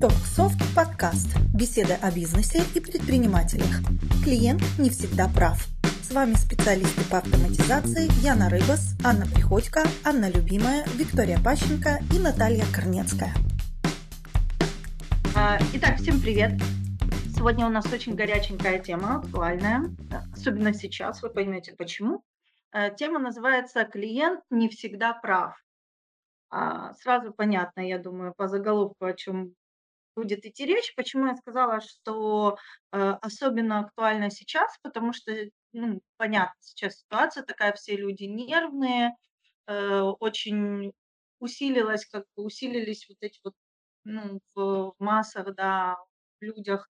Токсофт подкаст. Беседы о бизнесе и предпринимателях. Клиент не всегда прав. С вами специалисты по автоматизации Яна Рыбас, Анна Приходько, Анна Любимая, Виктория Пащенко и Наталья Корнецкая. А, итак, всем привет. Сегодня у нас очень горяченькая тема, актуальная, особенно сейчас, вы поймете почему. Э, тема называется «Клиент не всегда прав». А, сразу понятно, я думаю, по заголовку, о чем будет идти речь. Почему я сказала, что э, особенно актуально сейчас, потому что, ну, понятно, сейчас ситуация такая, все люди нервные, э, очень усилилась, как бы усилились вот эти вот, ну, в, в массах, да, в людях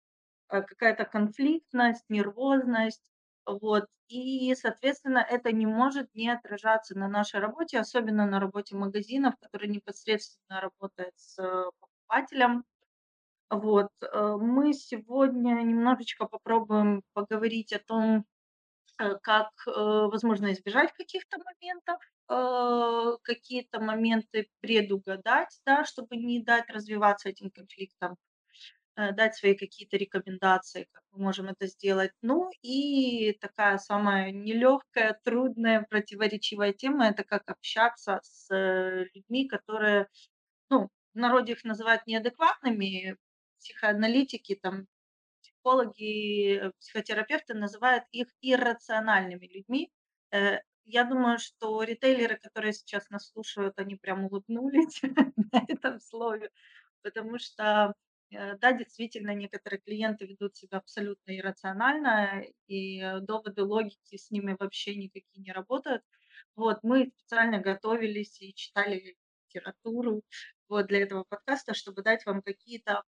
э, какая-то конфликтность, нервозность, вот. И, соответственно, это не может не отражаться на нашей работе, особенно на работе магазинов, которые непосредственно работают с э, покупателем. Вот. Э, мы сегодня немножечко попробуем поговорить о том, э, как, возможно, избежать каких-то моментов, какие-то моменты предугадать, да, чтобы не дать развиваться этим конфликтам. Э, дать свои какие-то рекомендации, как мы можем это сделать. Ну и такая самая нелегкая, трудная, противоречивая тема– это как общаться с э, людьми, которые, ну, в народе их называют неадекватными, психоаналитики, там, психологи, э, психотерапевты называют их иррациональными людьми. Я думаю, что ритейлеры, которые сейчас нас слушают, они прям улыбнулись на этом слове, потому что Э, да, действительно, некоторые клиенты ведут себя абсолютно иррационально, и э, доводы логики с ними вообще никакие не работают. Вот, мы специально готовились и читали литературу вот, для этого подкаста, чтобы дать вам какие-то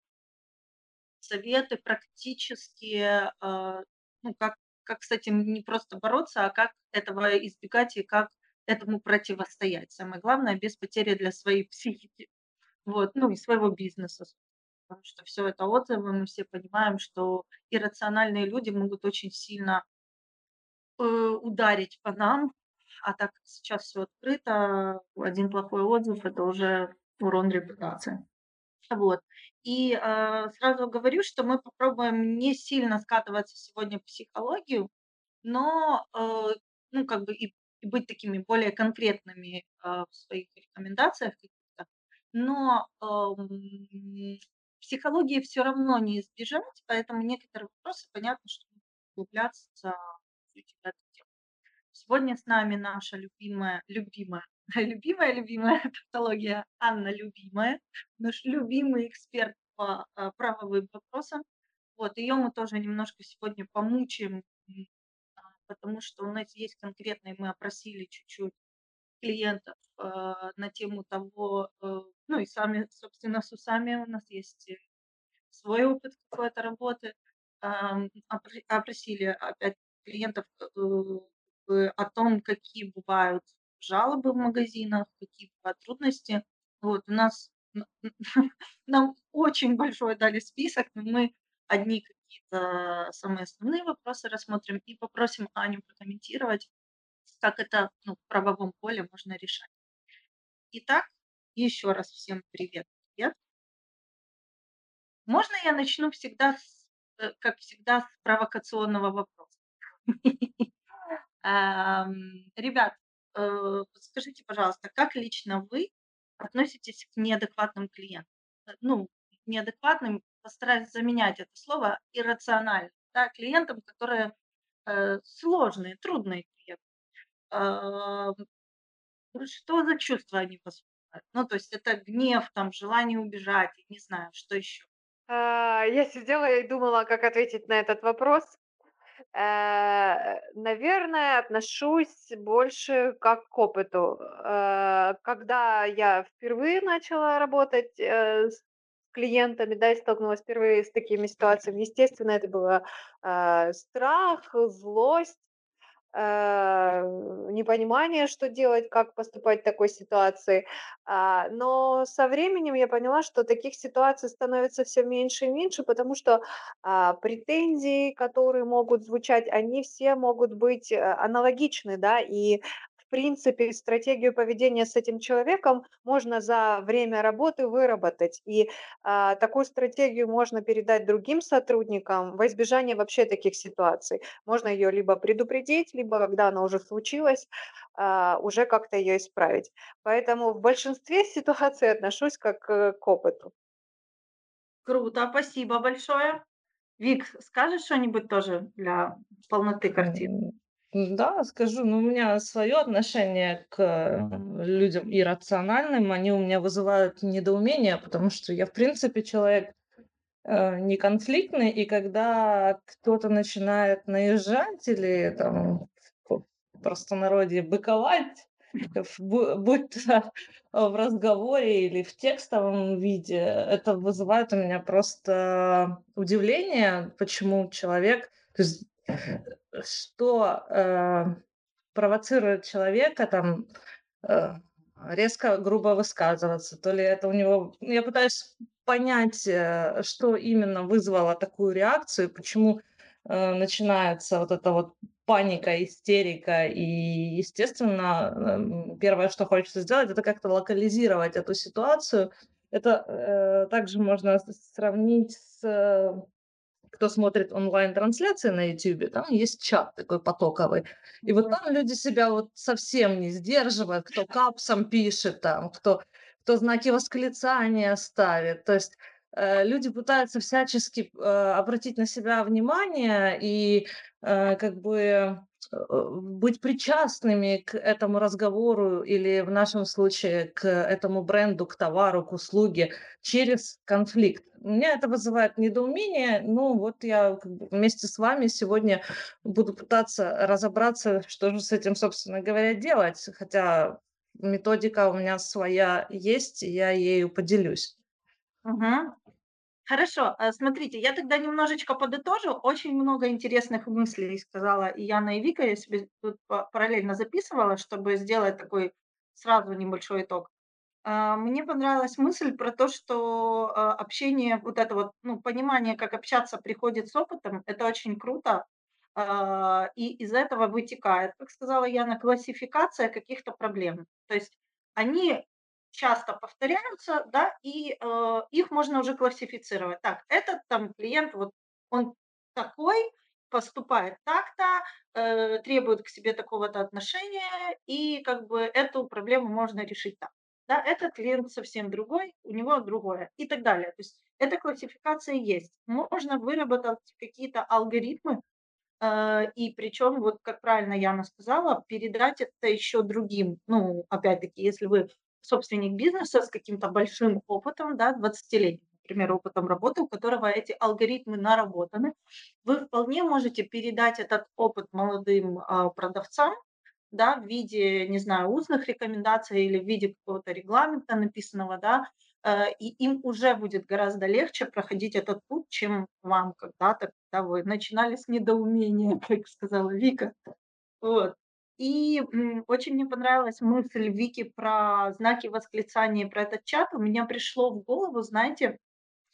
советы практические, э, ну, как, как с этим не просто бороться, а как этого избегать и как этому противостоять. Самое главное, без потери для своей психики. Вот, ну и своего бизнеса, потому что все это отзывы, мы все понимаем, что иррациональные люди могут очень сильно э, ударить по нам, а так как сейчас все открыто, один плохой отзыв это уже урон репутации. Вот. И э, сразу говорю, что мы попробуем не сильно скатываться сегодня в психологию, но э, ну, как бы и, и быть такими более конкретными э, в своих рекомендациях. Но эм, психологии все равно не избежать, поэтому некоторые вопросы понятно, что углубляться в эту тему. Сегодня с нами наша любимая, любимая, любимая, любимая тавтология Анна Любимая, наш любимый эксперт по а, правовым вопросам. Вот, ее мы тоже немножко сегодня помучаем, а, потому что у нас есть конкретные, мы опросили чуть-чуть клиентов э, на тему того, э, ну и сами, собственно, с усами у нас есть свой опыт какой-то работы. Эм, опросили опять клиентов э, о том, какие бывают жалобы в магазинах, какие бывают трудности. Вот у нас нам очень большой дали список, но мы одни какие-то самые основные вопросы рассмотрим и попросим Аню прокомментировать, как это ну, в правовом поле можно решать. Итак, еще раз всем привет. Привет. Можно я начну всегда, с, э, как всегда, с провокационного вопроса? Ребят, э, скажите, пожалуйста, как лично вы относитесь к неадекватным клиентам? Э, ну, неадекватным, постараюсь заменять это слово, иррациональным, да, клиентам, которые сложные, трудные клиенты. Что за чувства они воспринимают? Ну, то есть это гнев, там, желание убежать, не знаю, что еще. А, я сидела и думала, как ответить на этот вопрос. Э, наверное, отношусь больше как к опыту. Э, когда я впервые начала работать э, с клиентами, да, и столкнулась впервые с такими ситуациями, естественно, это было страх, злость, непонимание, что делать, как поступать в такой ситуации. А, но со временем я поняла, что таких ситуаций становится все меньше и меньше, потому что а, претензии, которые могут звучать, они все могут быть э, аналогичны, да, и принципе, стратегию поведения с этим человеком можно за время работы выработать. И а, такую стратегию можно передать другим сотрудникам во избежание вообще таких ситуаций. Можно ее либо предупредить, либо когда она уже случилась, а, уже как-то ее исправить. Поэтому в большинстве ситуаций отношусь как э, к опыту. Круто, спасибо большое. Вик, скажешь что-нибудь тоже для полноты картины? Да, скажу, ну, у меня свое отношение к, э, людям иррациональным. Они у меня вызывают недоумение, потому что я, в принципе, человек, э, неконфликтный, и когда кто-то начинает наезжать или там в простонародье быковать, бу будь то в разговоре или в текстовом виде, это вызывает у меня просто удивление, почему человек то есть что, э, провоцирует человека там, э, резко, грубо высказываться. То ли это у него ну, я пытаюсь понять, э, что именно вызвало такую реакцию, почему, э, начинается вот эта вот паника, истерика. И, естественно, эм, первое, что хочется сделать, это как-то локализировать эту ситуацию. Это, э, также можно сравнить с э, кто смотрит онлайн-трансляции на "Ютубе", там есть чат такой потоковый. И вот там люди себя вот совсем не сдерживают, кто капсом пишет там, кто кто знаки восклицания ставит. То есть, э, люди пытаются всячески, э, обратить на себя внимание и, э, как бы, быть причастными к этому разговору или, в нашем случае, к этому бренду, к товару, к услуге через конфликт. Меня это вызывает недоумение. Ну, вот я вместе с вами сегодня буду пытаться разобраться, что же с этим, собственно говоря, делать. Хотя методика у меня своя есть, и я ею поделюсь. Мгм. Хорошо, э, смотрите, я тогда немножечко подытожу. Очень много интересных мыслей сказала и Яна, и Вика. Я себе тут па параллельно записывала, чтобы сделать такой сразу небольшой итог. А, мне понравилась мысль про то, что, а, общение, вот это вот, ну, понимание, как общаться, приходит с опытом. Это очень круто. А, и из этого вытекает, как сказала Яна, классификация каких-то проблем. То есть они часто повторяются, да, и, э, их можно уже классифицировать. Так, этот там клиент, вот он такой, поступает так-то, э, требует к себе такого-то отношения, и как бы эту проблему можно решить так. Да, этот клиент совсем другой, у него другое и так далее. То есть эта классификация есть. Можно выработать какие-то алгоритмы, э, и причем, вот как правильно Яна сказала, передать это еще другим. Ну, опять-таки, если вы собственник бизнеса с каким-то большим опытом, да, 20-летним, например, опытом работы, у которого эти алгоритмы наработаны, вы вполне можете передать этот опыт молодым а, продавцам, да, в виде, не знаю, устных рекомендаций или в виде какого-то регламента написанного, да, э, и им уже будет гораздо легче проходить этот путь, чем вам когда-то, когда вы начинали с недоумения, как сказала Вика. Вот. И, очень мне понравилась мысль Вики про знаки восклицания, про этот чат. У меня пришло в голову, знаете,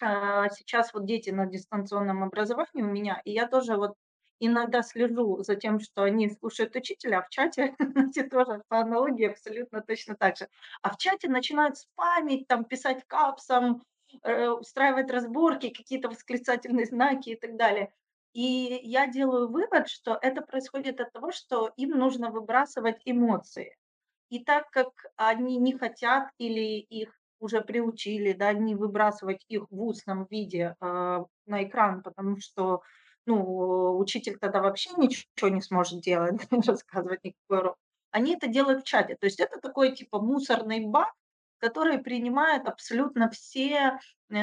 а, сейчас вот дети на дистанционном образовании у меня, и я тоже вот иногда слежу за тем, что они слушают учителя, а в чате, знаете, тоже по аналогии абсолютно точно так же. А в чате начинают спамить, там, писать капсом, э, устраивать разборки, какие-то восклицательные знаки и так далее. И я делаю вывод, что это происходит от того, что им нужно выбрасывать эмоции. И так как они не хотят или их уже приучили, да, не выбрасывать их в устном виде, а, на экран, потому что, ну, учитель тогда вообще ничего не сможет делать, рассказывать никакой урок. Они это делают в чате. То есть это такой типа мусорный бак, который принимает абсолютно все, э,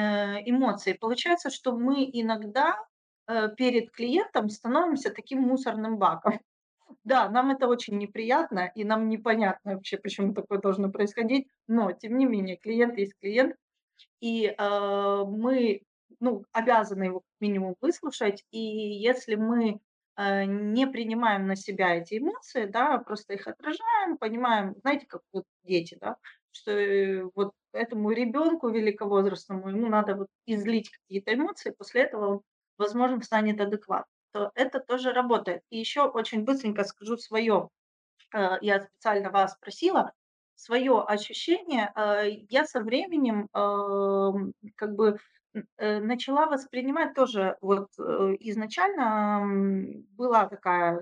эмоции. Получается, что мы иногда, э, перед клиентом становимся таким мусорным баком. Да, нам это очень неприятно, и нам непонятно вообще, почему такое должно происходить, но тем не менее клиент есть клиент, и, э, мы, ну, обязаны его минимум выслушать. И если мы, э, не принимаем на себя эти эмоции, да, просто их отражаем, понимаем, знаете, как вот дети, да, что, э, вот этому ребенку великовозрастному, ему надо вот излить какие-то эмоции, после этого он, возможно, станет адекватным, то это тоже работает. И еще очень быстренько скажу свое э, я специально вас спросила, свое ощущение, э, я со временем, эм, как бы, э, начала воспринимать тоже вот, изначально, была такая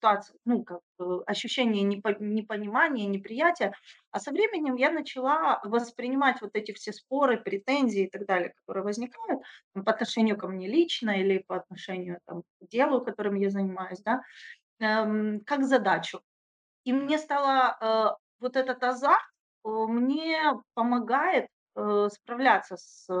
с ситуация, ну, как бы ощущение непо непонимания, неприятия, а со временем я начала воспринимать вот эти все споры, претензии и так далее, которые возникают, там, по отношению ко мне лично или по отношению, там, к делу, которым я занимаюсь, да, эм, как задачу. И мне стало, э, вот этот азарт, э, мне помогает, э, справляться с, э,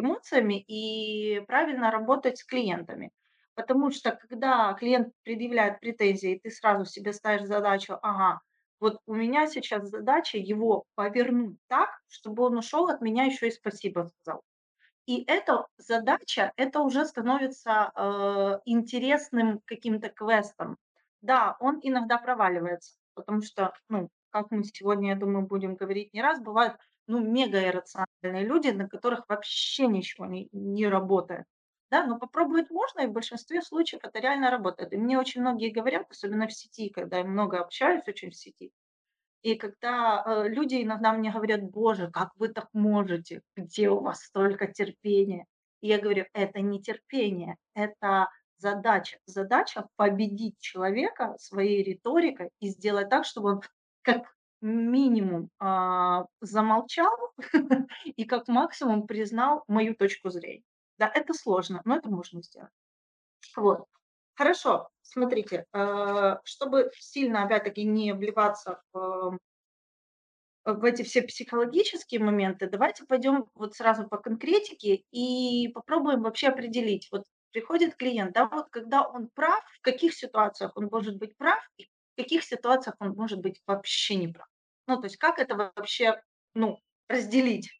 эмоциями и правильно работать с клиентами. Потому что когда клиент предъявляет претензии, ты сразу себе ставишь задачу: "Ага, вот у меня сейчас задача его повернуть так, чтобы он ушел от меня еще и спасибо сказал". И эта задача, это уже становится, э, интересным каким-то квестом. Да, он иногда проваливается, потому что, ну, как мы сегодня, я думаю, будем говорить не раз, бывают, ну, мегаиррациональные люди, на которых вообще ничего не не работает. Да, но попробовать можно, и в большинстве случаев это реально работает. И мне очень многие говорят, особенно в сети, когда я много общаюсь очень в сети, и когда, э, люди иногда мне говорят: "Боже, как вы так можете? Где у вас столько терпения?" И я говорю: "Это не терпение, это задача. Задача победить человека своей риторикой и сделать так, чтобы он как минимум, а, замолчал и как максимум признал мою точку зрения". Да, это сложно, но это можно сделать. Вот. Хорошо, смотрите, э, чтобы сильно опять-таки не вливаться в в эти все психологические моменты, давайте пойдем вот сразу по конкретике и попробуем вообще определить. Вот приходит клиент, да, вот когда он прав, в каких ситуациях он может быть прав и в каких ситуациях он может быть вообще не прав. Ну, то есть как это вообще, ну, разделить?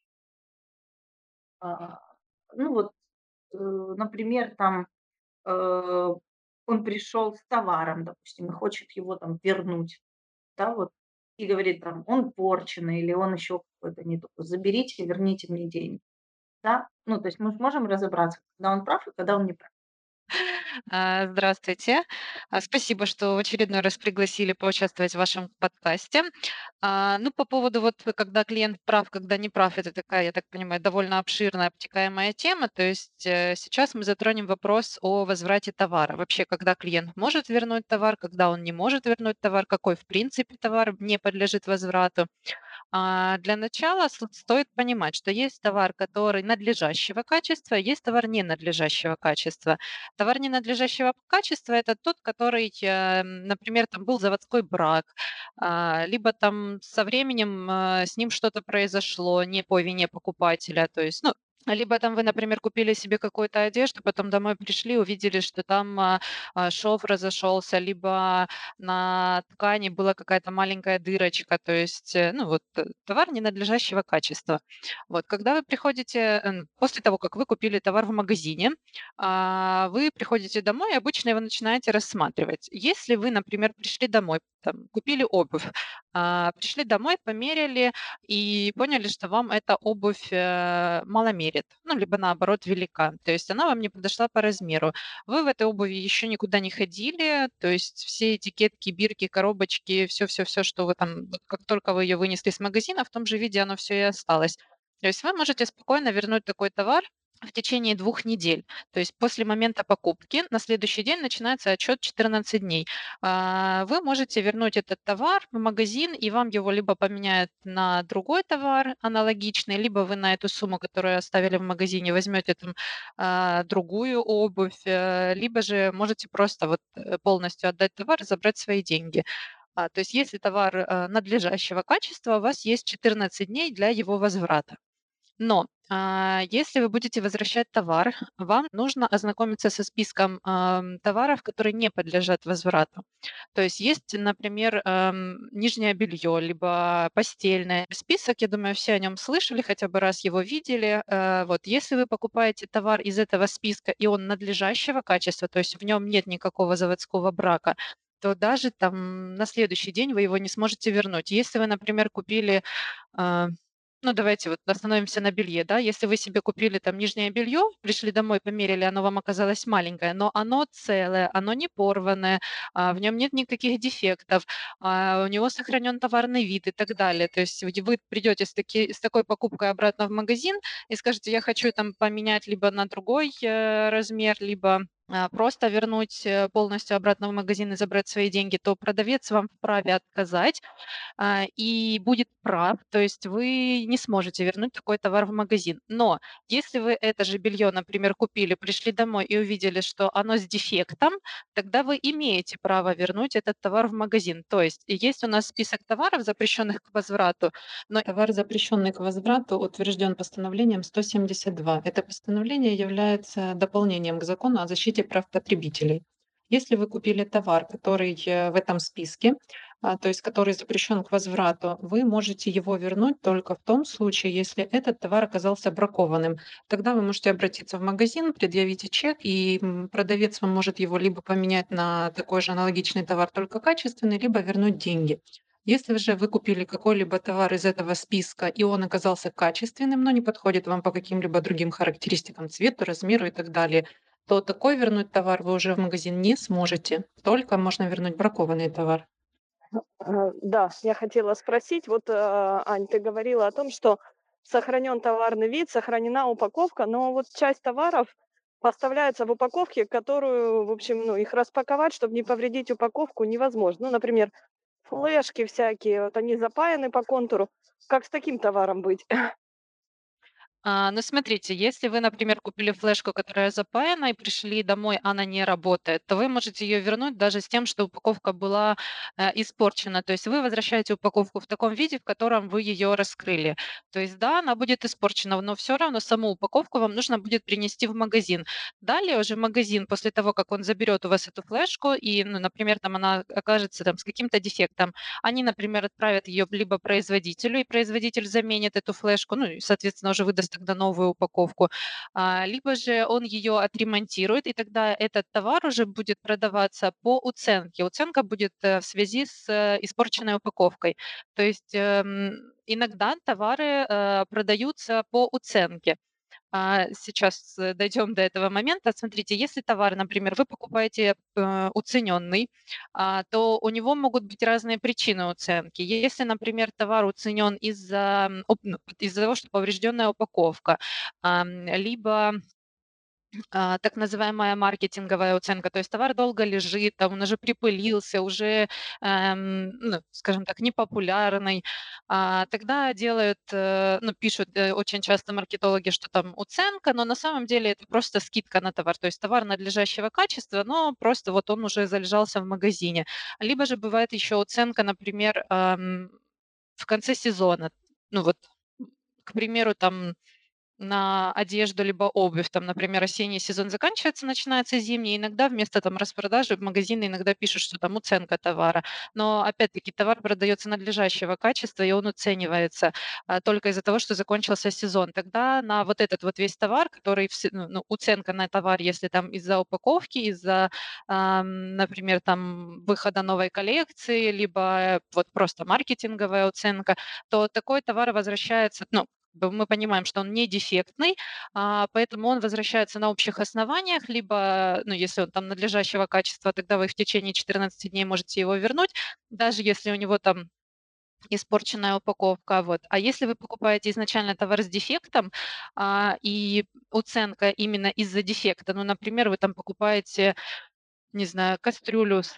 А, ну вот, например, там, э, он пришел с товаром, допустим, и хочет его там вернуть. Да, вот, и говорит там: "Он порченый" или "Он еще какой-то не такой. Заберите, верните мне деньги". Да? Ну, то есть мы ж можем разобраться, когда он прав и когда он не прав. А, Здравствуйте. А, Спасибо, что в очередной раз пригласили поучаствовать в вашем подкасте. А, Ну, по поводу вот, когда клиент прав, когда не прав, это такая, я так понимаю, довольно обширная, обтекаемая тема. То есть э, сейчас мы затронем вопрос о возврате товара. Вообще, когда клиент может вернуть товар, когда он не может вернуть товар, какой в принципе товар не подлежит возврату. А, Для начала стоит понимать, что есть товар, который надлежащего качества, есть товар ненадлежащего качества. Товар ненадлежащего качества– это тот, который, э, например, там был заводской брак, а, либо там со временем э, с ним что-то произошло не по вине покупателя, то есть, ну, либо там вы, например, купили себе какую-то одежду, потом домой пришли, увидели, что там а, а, шов разошелся, либо на ткани была какая-то маленькая дырочка, то есть, э, ну вот, э, товар ненадлежащего качества. Вот, когда вы приходите, э, после того, как вы купили товар в магазине, а, вы приходите домой и обычно его начинаете рассматривать. Если вы, например, пришли домой, там, купили обувь, пришли домой, померили и поняли, что вам эта обувь э, мало мерит, ну, либо наоборот велика, то есть она вам не подошла по размеру. Вы в этой обуви еще никуда не ходили, то есть все этикетки, бирки, коробочки, все-все-все, что вы там, как только вы ее вынесли с магазина, в том же виде оно все и осталось. То есть вы можете спокойно вернуть такой товар в течение двух недель. То есть после момента покупки на следующий день начинается отчет 14 дней. А, Вы можете вернуть этот товар в магазин, и вам его либо поменяют на другой товар аналогичный, либо вы на эту сумму, которую оставили в магазине, возьмете там а, другую обувь, э, либо же можете просто вот э, полностью отдать товар и забрать свои деньги. А, То есть если товар э, надлежащего качества, у вас есть 14 дней для его возврата. Но а, если вы будете возвращать товар, вам нужно ознакомиться со списком товаров, которые не подлежат возврату. То есть есть, например, нижнее белье, либо постельное. Список, я думаю, все о нем слышали, хотя бы раз его видели. Э, Вот, если вы покупаете товар из этого списка, и он надлежащего качества, то есть в нем нет никакого заводского брака, то даже там на следующий день вы его не сможете вернуть. Если вы, например, купили а, ну, давайте вот остановимся на белье, да. Если вы себе купили там нижнее белье, пришли домой, померили, оно вам оказалось маленькое, но оно целое, оно не порванное, а, в нем нет никаких дефектов, а, у него сохранен товарный вид и так далее. То есть вы придете с, таки, с такой покупкой обратно в магазин и скажете, я хочу там поменять либо на другой э, размер, либо просто вернуть э, полностью обратно в магазин и забрать свои деньги, то продавец вам вправе отказать а, и будет прав, то есть вы не сможете вернуть такой товар в магазин. Но если вы это же белье, например, купили, пришли домой и увидели, что оно с дефектом, тогда вы имеете право вернуть этот товар в магазин. То есть есть у нас список товаров, запрещенных к возврату, но товар, запрещенный к возврату, утвержден постановлением 172. Это постановление является дополнением к закону о защите защите прав потребителей. Если вы купили товар, который э, в этом списке, а, то есть который запрещен к возврату, вы можете его вернуть только в том случае, если этот товар оказался бракованным. Тогда вы можете обратиться в магазин, предъявить чек, и продавец вам может его либо поменять на такой же аналогичный товар, только качественный, либо вернуть деньги. Если же вы купили какой-либо товар из этого списка, и он оказался качественным, но не подходит вам по каким-либо другим характеристикам, цвету, размеру и так далее, то такой вернуть товар вы уже в магазин не сможете. Только можно вернуть бракованный товар. А, да, я хотела спросить, вот, а, Ань, ты говорила о том, что сохранен товарный вид, сохранена упаковка, но вот часть товаров поставляется в упаковке, которую, в общем, ну, их распаковать, чтобы не повредить упаковку, невозможно. Ну, например, флешки всякие, вот они запаяны по контуру. Как с таким товаром быть? А, ну, смотрите, если вы, например, купили флешку, которая запаяна, и пришли домой, она не работает, то вы можете ее вернуть даже с тем, что упаковка была э, испорчена. То есть вы возвращаете упаковку в таком виде, в котором вы ее раскрыли. То есть да, она будет испорчена, но все равно саму упаковку вам нужно будет принести в магазин. Далее уже магазин, после того, как он заберет у вас эту флешку, и, ну, например, там она окажется там, с каким-то дефектом, они, например, отправят ее либо производителю, и производитель заменит эту флешку, ну, и, соответственно, уже выдаст тогда новую упаковку, а, либо же он ее отремонтирует, и тогда этот товар уже будет продаваться по уценке. Уценка будет э, в связи с э, испорченной упаковкой. То есть эм, иногда товары э, продаются по уценке. А, сейчас э, дойдем до этого момента. Смотрите, если товар, например, вы покупаете э, уцененный, а, то у него могут быть разные причины уценки. Если, например, товар уценен из-за ну, из-за того, что поврежденная упаковка, либо так называемая маркетинговая оценка. То есть товар долго лежит, там он уже припылился, уже, эм, ну, скажем так, непопулярный. А, тогда делают, э, ну, пишут э, очень часто маркетологи, что там оценка, но на самом деле это просто скидка на товар. То есть товар надлежащего качества, но просто вот он уже залежался в магазине. Либо же бывает еще оценка, например, эм, в конце сезона. Ну вот, к примеру, там на одежду либо обувь. Там, например, осенний сезон заканчивается, начинается зимний. Иногда вместо там распродажи магазины иногда пишут, что там уценка товара. Но опять-таки товар продается надлежащего качества, и он уценивается а, только из-за того, что закончился сезон. Тогда на вот этот вот весь товар, который, ну, ну, уценка на товар, если там из-за упаковки, из-за, а, например, там выхода новой коллекции, либо вот просто маркетинговая уценка, то такой товар возвращается, ну, мы понимаем, что он не дефектный, а, поэтому он возвращается на общих основаниях, либо, ну, если он там надлежащего качества, тогда вы в течение 14 дней можете его вернуть, даже если у него там испорченная упаковка. Вот. А если вы покупаете изначально товар с дефектом, а, и уценка именно из-за дефекта, ну, например, вы там покупаете, не знаю, кастрюлю с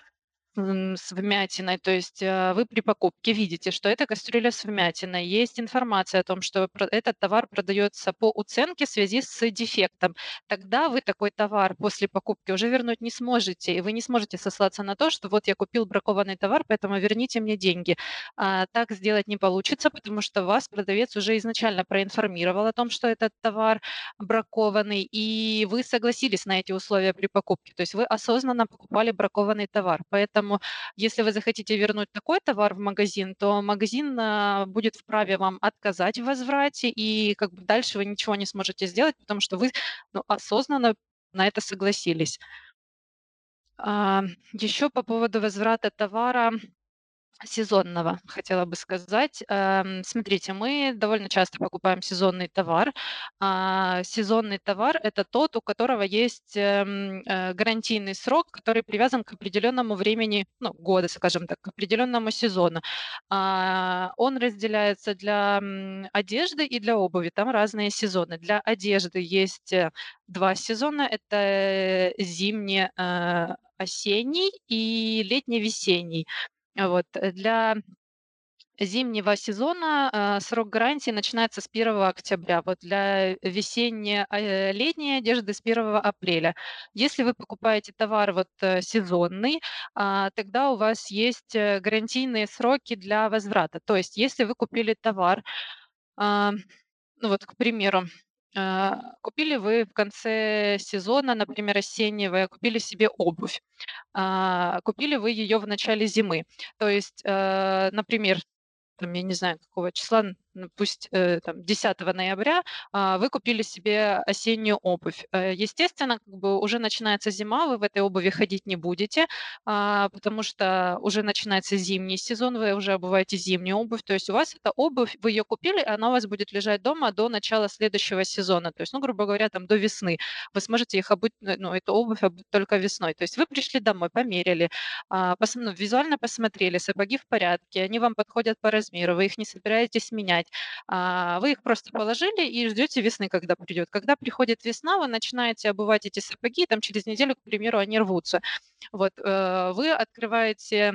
с вмятиной. То есть э, вы при покупке видите, что это кастрюля с вмятиной. Есть информация о том, что этот товар продается по уценке в связи с дефектом. Тогда вы такой товар после покупки уже вернуть не сможете. И вы не сможете сослаться на то, что вот я купил бракованный товар, поэтому верните мне деньги. А, так сделать не получится, потому что вас продавец уже изначально проинформировал о том, что этот товар бракованный, и вы согласились на эти условия при покупке. То есть вы осознанно покупали бракованный товар. Поэтому Поэтому, если вы захотите вернуть такой товар в магазин, то магазин а, будет вправе вам отказать в возврате, и как бы дальше вы ничего не сможете сделать, потому что вы ну, осознанно на это согласились. А, еще по поводу возврата товара сезонного, хотела бы сказать. Эм, смотрите, мы довольно часто покупаем сезонный товар. А, сезонный товар– это тот, у которого есть эм, э, гарантийный срок, который привязан к определенному времени, ну, года, скажем так, к определенному сезону. А, он разделяется для одежды и для обуви. Там разные сезоны. Для одежды есть э, два сезона. Это э, зимний, осенний и летний-весенний. Вот. Э, для зимнего сезона э, срок гарантии начинается с 1 октября. Вот для весенне-летней э, одежды с 1 апреля. Если вы покупаете товар вот сезонный, а, тогда у вас есть гарантийные сроки для возврата. То есть если вы купили товар, а, ну вот, к примеру, купили вы в конце сезона, например, осеннего, купили себе обувь а, купили вы ее в начале зимы. То есть, э, например, там, я не знаю, какого числа, пусть э, там 10 ноября, а, вы купили себе осеннюю обувь. Э, естественно, как бы уже начинается зима, вы в этой обуви ходить не будете, а, потому что уже начинается зимний сезон, вы уже обуваете зимнюю обувь, то есть у вас эта обувь, вы ее купили, она у вас будет лежать дома до начала следующего сезона, то есть, ну, грубо говоря, там до весны. Вы сможете их обуть, ну, эту обувь обуть только весной. То есть вы пришли домой, померили, а, ну, визуально посмотрели, сапоги в порядке, они вам подходят по размеру, вы их не собираетесь менять, а, вы их просто положили и ждете весны, когда придет. Когда приходит весна, вы начинаете обувать эти сапоги, там через неделю, к примеру, они рвутся. Вот, э, вы открываете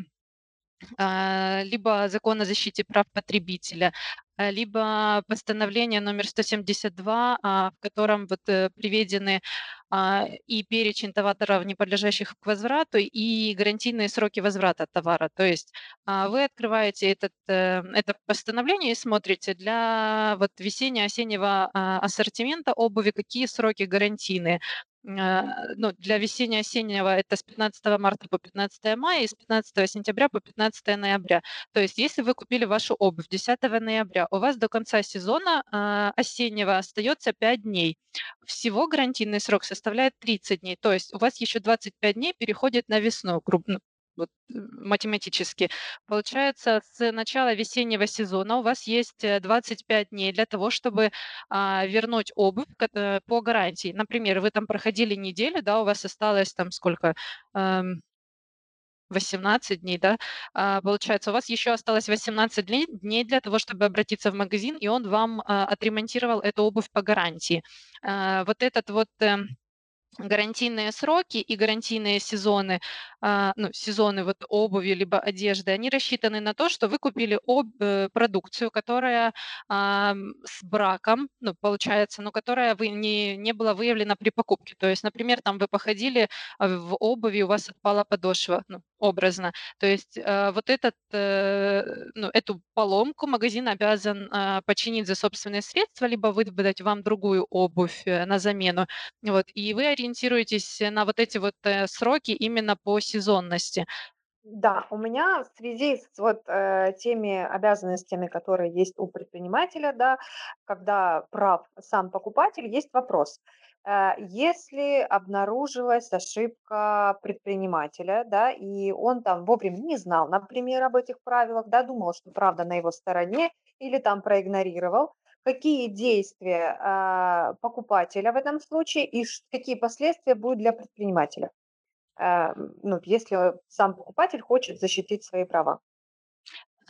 а, либо закон о защите прав потребителя, либо постановление номер 172, а, в котором вот э, приведены и перечень товаров, не подлежащих к возврату, и гарантийные сроки возврата товара. То есть вы открываете этот, э, это постановление и смотрите для вот весенне-осеннего ассортимента обуви, какие сроки гарантийные. А, ну, для весенне-осеннего это с 15 марта по 15 мая и с 15 сентября по 15 ноября. То есть если вы купили вашу обувь 10 ноября, у вас до конца сезона а, осеннего остается 5 дней. Всего гарантийный срок составляет 30 дней. То есть у вас еще 25 дней переходит на весну, крупно, вот, э, математически. Получается, с начала весеннего сезона у вас есть 25 э, дней для того, чтобы а, вернуть обувь э, по гарантии. Например, вы там проходили неделю, да, у вас осталось там сколько? Эм, 18 дней, да, а, получается, у вас еще осталось 18 дней, для того, чтобы обратиться в магазин, и он вам а, отремонтировал эту обувь по гарантии. А, вот этот вот эм, гарантийные сроки и гарантийные сезоны, ну, сезоны вот обуви либо одежды, они рассчитаны на то, что вы купили об, э, продукцию, которая а, с браком, ну, получается, но которая вы не, не была выявлена при покупке. То есть, например, там вы походили а, в обуви, у вас отпала подошва, ну, образно. То есть а, вот этот, э, ну, эту поломку магазин обязан а, починить за собственные средства, либо выдать вам другую обувь э, на замену. Вот, и вы ориентируетесь на вот эти вот э, сроки именно по сезонности. Да, у меня в связи с вот э, теми обязанностями, которые есть у предпринимателя, да, когда прав сам покупатель, есть вопрос. Э, если обнаружилась ошибка предпринимателя, да, и он там вовремя не знал, например, об этих правилах, да, думал, что правда на его стороне, или там проигнорировал, какие действия а, покупателя в этом случае и какие последствия будут для предпринимателя, ну, если сам покупатель хочет защитить свои права.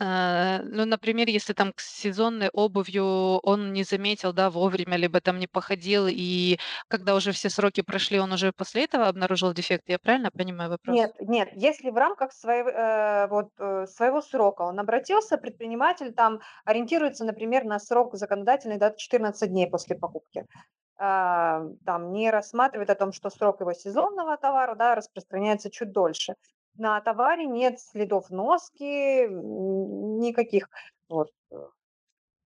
А, ну, например, если там к сезонной обувью он не заметил, да, вовремя, либо там не походил, и когда уже все сроки прошли, он уже после этого обнаружил дефект. Я правильно понимаю вопрос? Нет, нет, если в рамках своего, э, вот, э, своего срока он обратился, предприниматель там ориентируется, например, на срок законодательный, да, 14 дней после покупки. А, там не рассматривает о том, что срок его сезонного товара, да, распространяется чуть дольше. На товаре нет следов носки, никаких вот, э,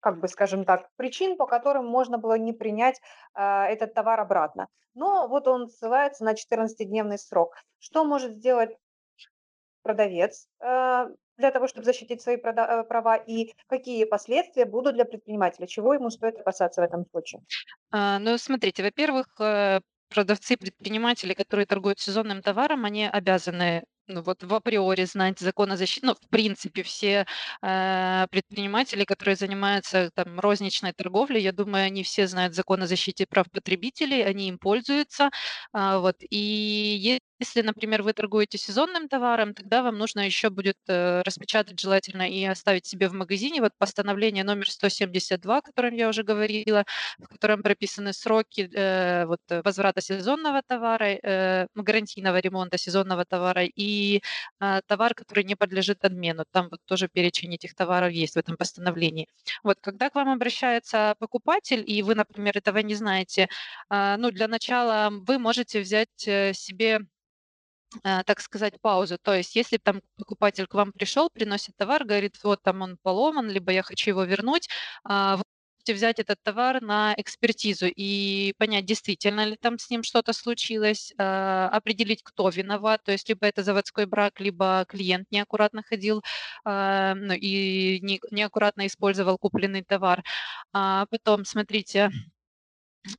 как бы, скажем так, причин, по которым можно было не принять а, этот товар обратно. Но вот он ссылается на 14-дневный срок. Что может сделать продавец э, для того, чтобы защитить свои э, права, и какие последствия будут для предпринимателя, чего ему стоит опасаться в этом случае? А, ну, смотрите, во-первых, э, продавцы, предприниматели, которые торгуют сезонным товаром, они обязаны ну, вот в априори знать закон о защите, ну, в принципе, все э, предприниматели, которые занимаются там розничной торговлей, я думаю, они все знают закон о защите прав потребителей, они им пользуются, а, вот, и если, например, вы торгуете сезонным товаром, тогда вам нужно еще будет э, распечатать желательно и оставить себе в магазине. Вот постановление номер 172, о котором я уже говорила, в котором прописаны сроки э, вот, возврата сезонного товара, э, гарантийного ремонта сезонного товара и э, товар, который не подлежит обмену. Там вот тоже перечень этих товаров есть в этом постановлении. Вот когда к вам обращается покупатель, и вы, например, этого не знаете, э, ну, для начала вы можете взять э, себе Э, так сказать, паузу. То есть если там покупатель к вам пришел, приносит товар, говорит, вот там он поломан, либо я хочу его вернуть, а, можете взять этот товар на экспертизу и понять, действительно ли там с ним что-то случилось, а, определить, кто виноват, то есть либо это заводской брак, либо клиент неаккуратно ходил а, ну, и неаккуратно использовал купленный товар. А потом, смотрите,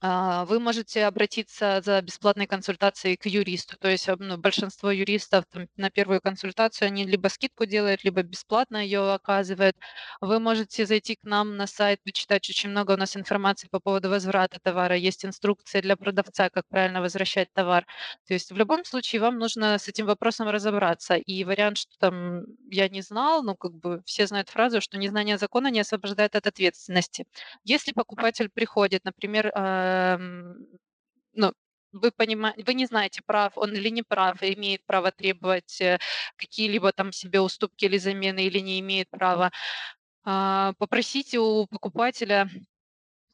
вы можете обратиться за бесплатной консультацией к юристу. То есть ну, большинство юристов там, на первую консультацию они либо скидку делают, либо бесплатно ее оказывают. Вы можете зайти к нам на сайт, почитать очень много у нас информации по поводу возврата товара. Есть инструкция для продавца, как правильно возвращать товар. То есть в любом случае вам нужно с этим вопросом разобраться. И вариант, что там я не знал, ну как бы все знают фразу, что незнание закона не освобождает от ответственности. Если покупатель приходит, например, а, ну, вы понимаете, вы не знаете, прав он или не прав, имеет право требовать э, какие-либо там себе уступки или замены, или не имеет права. А, попросите у покупателя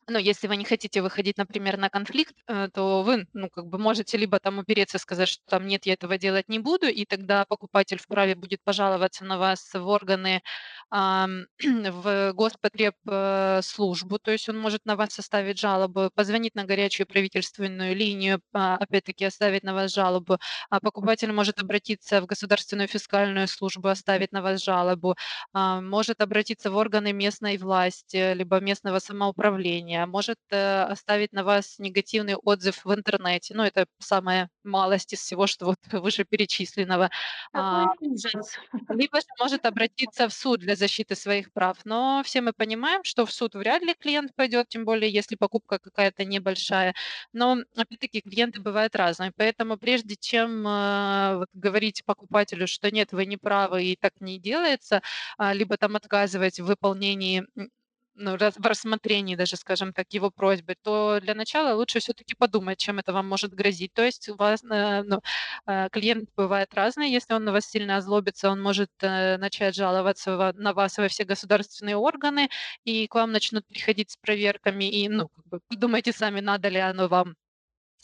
ну, если вы не хотите выходить, например, на конфликт, э, то вы, ну, как бы можете либо там упереться, сказать, что там нет, я этого делать не буду, и тогда покупатель вправе будет пожаловаться на вас в органы, в Господребслужбу, то есть он может на вас составить жалобу, позвонить на горячую правительственную линию, а, опять-таки оставить на вас жалобу, а покупатель может обратиться в Государственную фискальную службу, оставить на вас жалобу, а, может обратиться в органы местной власти, либо местного самоуправления, мнение, может э, оставить на вас негативный отзыв в интернете. Ну, это самая малость из всего, что вот вышеперечисленного. А, либо же может обратиться в суд для защиты своих прав. Но все мы понимаем, что в суд вряд ли клиент пойдет, тем более если покупка какая-то небольшая. Но, опять-таки, клиенты бывают разные. Поэтому прежде чем э, вот, говорить покупателю, что нет, вы не правы и так не делается, а, либо там отказывать в выполнении ну, раз в рассмотрении даже, скажем так, его просьбы, то для начала лучше все-таки подумать, чем это вам может грозить. То есть у вас, э, ну, э, клиент бывает разный, если он на вас сильно озлобится, он может э, начать жаловаться на вас во все государственные органы, и к вам начнут приходить с проверками, и, ну, как бы подумайте сами, надо ли оно вам.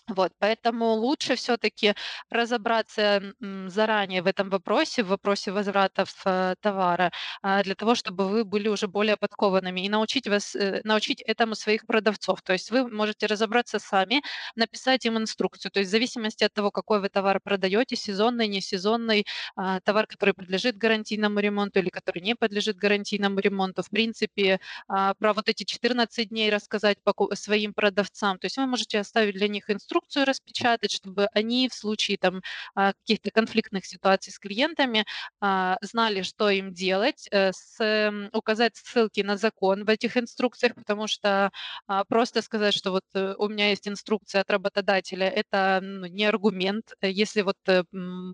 Вот, поэтому лучше все-таки разобраться заранее в этом вопросе, в вопросе возвратов э, товара, а, для того, чтобы вы были уже более подкованными и научить вас, э, научить этому своих продавцов. То есть вы можете разобраться сами, написать им инструкцию. То есть в зависимости от того, какой вы товар продаете, сезонный, не сезонный, а, товар, который подлежит гарантийному ремонту или который не подлежит гарантийному ремонту, в принципе, а, про вот эти 14 дней рассказать своим продавцам. То есть вы можете оставить для них инструкцию, инструкцию распечатать, чтобы они в случае там а, каких-то конфликтных ситуаций с клиентами а, знали, что им делать, э, с, указать ссылки на закон в этих инструкциях, потому что а, просто сказать, что вот э, у меня есть инструкция от работодателя, это ну, не аргумент. Если вот э,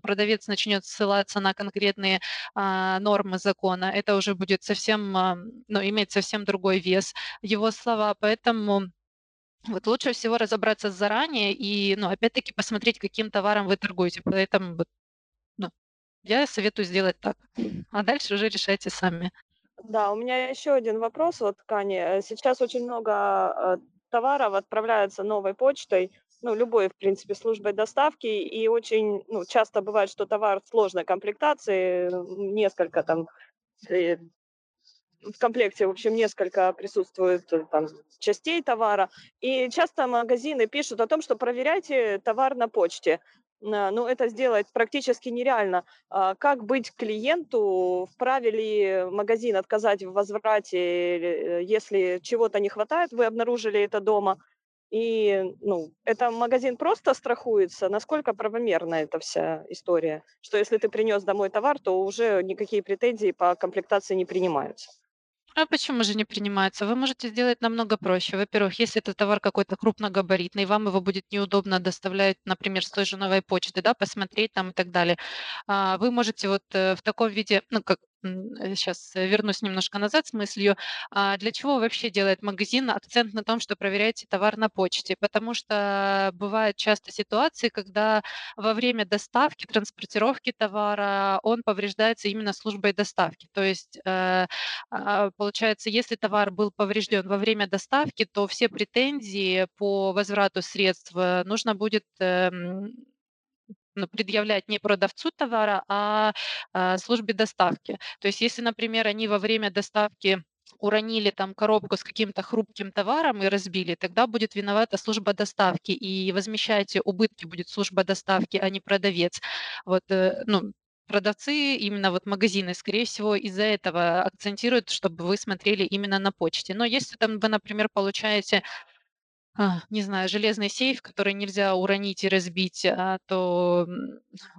продавец начнет ссылаться на конкретные нормы закона, это уже будет совсем, ну, иметь совсем другой вес его слова, поэтому вот лучше всего разобраться заранее и, ну, опять-таки посмотреть, каким товаром вы торгуете. Поэтому вот, ну, я советую сделать так. А дальше уже решайте сами. Да, у меня еще один вопрос, вот, Кани. Э, сейчас очень много э, товаров отправляется новой почтой, ну, любой, в принципе, службой доставки, и очень, ну, часто бывает, что товар сложной комплектации, несколько там э, в комплекте, в общем, несколько присутствует э, там, частей товара. И часто магазины пишут о том, что проверяйте товар на почте. Ну, это сделать практически нереально. А как быть клиенту? Вправе ли магазин отказать в возврате, э, если чего-то не хватает, вы обнаружили это дома? И, ну, это магазин просто страхуется. Насколько правомерна эта вся история? Что если ты принес домой товар, то уже никакие претензии по комплектации не принимаются. А почему же не принимается? Вы можете сделать намного проще. Во-первых, если это товар какой-то крупногабаритный, вам его будет неудобно доставлять, например, с той же новой почты, да, посмотреть там и так далее. А, Вы можете вот э, в таком виде, ну, как сейчас э, вернусь немножко назад с мыслью, а для чего вообще делает магазин акцент на том, что проверяете товар на почте? Потому что бывают часто ситуации, когда во время доставки, транспортировки товара он повреждается именно службой доставки. То есть, э, а, получается, если товар был поврежден во время доставки, то все претензии по возврату средств э, нужно будет эм, предъявлять не продавцу товара, а, а службе доставки. То есть если, например, они во время доставки уронили там коробку с каким-то хрупким товаром и разбили, тогда будет виновата служба доставки, и возмещаете убытки будет служба доставки, а не продавец. Вот, э, ну, продавцы, именно вот магазины, скорее всего, из-за этого акцентируют, чтобы вы смотрели именно на почте. Но если там вы, например, получаете а, не знаю, железный сейф, который нельзя уронить и разбить, а, то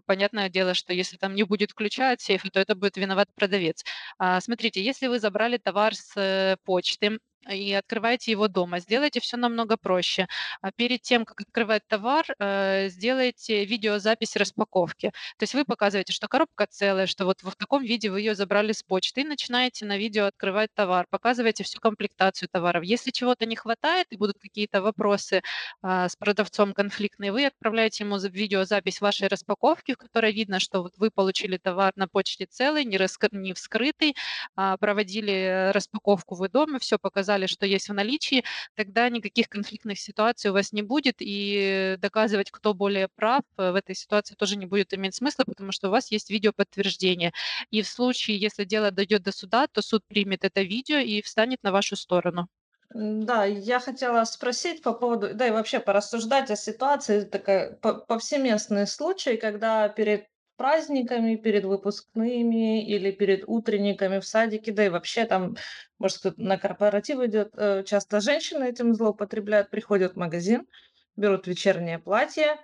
понятное дело, что если там не будет ключа от сейфа, то это будет виноват продавец. А, смотрите, если вы забрали товар с э, почты, и открываете его дома. Сделайте все намного проще. А перед тем, как открывать товар, э, сделайте видеозапись распаковки. То есть вы показываете, что коробка целая, что вот в таком виде вы ее забрали с почты, и начинаете на видео открывать товар, показываете всю комплектацию товаров. Если чего-то не хватает и будут какие-то вопросы а, с продавцом конфликтные, вы отправляете ему видеозапись вашей распаковки, в которой видно, что вот вы получили товар на почте целый, не, раскры... не вскрытый, а проводили распаковку вы дома, все показали показали, что есть в наличии, тогда никаких конфликтных ситуаций у вас не будет, и доказывать, кто более прав, э, в этой ситуации тоже не будет иметь смысла, потому что у вас есть видеоподтверждение. И в случае, если дело дойдет до суда, то суд примет это видео и встанет на вашу сторону. Да, я хотела спросить по поводу, да и вообще порассуждать о ситуации, такая повсеместный случай, когда перед праздниками, перед выпускными или перед утренниками в садике, да и вообще там, может, кто-то на корпоратив идет. Э, часто женщины этим злоупотребляют, приходят в магазин, берут вечернее платье,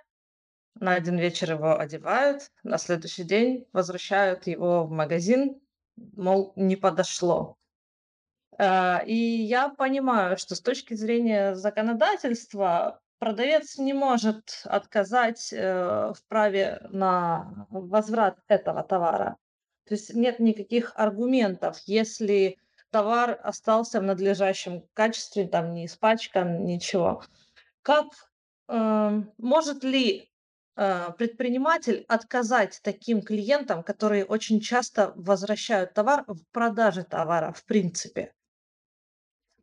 на один вечер его одевают, на следующий день возвращают его в магазин, мол, не подошло. Э, и я понимаю, что с точки зрения законодательства продавец не может отказать э, в праве на возврат этого товара. То есть нет никаких аргументов, если товар остался в надлежащем качестве, там не испачкан, ничего. Как э, может ли э, предприниматель отказать таким клиентам, которые очень часто возвращают товар в продаже товара, в принципе?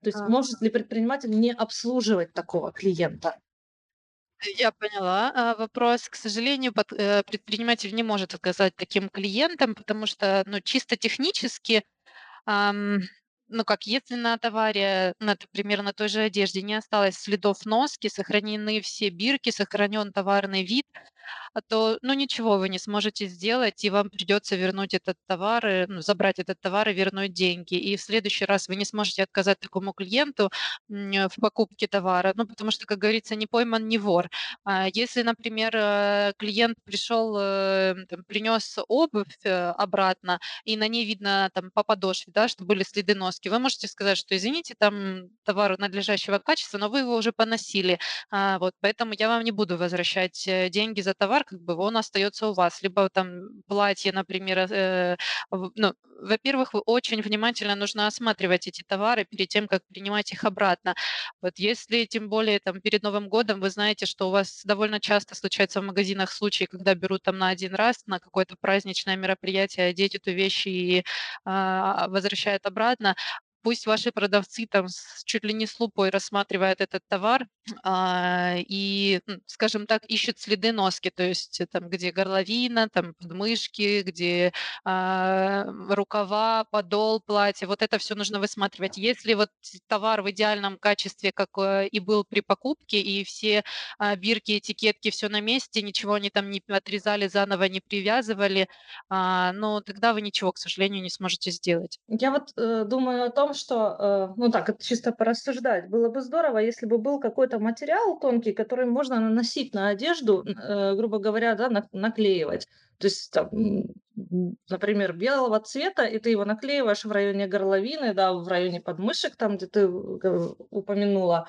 То есть А. может ли предприниматель не обслуживать такого клиента? Я поняла, а, вопрос. К сожалению, э, предприниматель не может отказать таким клиентам, потому что, ну, чисто технически, ам, ну, как если на товаре, на, например, на той же одежде не осталось следов носки, сохранены все бирки, сохранен товарный вид, то, ну, ничего вы не сможете сделать, и вам придется вернуть этот товар, э, ну, забрать этот товар и вернуть деньги. И в следующий раз вы не сможете отказать такому клиенту м, в покупке товара, ну, потому что, как говорится, не пойман, не вор. А если, например, э, клиент пришел, э, там, принес обувь э, обратно, и на ней видно там по подошве, да, что были следы носки, вы можете сказать, что извините, там товар надлежащего качества, но вы его уже поносили, а, вот, поэтому я вам не буду возвращать э, деньги за товар, как бы он остается у вас. Либо там платье, например, э, ну, во-первых, вы очень внимательно нужно осматривать эти товары перед тем, как принимать их обратно. Вот если тем более там перед Новым годом вы знаете, что у вас довольно часто случается в магазинах случаи, когда берут там на один раз на какое-то праздничное мероприятие одеть эту вещь и а, возвращают обратно, пусть ваши продавцы там чуть ли не с лупой рассматривают этот товар а, и, скажем так, ищут следы носки, то есть э, там, где горловина, там подмышки, где а, рукава, подол платья, вот это все нужно высматривать. Если вот товар в идеальном качестве, как э, и был при покупке, и все а, бирки, этикетки, все на месте, ничего они там не отрезали, заново не привязывали, а, ну, тогда вы ничего, к сожалению, не сможете сделать. Я вот э, думаю о том, что, э, ну так, это чисто порассуждать. Было бы здорово, если бы был какой-то материал тонкий, который можно наносить на одежду, э, грубо говоря, да, на- наклеивать. То есть, там, например, белого цвета, и ты его наклеиваешь в районе горловины, да, в районе подмышек, там, где ты упомянула.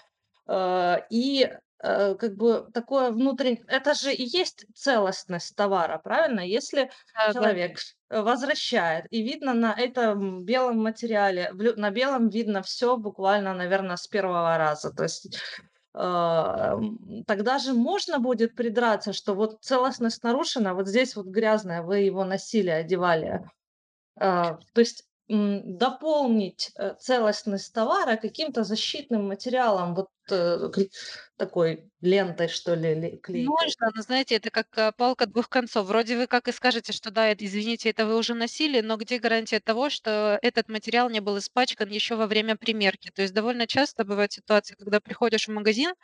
И э, как бы такое внутреннее... Это же и есть целостность товара, правильно? Если да, человек да. возвращает, и видно на этом белом материале, на белом видно все буквально, наверное, с первого раза. То есть э, тогда же можно будет придраться, что вот целостность нарушена, вот здесь вот грязная, вы его носили, одевали. Э, то есть дополнить целостность товара каким-то защитным материалом, вот э, такой лентой, что ли, клейкой. Можно, но знаете, это как э, палка двух концов. Вроде вы как и скажете, что да, это, извините, это вы уже носили, но где гарантия того, что этот материал не был испачкан еще во время примерки? То есть довольно часто бывают ситуации, когда приходишь в магазин,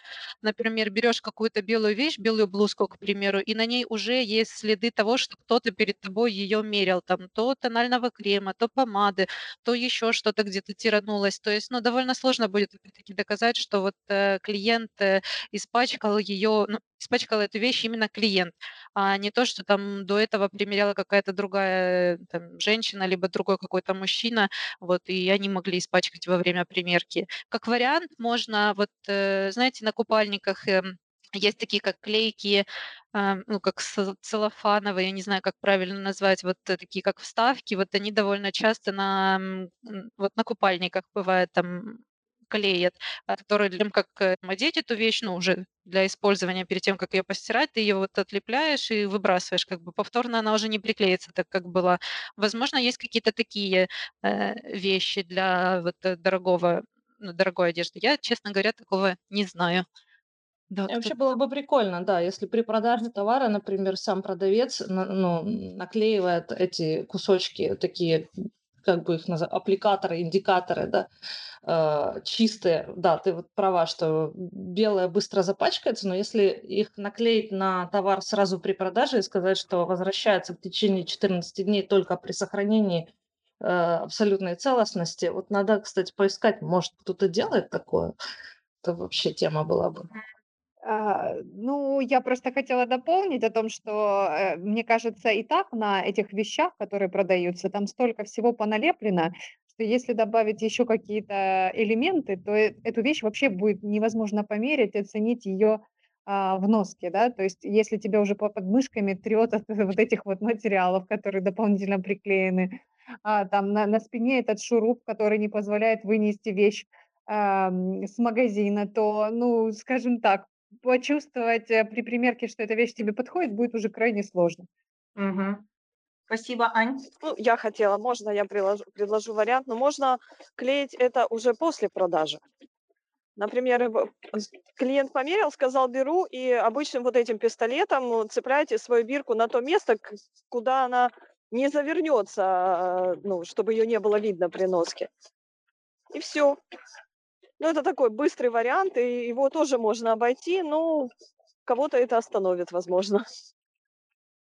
например, берешь какую-то белую вещь, белую блузку, к примеру, и на ней уже есть следы того, что кто-то перед тобой ее мерил, там, то тонального крема, то помады, то еще что-то где-то тиранулось. То есть, ну, довольно сложно будет опять-таки доказать, что вот э, клиент э, испачкал ее, ну, испачкал эту вещь именно клиент, а не то, что там до этого примеряла какая-то другая там, женщина, либо другой какой-то мужчина, вот, и они могли испачкать во время примерки. Как вариант, можно, вот, э, знаете, на купальниках эм, есть такие, как клейкие, а, ну, как целлофановые, я не знаю, как правильно назвать, вот э, такие, как вставки, вот они довольно часто на, вот на купальниках бывает там клеят, а, которые для как э, одеть эту вещь, ну, уже для использования перед тем, как ее постирать, ты ее вот отлепляешь и выбрасываешь, как бы повторно она уже не приклеится, так как была. Возможно, есть какие-то такие э, вещи для вот э, дорогого, ну, дорогой одежды. Я, честно говоря, такого не знаю. Да, И вообще было бы прикольно, да, если при продаже товара, например, сам продавец ну, наклеивает эти кусочки, такие, как бы их называть, аппликаторы, индикаторы, да, э, чистые. Да, ты вот права, что белое быстро запачкается, но если их наклеить на товар сразу при продаже и сказать, что возвращается в течение 14 дней только при сохранении э, абсолютной целостности, вот надо, кстати, поискать, может, кто-то делает такое, это вообще тема была бы. А, ну, я просто хотела дополнить о том, что, э, мне кажется, и так на этих вещах, которые продаются, там столько всего поналеплено, что если добавить еще какие-то элементы, то э эту вещь вообще будет невозможно померить, оценить ее а, в носке, да. То есть если тебя уже по подмышками трет от вот этих вот материалов, которые дополнительно приклеены, а, там на на спине этот шуруп, который не позволяет вынести вещь, с магазина, то, ну, скажем так, почувствовать, э, при примерке, что эта вещь тебе подходит, будет уже крайне сложно. Мгм. Спасибо, Ань. Ну, я хотела, можно я приложу предложу вариант, но можно клеить это уже после продажи. Например, клиент померил, сказал: "Беру", и обычным вот этим пистолетом ну, цепляете свою бирку на то место, куда она не завернется, а, ну, чтобы ее не было видно при носке. И все. Ну, это такой быстрый вариант, и его тоже можно обойти, но кого-то это остановит, возможно.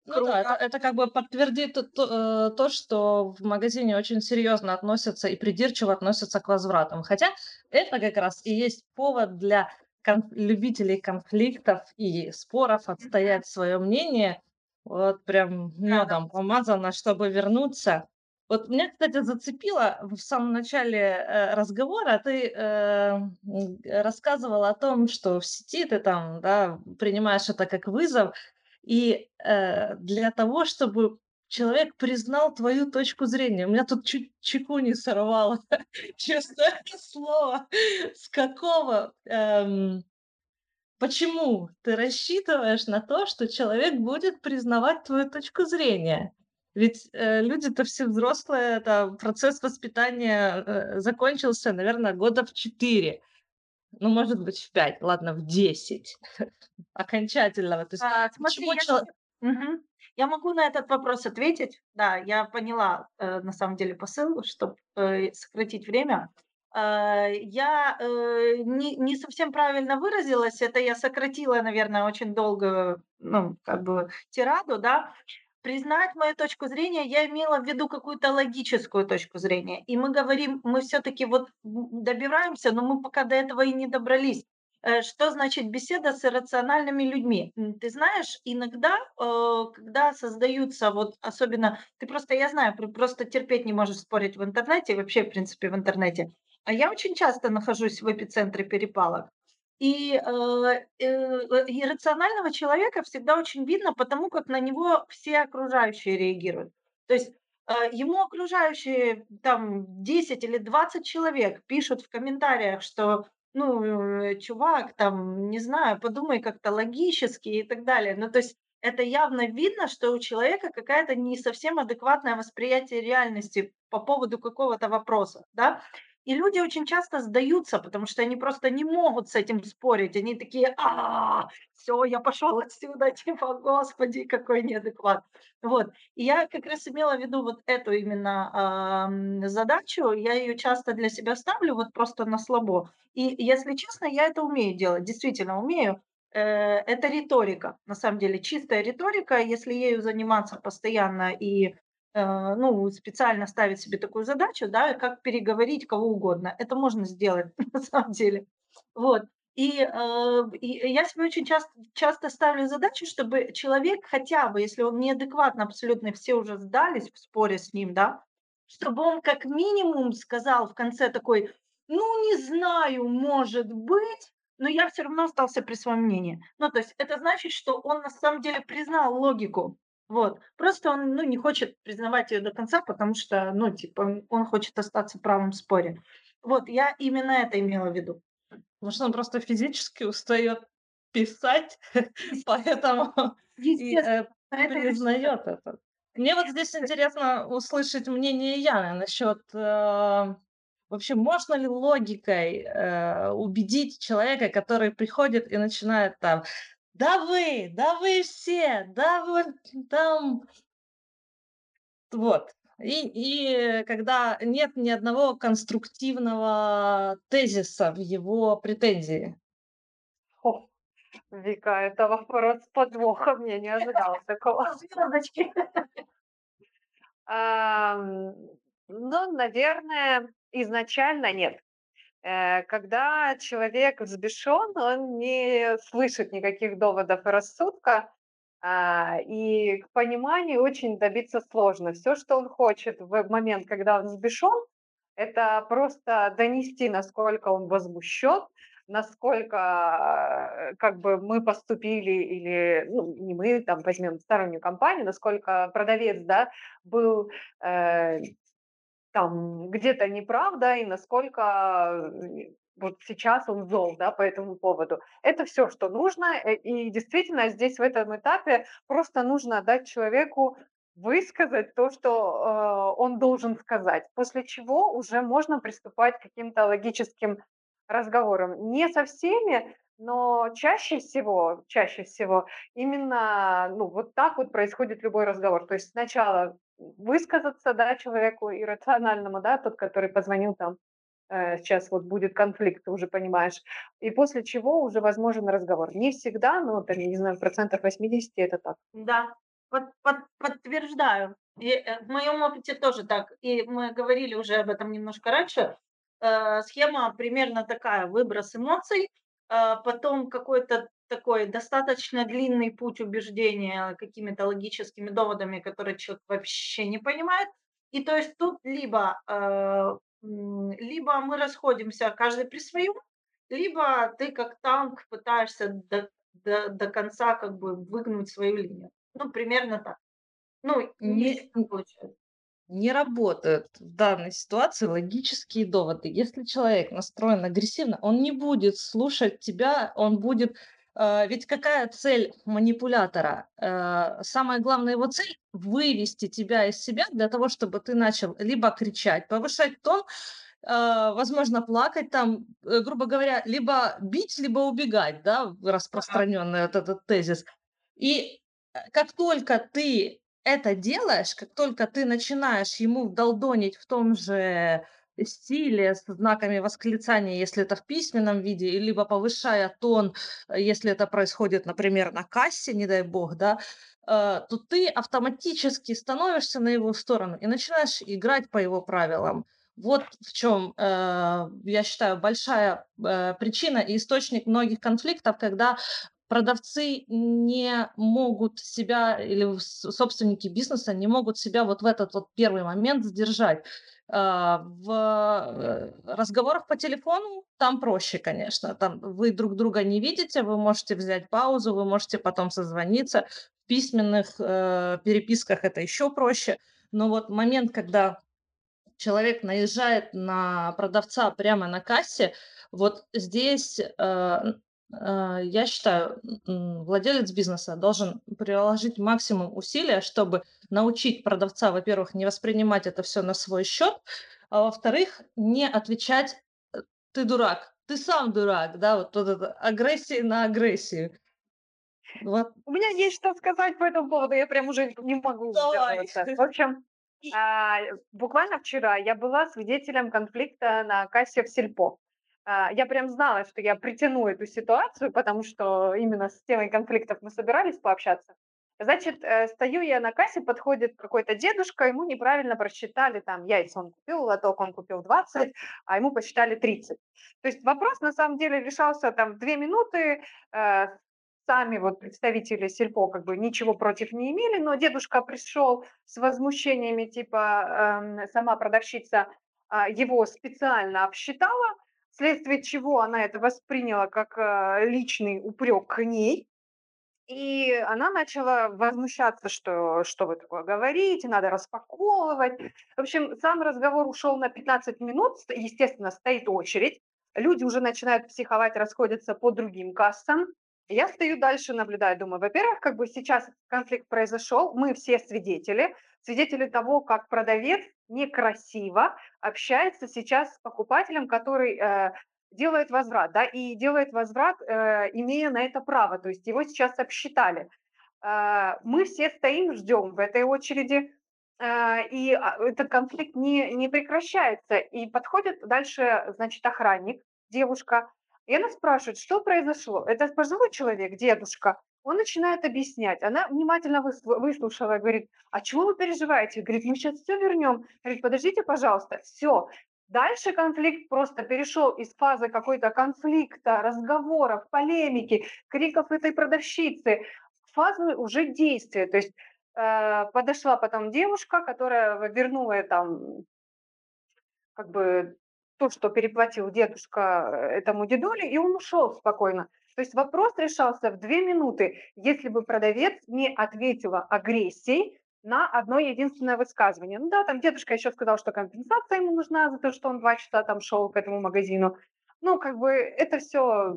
Ну да, это, это как бы подтвердит то, то, э, то, что в магазине очень серьезно относятся и придирчиво относятся к возвратам. Хотя это как раз и есть повод для кон- любителей конфликтов и споров отстоять свое мнение. Вот прям медом помазано, чтобы вернуться. Вот меня, кстати, зацепило в самом начале э, разговора, ты э, рассказывала о том, что в сети ты там, да, принимаешь это как вызов, и э, для того, чтобы человек признал твою точку зрения. У меня тут чуть чеку не сорвало, честное слово. С какого? Эм, почему ты рассчитываешь на то, что человек будет признавать твою точку зрения? Ведь э, люди-то все взрослые, это процесс воспитания э, закончился, наверное, года в четыре. Ну, может быть, в пять, ладно, в десять окончательного. То есть, а, смотри, я, чел... угу. я могу на этот вопрос ответить. Да, я поняла, э, на самом деле, посыл, чтобы э, сократить время. Э, я э, не, не совсем правильно выразилась, это я сократила, наверное, очень долго, ну, как бы, тираду, да, признать мою точку зрения, я имела в виду какую-то логическую точку зрения. И мы говорим, мы все-таки вот добираемся, но мы пока до этого и не добрались. Э, что значит беседа с иррациональными людьми? Ты знаешь, иногда, э, когда создаются, вот особенно, ты просто, я знаю, просто терпеть не можешь спорить в интернете, вообще, в принципе, в интернете. А я очень часто нахожусь в эпицентре перепалок. И э, э, иррационального человека всегда очень видно, потому как на него все окружающие реагируют. То есть э, ему окружающие там 10 или 20 человек пишут в комментариях, что ну, э, чувак, там, не знаю, подумай как-то логически и так далее. Ну, то есть это явно видно, что у человека какая-то не совсем адекватное восприятие реальности по поводу какого-то вопроса, да. И люди очень часто сдаются, потому что они просто не могут с этим спорить. Они такие, а, все, я пошел отсюда, типа, господи, какой неадекват. Вот. И я как раз имела в виду вот эту именно задачу. Я ее часто для себя ставлю вот просто на слабо. И если честно, я это умею делать, действительно умею. Э, это риторика, на самом деле, чистая риторика. Если ею заниматься постоянно и ну, специально ставить себе такую задачу, да, как переговорить кого угодно. Это можно сделать на самом деле. Вот. И, э, и я себе очень часто, часто ставлю задачу, чтобы человек хотя бы, если он неадекватно абсолютно, все уже сдались в споре с ним, да, чтобы он как минимум сказал в конце такой, ну, не знаю, может быть, но я все равно остался при своем мнении. Ну, то есть это значит, что он на самом деле признал логику вот. Просто он, ну, не хочет признавать ее до конца, потому что, ну, типа, он хочет остаться правым в споре. Вот, я именно это имела в виду. Может, он просто физически устает писать, поэтому и э, признает это. Мне вот здесь интересно услышать мнение Яны насчет э, вообще можно ли логикой э, убедить человека, который приходит и начинает там да вы, да вы все, да вы там. Вот. И, и когда нет ни одного конструктивного тезиса в его претензии. О, Вика, это вопрос с подвохом, я не ожидала такого. Ну, наверное, изначально нет. Э, когда человек взбешен, он не слышит никаких доводов и рассудка, а, и к пониманию очень добиться сложно. Все, что он хочет в момент, когда он взбешен, это просто донести, насколько он возмущен, насколько э, как бы мы поступили или ну, не мы там возьмем стороннюю компанию, насколько продавец да был э, там где-то неправда и насколько э, вот сейчас он зол, да, по этому поводу. Это все, что нужно, э, и действительно здесь в этом этапе просто нужно дать человеку высказать то, что э, он должен сказать, после чего уже можно приступать к каким-то логическим разговорам. Не со всеми, но чаще всего, чаще всего именно ну, вот так вот происходит любой разговор. То есть сначала высказаться, да, человеку иррациональному, да, тот, который позвонил там, э, сейчас вот будет конфликт, ты уже понимаешь, и после чего уже возможен разговор. Не всегда, но, там, не знаю, процентов 80 это так. Да, под, под, подтверждаю. И э, в моем опыте тоже так. И мы говорили уже об этом немножко раньше. Э, схема примерно такая: выброс эмоций, э, потом какой-то такой достаточно длинный путь убеждения какими-то логическими доводами, которые человек вообще не понимает. И то есть тут либо, э, либо мы расходимся каждый при своем, либо ты как танк пытаешься до, до, до конца как бы выгнуть свою линию. Ну, примерно так. Ну, не, не получается не работают в данной ситуации логические доводы. Если человек настроен агрессивно, он не будет слушать тебя, он будет ведь какая цель манипулятора? А, самая главная его цель– вывести тебя из себя для того, чтобы ты начал либо кричать, повышать тон, а, возможно, плакать там, э, грубо говоря, либо бить, либо убегать, да, распространенный вот этот тезис. И э, как только ты это делаешь, как только ты начинаешь ему вдолдонить в том же стиле, с знаками восклицания, если это в письменном виде, либо повышая тон, э, если это происходит, например, на кассе, не дай бог, да, э, то ты автоматически становишься на его сторону и начинаешь играть по его правилам. Вот в чем, э, я считаю, большая причина и источник многих конфликтов, когда продавцы не могут себя или собственники бизнеса не могут себя вот в этот вот первый момент сдержать. А, в э, разговорах по телефону там проще, конечно. Там вы друг друга не видите, вы можете взять паузу, вы можете потом созвониться. В письменных э, переписках это еще проще. Но вот момент, когда человек наезжает на продавца прямо на кассе, вот здесь э, я считаю, владелец бизнеса должен приложить максимум усилия, чтобы научить продавца, во-первых, не воспринимать это все на свой счет, а во-вторых, не отвечать э, «ты дурак», «ты сам дурак», да, вот, вот это агрессии на агрессию. Вот. У меня есть что сказать по этому поводу, я прям уже не могу Давай. В общем, а, буквально вчера я была свидетелем конфликта на кассе в Сельпо. А, я прям знала, что я притяну эту ситуацию, потому что именно с темой конфликтов мы собирались пообщаться. Значит, э, стою я на кассе, подходит какой-то дедушка, ему неправильно просчитали там яйца он купил, лоток он купил 20, а ему посчитали 30. То есть вопрос на самом деле решался там в две минуты, э, сами вот представители сельпо как бы ничего против не имели, но дедушка пришел с возмущениями, типа эм, сама продавщица а, его специально обсчитала, вследствие чего она это восприняла как э, личный упрек к ней, и она начала возмущаться, что что вы такое говорите, надо распаковывать. В общем, сам разговор ушел на 15 минут, естественно, стоит очередь, люди уже начинают психовать, расходятся по другим кассам. Я стою дальше, наблюдаю, думаю, во-первых, как бы сейчас конфликт произошел, мы все свидетели, свидетели того, как продавец некрасиво общается сейчас с покупателем, который э, делает возврат, да, и делает возврат, э, имея на это право, то есть его сейчас обсчитали. Э, мы все стоим, ждем в этой очереди, э, и а, этот конфликт не, не прекращается. И подходит дальше, значит, охранник, девушка, и она спрашивает, что произошло? Это пожилой человек, дедушка, он начинает объяснять. Она внимательно выслушала говорит, а чего вы переживаете? Говорит, мы сейчас все вернем. Говорит, подождите, пожалуйста. Все. Дальше конфликт просто перешел из фазы какой-то конфликта, разговоров, полемики, криков этой продавщицы в фазу уже действия. То есть э, подошла потом девушка, которая вернула там как бы то, что переплатил дедушка э, этому дедуле, и он ушел спокойно. То есть вопрос решался в две минуты, если бы продавец не ответила агрессией на одно единственное высказывание. Ну да, там дедушка еще сказал, что компенсация ему нужна за то, что он два часа там шел к этому магазину. Ну, как бы это все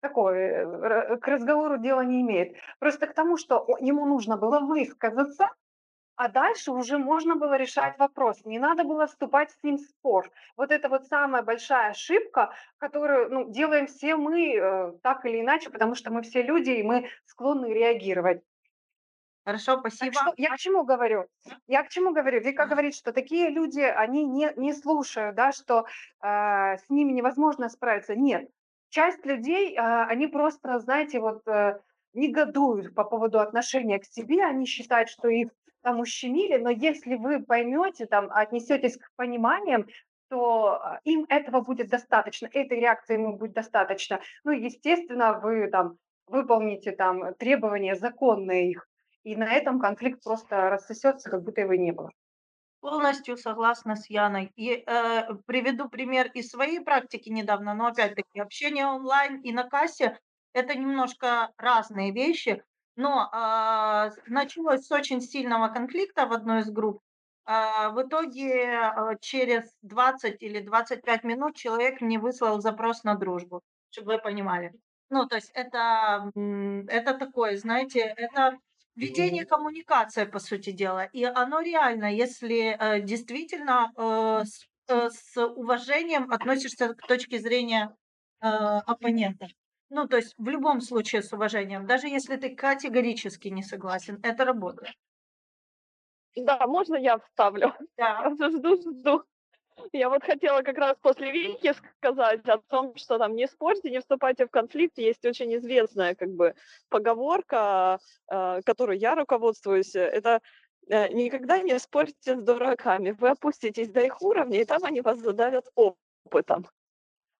такое, э, к разговору дела не имеет. Просто к тому, что ему нужно было высказаться, а дальше уже можно было решать вопрос, не надо было вступать с ним в спор. Вот это вот самая большая ошибка, которую ну, делаем все мы э, так или иначе, потому что мы все люди, и мы склонны реагировать. Хорошо, спасибо. Так что, я к чему говорю? Я к чему говорю? Вика говорит, что такие люди, они не, не слушают, да, что э, с ними невозможно справиться. Нет, часть людей, э, они просто, знаете, вот э, негодуют по поводу отношения к себе, они считают, что их там ущемили, но если вы поймете, там, отнесетесь к пониманиям, то а, им этого будет достаточно, этой реакции ему будет достаточно. Ну, естественно, вы там выполните там требования законные их, и на этом конфликт просто рассосется, как будто его не было. Полностью согласна с Яной. И э, приведу пример из своей практики недавно, но опять-таки общение онлайн и на кассе – это немножко разные вещи. Но а, началось с очень сильного конфликта в одной из групп. А, в итоге а, через 20 или 25 минут человек мне выслал запрос на дружбу, чтобы вы понимали. Ну, то есть это, это такое, знаете, это ведение коммуникации, по сути дела. И оно реально, если э, действительно э, с, э, с уважением относишься к точке зрения э, оппонента. Ну, то есть в любом случае с уважением, даже если ты категорически не согласен, это работает. Да, можно я вставлю? Да. Я уже жду, жду. Я вот хотела как раз после Вики сказать о том, что там не спорьте, не вступайте в конфликт. Есть очень известная как бы поговорка, э, которой я руководствуюсь. Это э, никогда не спорьте с дураками. Вы опуститесь до их уровня, и там они вас задавят опытом.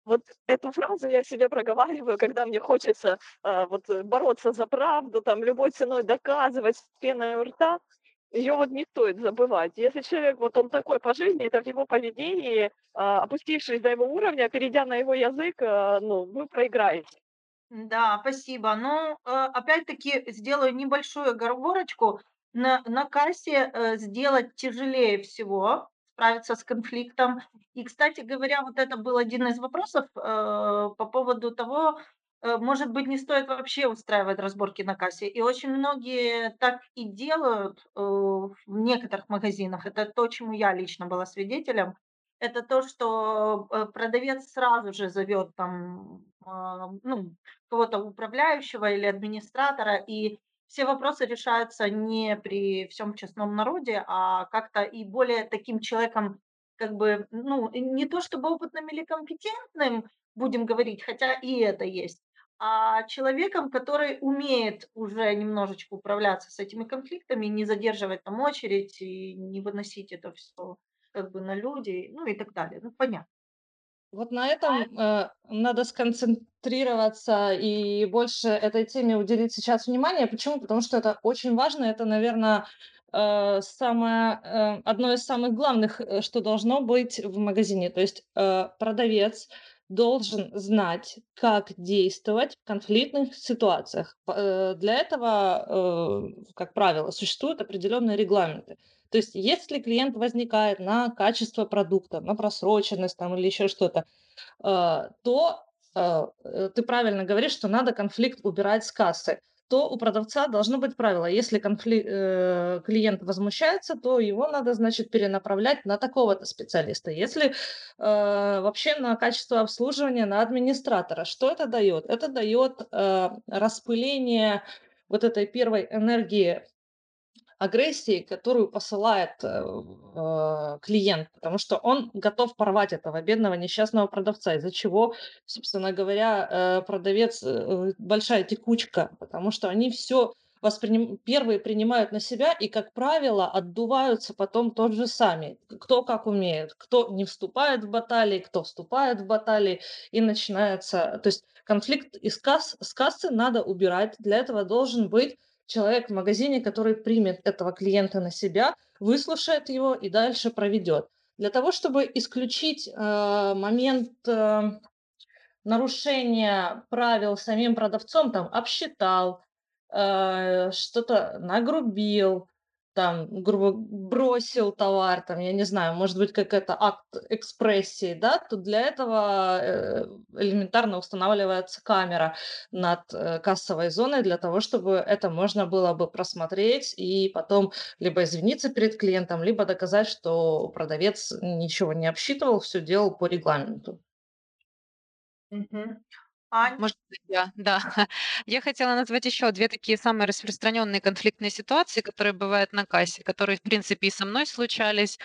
Вот эту фразу я себе проговариваю, когда мне хочется э, вот бороться за правду, там любой ценой доказывать с пеной у рта ее вот не стоит забывать. Если человек, вот он такой по жизни, это в его поведении, а, опустившись до его уровня, перейдя на его язык, а, ну, вы проиграете. Да, спасибо. Ну, э, опять-таки сделаю небольшую оговорочку. На, на кассе э, сделать тяжелее всего, справиться с конфликтом. И, кстати говоря, вот это был один из вопросов э, по поводу того, Э, может быть, не стоит вообще устраивать разборки на кассе. И очень многие так и делают э, в некоторых магазинах. Это то, чему я лично была свидетелем. Это то, что э, продавец сразу же зовет там а, ну, кого-то управляющего или администратора, и все вопросы решаются не при всем честном народе, а как-то и более таким человеком, как бы, ну, не то чтобы опытным или компетентным, будем говорить, хотя и это есть, а человеком, который умеет уже немножечко управляться с этими конфликтами, не задерживать там очередь и не выносить это все как бы на людей, ну и так далее. Ну, понятно. Вот на этом э, надо сконцентрироваться и больше этой теме уделить сейчас внимание. Почему? Потому что это очень важно. Это, наверное, э, самое, э, одно из самых главных, э, что должно быть в магазине. То есть э, продавец должен знать, как действовать в конфликтных ситуациях. Э, для этого, э, как правило, существуют определенные регламенты. То есть, если клиент возникает на качество продукта, на просроченность там, или еще что-то, э, то ты правильно говоришь, что надо конфликт убирать с кассы то у продавца должно быть правило. Если конфли... э, клиент возмущается, то его надо, значит, перенаправлять на такого-то специалиста. Если э, вообще на качество обслуживания, на администратора, что это дает? Это дает э, распыление вот этой первой энергии агрессии, которую посылает э, э, клиент, потому что он готов порвать этого бедного несчастного продавца, из-за чего, собственно говоря, э, продавец э, большая текучка, потому что они все восприним... первые принимают на себя и, как правило, отдуваются потом тот же сами. Кто как умеет, кто не вступает в баталии, кто вступает в баталии, и начинается... То есть конфликт из касс... с кассы надо убирать. Для этого должен быть человек в магазине, который примет этого клиента на себя, выслушает его и дальше проведет. Для того, чтобы исключить э, момент э, нарушения правил самим продавцом, там обсчитал, э, что-то нагрубил, там, грубо бросил товар, там, я не знаю, может быть, как это акт экспрессии, да, то для этого э, элементарно устанавливается камера над э, кассовой зоной для того, чтобы это можно было бы просмотреть и потом либо извиниться перед клиентом, либо доказать, что продавец ничего не обсчитывал, все делал по регламенту. Мгм. Ань? Может быть, я, да. Я хотела назвать еще две такие самые распространенные конфликтные ситуации, которые бывают на кассе, которые, в принципе, и со мной случались.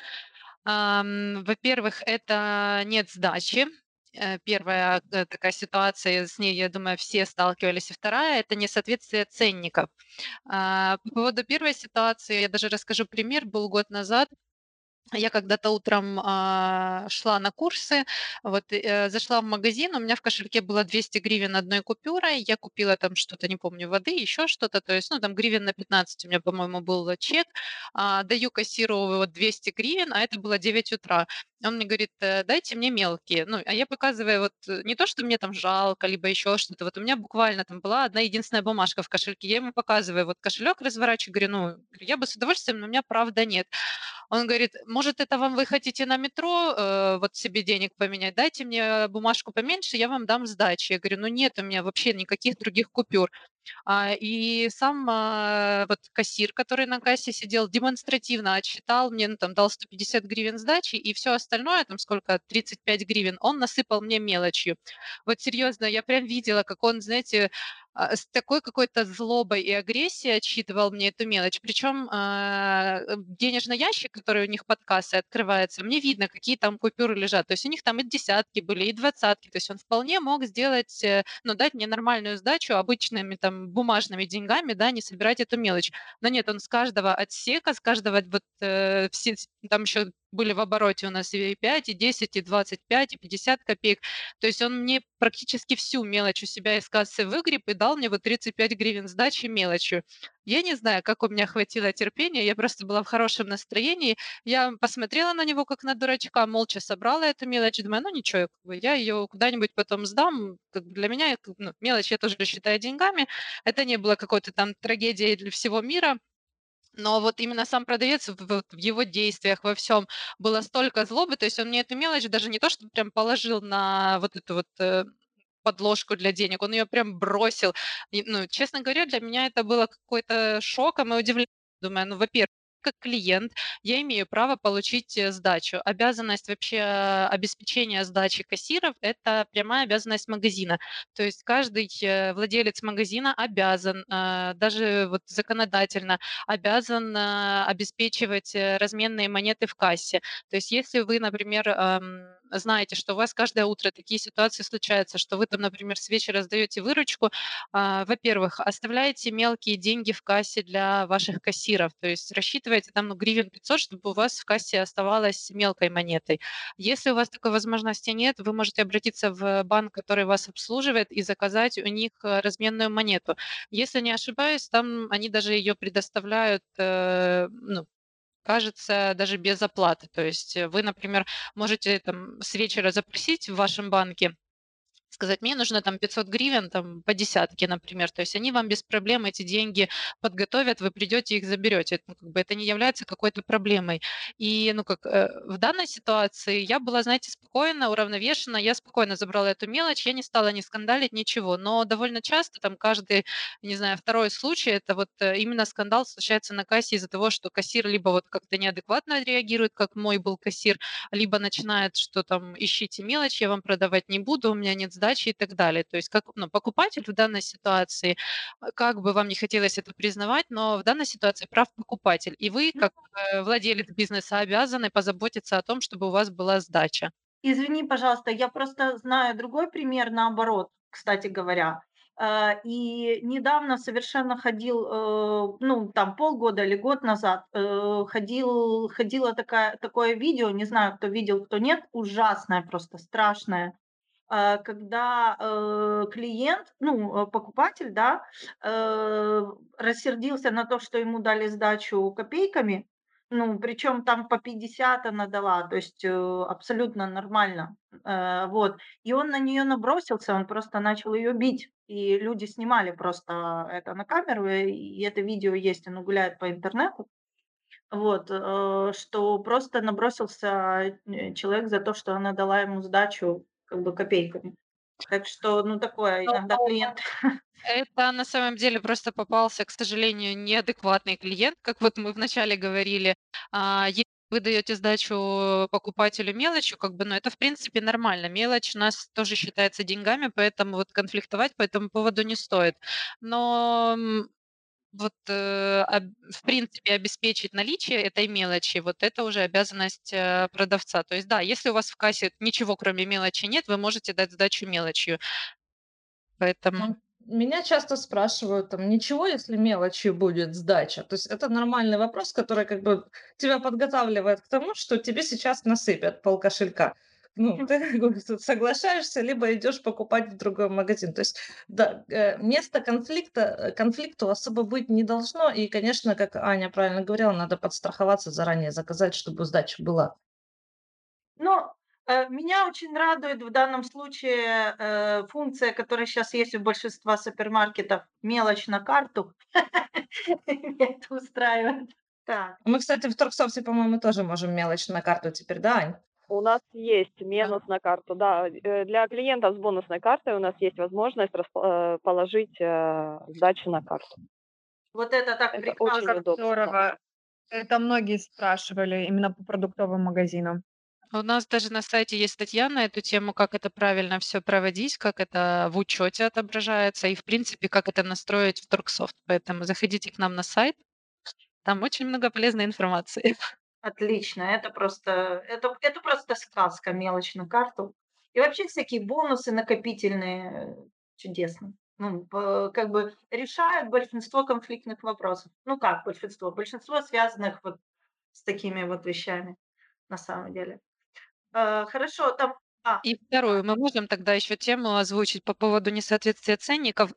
Во-первых, это нет сдачи. Э, первая э, такая ситуация, с ней, я думаю, все сталкивались. И вторая– это несоответствие ценников. А, по поводу первой ситуации я даже расскажу пример. Был год назад, я когда-то утром а, шла на курсы, вот э, зашла в магазин, у меня в кошельке было 200 гривен одной купюрой, я купила там что-то, не помню, воды, еще что-то, то есть, ну, там гривен на 15 у меня, по-моему, был чек, а, даю кассиру вот 200 гривен, а это было 9 утра. Он мне говорит, «Э, дайте мне мелкие. Ну, а я показываю вот э, не то, что мне там жалко, либо еще что-то. Вот у меня буквально там была одна единственная бумажка в кошельке. Я ему показываю, вот кошелек разворачиваю, говорю, ну, я бы с удовольствием, но у меня правда нет. Он говорит, может, это вам вы хотите на метро э, вот себе денег поменять? Дайте мне бумажку поменьше, я вам дам сдачи. Я говорю, ну нет у меня вообще никаких других купюр. А, и сам а, вот кассир, который на кассе сидел, демонстративно отсчитал мне, ну, там, дал 150 гривен сдачи, и все остальное, там, сколько, 35 гривен, он насыпал мне мелочью. Вот серьезно, я прям видела, как он, знаете, с такой какой-то злобой и агрессией отсчитывал мне эту мелочь. Причем а, э, денежный ящик, который у них под кассой открывается, мне видно, какие там купюры лежат. То есть у них там и десятки были, и двадцатки. То есть он вполне мог сделать, э, ну, дать мне нормальную сдачу обычными там бумажными деньгами, да, не собирать эту мелочь. Но нет, он с каждого отсека, с каждого вот э, все, там еще были в обороте у нас и 5, и 10, и 25, и 50 копеек. То есть он мне практически всю мелочь у себя из кассы выгреб и дал мне вот 35 гривен сдачи мелочью. Я не знаю, как у меня хватило терпения, я просто была в хорошем настроении. Я посмотрела на него как на дурачка, молча собрала эту мелочь, думаю, ну ничего, я ее куда-нибудь потом сдам. Для меня ну, мелочь я тоже считаю деньгами. Это не было какой-то там трагедией для всего мира. Но вот именно сам продавец в, его действиях, во всем было столько злобы, то есть он мне эту мелочь даже не то, что прям положил на вот эту вот э, подложку для денег, он ее прям бросил. И, ну, честно говоря, для меня это было какой-то шоком и удивлением. Думаю, ну, во-первых, как клиент я имею право получить э, сдачу. Обязанность вообще э, обеспечения сдачи кассиров– это прямая обязанность магазина. То есть каждый э, владелец магазина обязан, даже вот законодательно, обязан обеспечивать разменные монеты в кассе. То есть если вы, например, знаете, что у вас каждое утро такие ситуации случаются, что вы там, например, с вечера сдаете выручку, а, во-первых, оставляете мелкие деньги в кассе для ваших кассиров, то есть рассчитываете там ну, гривен 500, чтобы у вас в кассе оставалось мелкой монетой. Если у вас такой возможности нет, вы можете обратиться в банк, который вас обслуживает, и заказать у них э, разменную монету. Если не ошибаюсь, там они даже ее предоставляют э, ну, кажется, даже без оплаты. То есть э, вы, например, можете там с вечера запросить в вашем банке сказать, мне нужно там 500 гривен, там по десятке, например. То есть они вам без проблем эти деньги подготовят, вы придете их заберете. Ну, как бы это не является какой-то проблемой. И ну как э, в данной ситуации я была, знаете, спокойна, уравновешена, я спокойно забрала эту мелочь, я не стала ни скандалить, ничего. Но довольно часто там каждый, не знаю, второй случай, это вот э, именно скандал случается на кассе из-за того, что кассир либо вот как-то неадекватно реагирует, как мой был кассир, либо начинает, что там ищите мелочь, я вам продавать не буду, у меня нет сдачи и так далее. То есть как ну, покупатель в данной ситуации, э, как бы вам не хотелось это признавать, но в данной ситуации прав покупатель. И вы, как э, владелец бизнеса, обязаны позаботиться о том, чтобы у вас была сдача. Извини, пожалуйста, я просто знаю другой пример наоборот, кстати говоря. Э, и недавно совершенно ходил, ну, там полгода или год назад, ходил, ходило такая, такое видео, не знаю, кто видел, кто нет, ужасное, просто страшное. А, когда э, клиент, ну, э, покупатель, да, э, рассердился на то, что ему дали сдачу копейками, ну, причем там по 50 она дала, то есть абсолютно нормально, вот. И он на нее набросился, он просто начал ее бить, и люди снимали просто это на камеру, и это видео есть, оно гуляет по интернету. Вот, что просто набросился человек за то, что она дала ему сдачу как бы копейками. Так что, ну, такое иногда клиент Это на самом деле просто попался, к сожалению, неадекватный клиент, как вот мы вначале говорили. А, если вы даете сдачу покупателю мелочью, как бы, ну, это в принципе нормально. Мелочь у нас тоже считается деньгами, поэтому вот конфликтовать по этому поводу не стоит. Но вот, э, в принципе, обеспечить наличие этой мелочи, вот это уже обязанность э, продавца. То есть, да, если у вас в кассе ничего кроме мелочи нет, вы можете дать сдачу мелочью. Поэтому... Меня часто спрашивают, там, ничего, если мелочью будет сдача? То есть это нормальный вопрос, который как бы тебя подготавливает к тому, что тебе сейчас насыпят пол кошелька ну, ты соглашаешься, либо идешь покупать в другой магазин. То есть, да, э, место конфликта, э, конфликту особо быть не должно. И, конечно, как Аня правильно говорила, надо подстраховаться заранее, заказать, чтобы сдача была. Ну, э, меня очень радует в данном случае э, функция, которая сейчас есть у большинства супермаркетов, мелочь на карту. Меня это устраивает. Так. Мы, кстати, в Торксофте, по-моему, тоже можем мелочь на карту теперь, да, Ань? У нас есть минус на карту, да. Э, для клиентов с бонусной картой у нас есть возможность э, положить э, сдачу на карту. Вот это так это прекрасно. Очень удобно. Здорово. Это многие спрашивали именно по продуктовым магазинам. У нас даже на сайте есть статья на эту тему, как это правильно все проводить, как это в учете отображается и, в принципе, как это настроить в Торксофт. Поэтому заходите к нам на сайт, там очень много полезной информации. Отлично, это просто, это, это просто сказка, мелочь на карту. И вообще всякие бонусы накопительные, э, чудесно. Ну, по- как бы решают большинство конфликтных вопросов. Ну как большинство? Большинство связанных вот с такими вот вещами на самом деле. Э, хорошо, там... А, И вторую, мы можем тогда еще тему озвучить по поводу несоответствия ценников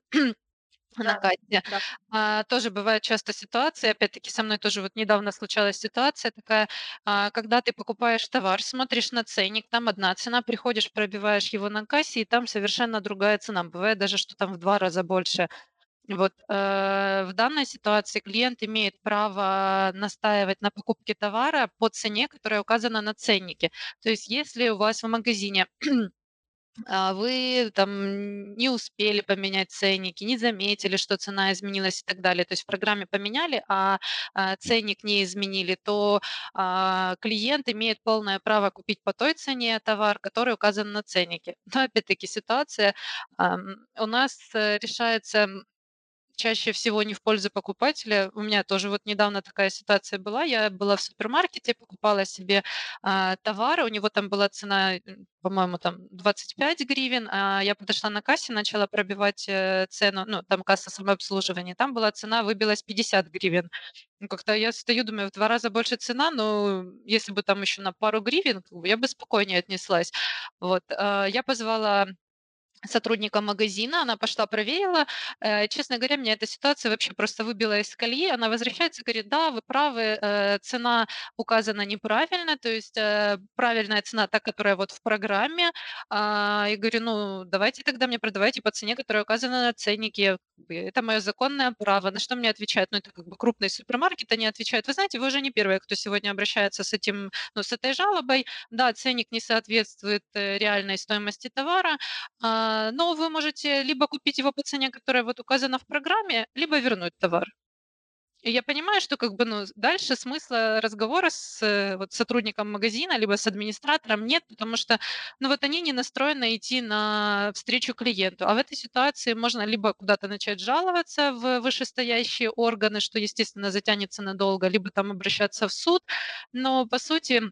на да, кассе. да. А, тоже бывает часто ситуация, опять-таки со мной тоже вот недавно случалась ситуация такая, а, когда ты покупаешь товар, смотришь на ценник, там одна цена, приходишь, пробиваешь его на кассе, и там совершенно другая цена. Бывает даже, что там в два раза больше. Вот, э, в данной ситуации клиент имеет право настаивать на покупке товара по цене, которая указана на ценнике. То есть если у вас в магазине а, вы там не успели поменять ценники, не заметили, что цена изменилась и так далее, то есть в программе поменяли, а, а ценник не изменили, то а, клиент имеет полное право купить по той цене товар, который указан на ценнике. Но опять-таки ситуация у нас э, решается чаще всего не в пользу покупателя. У меня тоже вот недавно такая ситуация была. Я была в супермаркете, покупала себе а, товары, у него там была цена, м, по-моему, там 25 гривен, а я подошла на кассе, начала пробивать э, цену, ну, там касса самообслуживания, там была цена, выбилась 50 гривен. Ну, как-то я стою, думаю, в два раза больше цена, но если бы там еще на пару гривен, я бы спокойнее отнеслась. Вот, а, я позвала сотрудника магазина, она пошла проверила. Э, честно говоря, меня эта ситуация вообще просто выбила из колеи. Она возвращается, говорит, да, вы правы, э, цена указана неправильно, то есть э, правильная цена та, которая вот в программе. А, и говорю, ну, давайте тогда мне продавайте по цене, которая указана на ценнике. Это мое законное право. На что мне отвечают? Ну, это как бы крупный супермаркет, они отвечают, вы знаете, вы уже не первые, кто сегодня обращается с этим, ну, с этой жалобой. Да, ценник не соответствует реальной стоимости товара, а, но вы можете либо купить его по цене, которая вот указана в программе, либо вернуть товар. И я понимаю, что как бы, ну, дальше смысла разговора с э, вот сотрудником магазина либо с администратором нет, потому что, ну, вот они не настроены идти на встречу клиенту. А в этой ситуации можно либо куда-то начать жаловаться в вышестоящие органы, что, естественно, затянется надолго, либо там обращаться в суд. Но, по сути,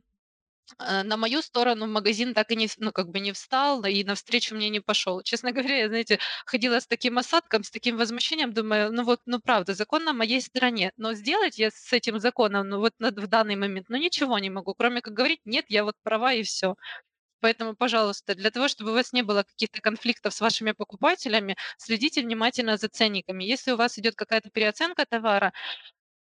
на мою сторону магазин так и не, ну, как бы не встал и навстречу мне не пошел. Честно говоря, я, знаете, ходила с таким осадком, с таким возмущением, думаю, ну вот, ну правда, закон на моей стороне, но сделать я с этим законом, ну вот в данный момент, ну ничего не могу, кроме как говорить, нет, я вот права и все. Поэтому, пожалуйста, для того, чтобы у вас не было каких-то конфликтов с вашими покупателями, следите внимательно за ценниками. Если у вас идет какая-то переоценка товара,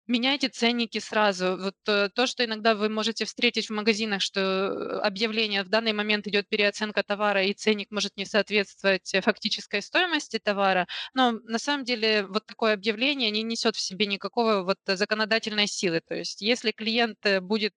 Меняйте ценники сразу. Вот э, то, что иногда вы можете встретить в магазинах, что э, объявление в данный момент идет переоценка товара и ценник может не соответствовать э, фактической стоимости товара, но на самом деле вот такое объявление не несет в себе никакого вот законодательной силы. То есть если клиент будет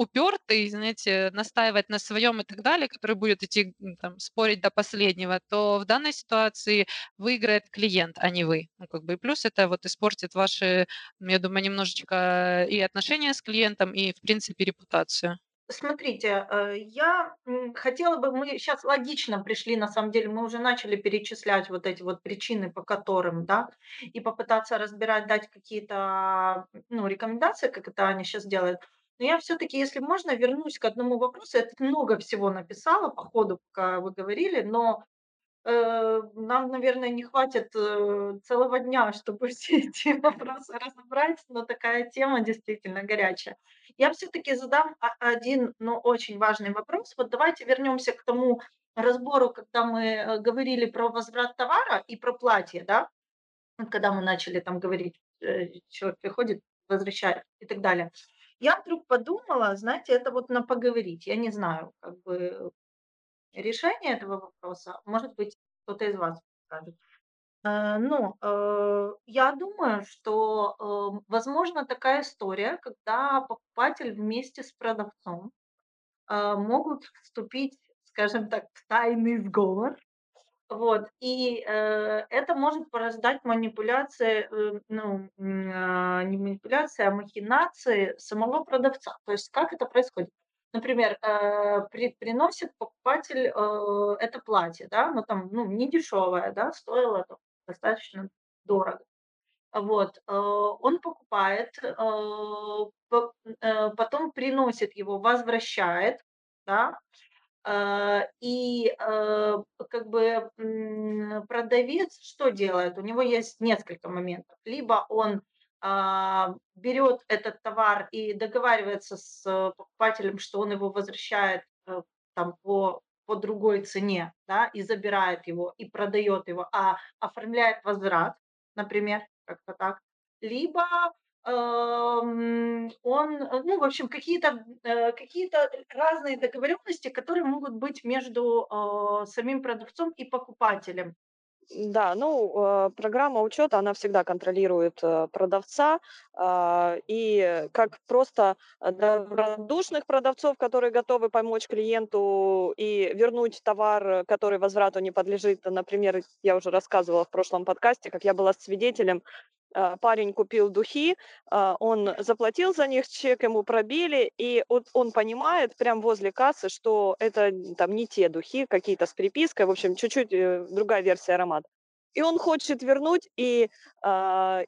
упертый, знаете, настаивать на своем и так далее, который будет идти там, спорить до последнего, то в данной ситуации выиграет клиент, а не вы. Ну, как бы, и плюс это вот испортит ваши, я думаю, немножечко и отношения с клиентом, и, в принципе, репутацию. Смотрите, э, я хотела бы, мы сейчас логично пришли, на самом деле, мы уже начали перечислять вот эти вот причины, по которым, да, и попытаться разбирать, дать какие-то, ну, рекомендации, как это Аня сейчас делает. Но я все-таки, если можно, вернусь к одному вопросу. Я много всего написала по ходу, пока вы говорили, но Э, нам, наверное, не хватит, э, целого дня, чтобы все эти вопросы разобрать, но такая тема действительно горячая. Я все таки задам один, но очень важный вопрос. Вот давайте вернемся к тому разбору, когда мы, э, говорили про возврат товара и про платье, да. Когда мы начали там говорить, э, человек приходит, возвращает и так далее. Я вдруг подумала, знаете, это вот на поговорить. Я не знаю, как бы решение этого вопроса, может быть, кто-то из вас скажет. Э, но, э, я думаю, что, э, возможно такая история, когда покупатель вместе с продавцом, э, могут вступить, скажем так, в тайный сговор. Вот, и, э, это может порождать манипуляции, э, ну, а, не манипуляции, а махинации самого продавца. То есть как это происходит? например, э, при приносит покупатель, э, это платье, да, но там, ну, не дешевое, да, стоило там достаточно дорого. Вот, э, он покупает, э, по э, потом приносит его, возвращает, да, э, и, э, как бы, продавец что делает? У него есть несколько моментов. Либо он, а, берет этот товар и договаривается с э, покупателем, что он его возвращает, э, там по по другой цене, да, и забирает его, и продает его, а оформляет возврат, например, как-то так. Либо, он, э, ну, в общем, какие-то, э, какие-то разные договоренности, которые могут быть между, э, самим продавцом и покупателем. Да, ну, э, программа учета, она всегда контролирует э, продавца, а, и как просто добродушных продавцов, которые готовы помочь клиенту и вернуть товар, который возврату не подлежит. Например, я уже рассказывала в прошлом подкасте, как я была свидетелем а, парень купил духи, а, он заплатил за них, чек ему пробили, и вот он понимает прям возле кассы, что это там не те духи, какие-то с припиской, в общем, чуть-чуть э, другая версия аромата. И он хочет вернуть, и э,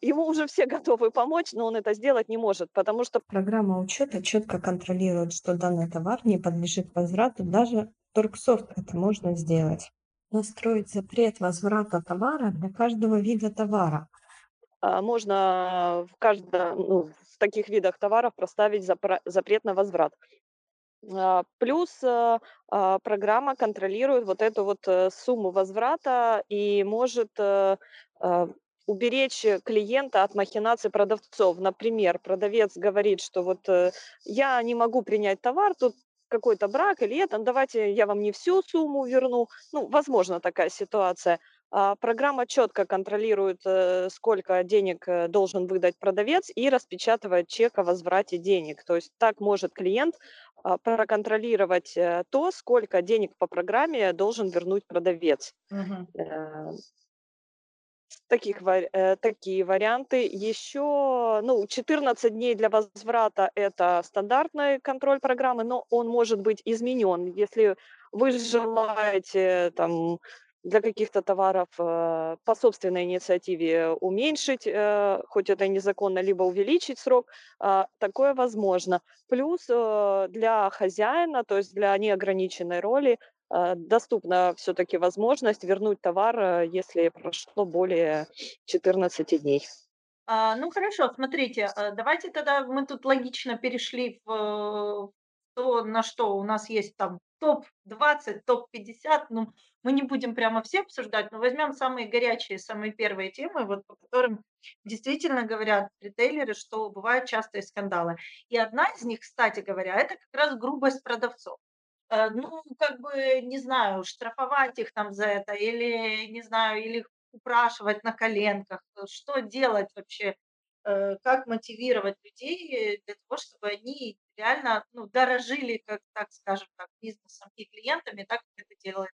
ему уже все готовы помочь, но он это сделать не может, потому что программа учета четко контролирует, что данный товар не подлежит возврату, даже торгсофт это можно сделать. Настроить запрет возврата товара для каждого вида товара. А, можно в каждом, ну, в таких видах товаров проставить запрет на возврат. А, плюс э, а, программа контролирует вот эту вот э, сумму возврата и может э, уберечь клиента от махинаций продавцов. Например, продавец говорит, что вот я не могу принять товар, тут какой-то брак или это, давайте я вам не всю сумму верну. Ну, возможно такая ситуация. А, программа четко контролирует, э, сколько денег э, должен выдать продавец и распечатывает чек о возврате денег. То есть так может клиент а, проконтролировать э, то, сколько денег по программе должен вернуть продавец. Мгм. Таких, такие варианты. Еще ну, 14 дней для возврата– это стандартный контроль программы, но он может быть изменен. Если вы желаете там, для каких-то товаров э, по собственной инициативе уменьшить, э, хоть это и незаконно, либо увеличить срок, э, такое возможно. Плюс э, для хозяина, то есть для неограниченной роли, э, доступна все-таки возможность вернуть товар, э, если прошло более 14 дней. А, ну хорошо, смотрите, давайте тогда мы тут логично перешли в то, на что у нас есть там топ-20, топ-50, ну, мы не будем прямо все обсуждать, но возьмем самые горячие, самые первые темы, вот по которым действительно говорят ритейлеры, что бывают частые скандалы. И одна из них, кстати говоря, это как раз грубость продавцов. Э, ну, как бы, не знаю, штрафовать их там за это, или, не знаю, или упрашивать на коленках. Что делать вообще? Э, как мотивировать людей для того, чтобы они реально, ну, дорожили, как так скажем так, бизнесом и клиентами, так как это делает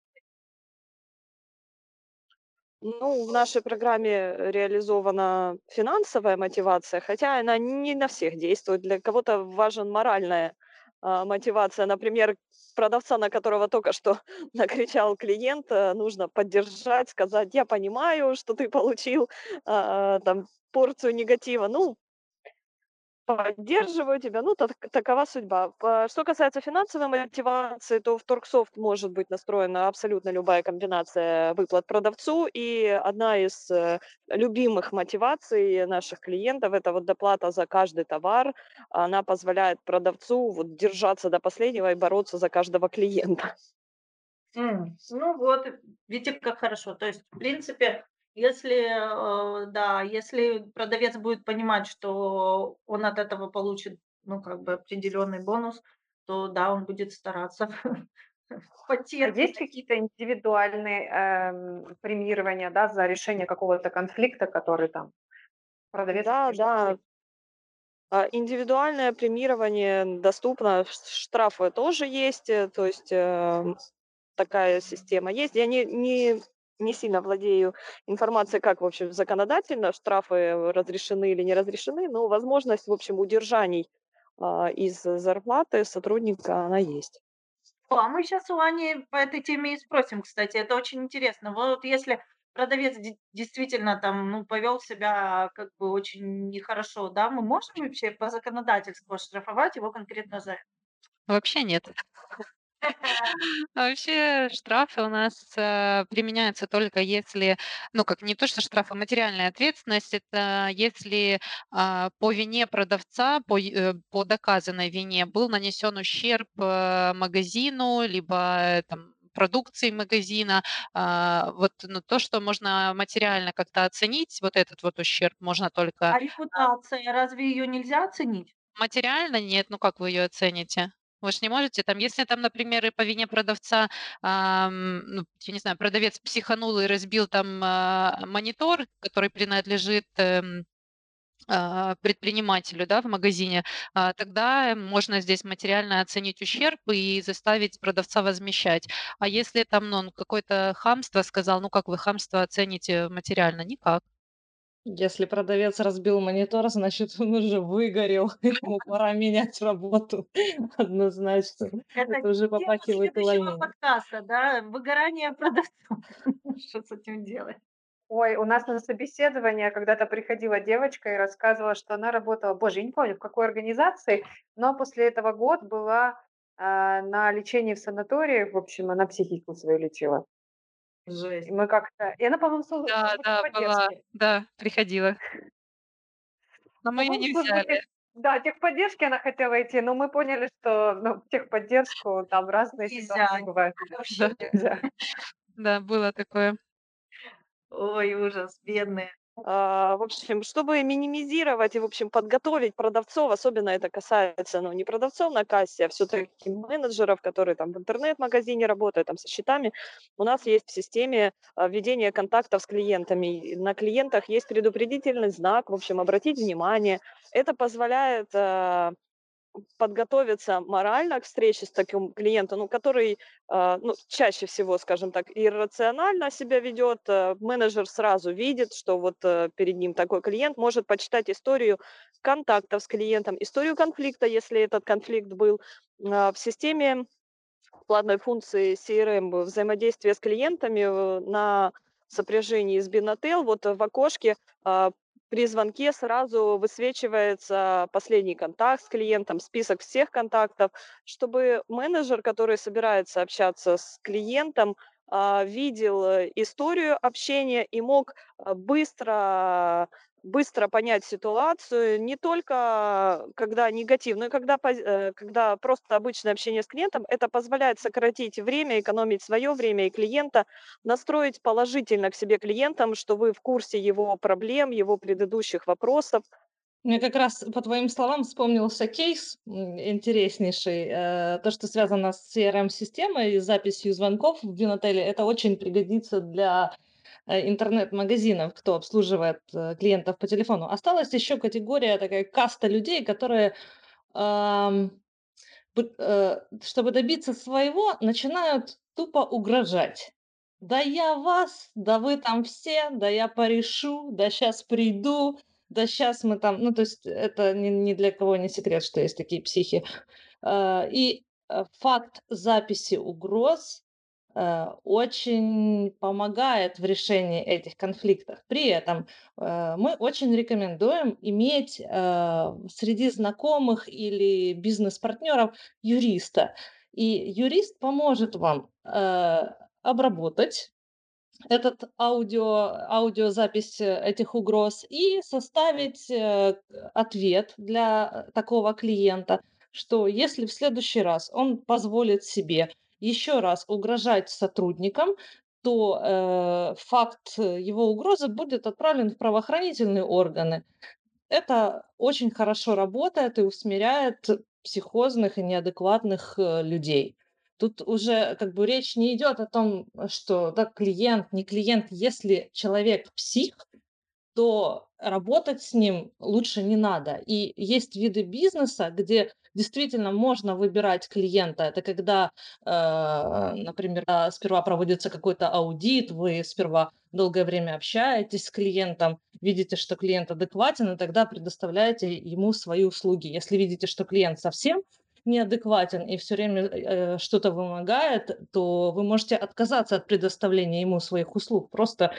Ну, в нашей программе реализована финансовая мотивация, хотя она не на всех действует. Для кого-то важен моральная а, мотивация. Например, продавца, на которого только что накричал клиент, э, нужно поддержать, сказать, я понимаю, что ты получил а, там порцию негатива. Ну, поддерживаю тебя, ну, так, такова судьба. Что касается финансовой мотивации, то в Торксофт может быть настроена абсолютно любая комбинация выплат продавцу, и одна из э, любимых мотиваций наших клиентов – это вот доплата за каждый товар. Она позволяет продавцу вот держаться до последнего и бороться за каждого клиента. Mm. Ну вот, видите, как хорошо. То есть, в принципе, если, э, да, если продавец будет понимать, что он от этого получит, ну, как бы определенный бонус, то да, он будет стараться А есть какие-то индивидуальные эм, премирования, да, за решение какого-то конфликта, который там продавец Да, да. А, Индивидуальное премирование доступно, штрафы тоже есть, э, то есть эм, такая система есть. Я не, не не сильно владею информацией, как, в общем, законодательно штрафы разрешены или не разрешены, но возможность, в общем, удержаний а, из зарплаты сотрудника, она есть. А мы сейчас у Ани по этой теме и спросим, кстати. Это очень интересно. Вот если продавец де действительно там, ну, повел себя как бы очень нехорошо, да, мы можем вообще по законодательству оштрафовать его конкретно за это? Вообще нет. Вообще штрафы у нас, э, применяются только если, ну, как не то что штрафы, а материальная ответственность- это если, а, по вине продавца, по э, по доказанной вине был нанесен ущерб, э, магазину, либо, э, там продукции магазина. А, вот, ну, то, что можно материально как-то оценить, вот этот вот ущерб можно только, А а репутация, разве ее нельзя оценить? Материально нет, ну как вы ее оцените? Вы ж не можете там, если там, например, и по вине продавца, ам, ну, я не знаю, продавец психанул и разбил там, а, монитор, который принадлежит, а, предпринимателю, да, в магазине, а, тогда можно здесь материально оценить ущерб и заставить продавца возмещать. А если там, ну, он какое-то хамство сказал, ну как вы хамство оцените материально? Никак. Если продавец разбил монитор, значит, он уже выгорел, ему пора менять работу однозначно. Это Это уже попахивает увольнением. подкаста, да, выгорание продавцов. Что с этим делать? Ой, у нас на собеседование когда-то приходила девочка и рассказывала, что она работала, боже, я не помню, в какой организации, но после этого год была а, на лечении в санатории, в общем, она психику свою лечила. И Жесть. мы как-то... И она, по-моему, службе Да, да, была, да, приходила. Но мы ее не взяли. Да, техподдержки она хотела идти, но мы поняли, что ну, техподдержку там разные Нельзя. ситуации бывают. Вообще Да, Нельзя. да, было такое. Ой, ужас, бедные. А, В общем, чтобы минимизировать и, в общем, подготовить продавцов, особенно это касается, ну, не продавцов на кассе, а все-таки менеджеров, которые там в интернет-магазине работают, там со счетами, у нас есть в системе а, введение контактов с клиентами. На клиентах есть предупредительный знак, в общем, обратить внимание. Это позволяет а, подготовиться морально к встрече с таким клиентом, ну, который а, ну, чаще всего, скажем так, иррационально себя ведет. а, Менеджер сразу видит, что вот э, перед ним такой клиент, может почитать историю контактов с клиентом, историю конфликта, если этот конфликт был а, в системе платной функции CRM взаимодействия с клиентами э, на сопряжении с Binatel, вот в окошке а, при звонке сразу высвечивается последний контакт с клиентом, список всех контактов, чтобы менеджер, который собирается общаться с клиентом, а, видел э, историю общения и мог а, быстро быстро понять ситуацию, не только когда негатив, но и когда, э, когда просто обычное общение с клиентом, это позволяет сократить время, экономить свое время и клиента, настроить положительно к себе клиентам, что вы в курсе его проблем, его предыдущих вопросов. Мне как раз по твоим словам вспомнился кейс интереснейший. э, То, что связано с CRM-системой и записью звонков в Бинотеле, это очень пригодится для э, интернет-магазинов, кто обслуживает э, клиентов по телефону. Осталась еще категория, такая каста людей, которые, э, чтобы добиться своего, начинают тупо угрожать. Да я вас, да вы там все, да я порешу, да сейчас приду, да сейчас мы там, ну, то есть это ни, ни для кого не секрет, что есть такие психи. И э, факт записи угроз э, очень помогает в решении этих конфликтов. При этом э, мы очень рекомендуем иметь э, среди знакомых или бизнес-партнеров юриста. И юрист поможет вам э, обработать этот аудио, аудиозапись э, этих угроз и составить э, ответ для э, такого клиента, что если в следующий раз он позволит себе еще раз угрожать сотрудникам, то э, факт его угрозы будет отправлен в правоохранительные органы. Это очень хорошо работает и усмиряет психозных и неадекватных э, людей. Тут уже как бы речь не идет о том, что да, клиент, не клиент. Если человек псих, то работать с ним лучше не надо. И есть виды бизнеса, где действительно можно выбирать клиента. Это когда, э, например, сперва проводится какой-то аудит, вы сперва долгое время общаетесь с клиентом, видите, что клиент адекватен, и тогда предоставляете ему свои услуги. Если видите, что клиент совсем неадекватен и все время э, что-то вымогает, то вы можете отказаться от предоставления ему своих услуг. Просто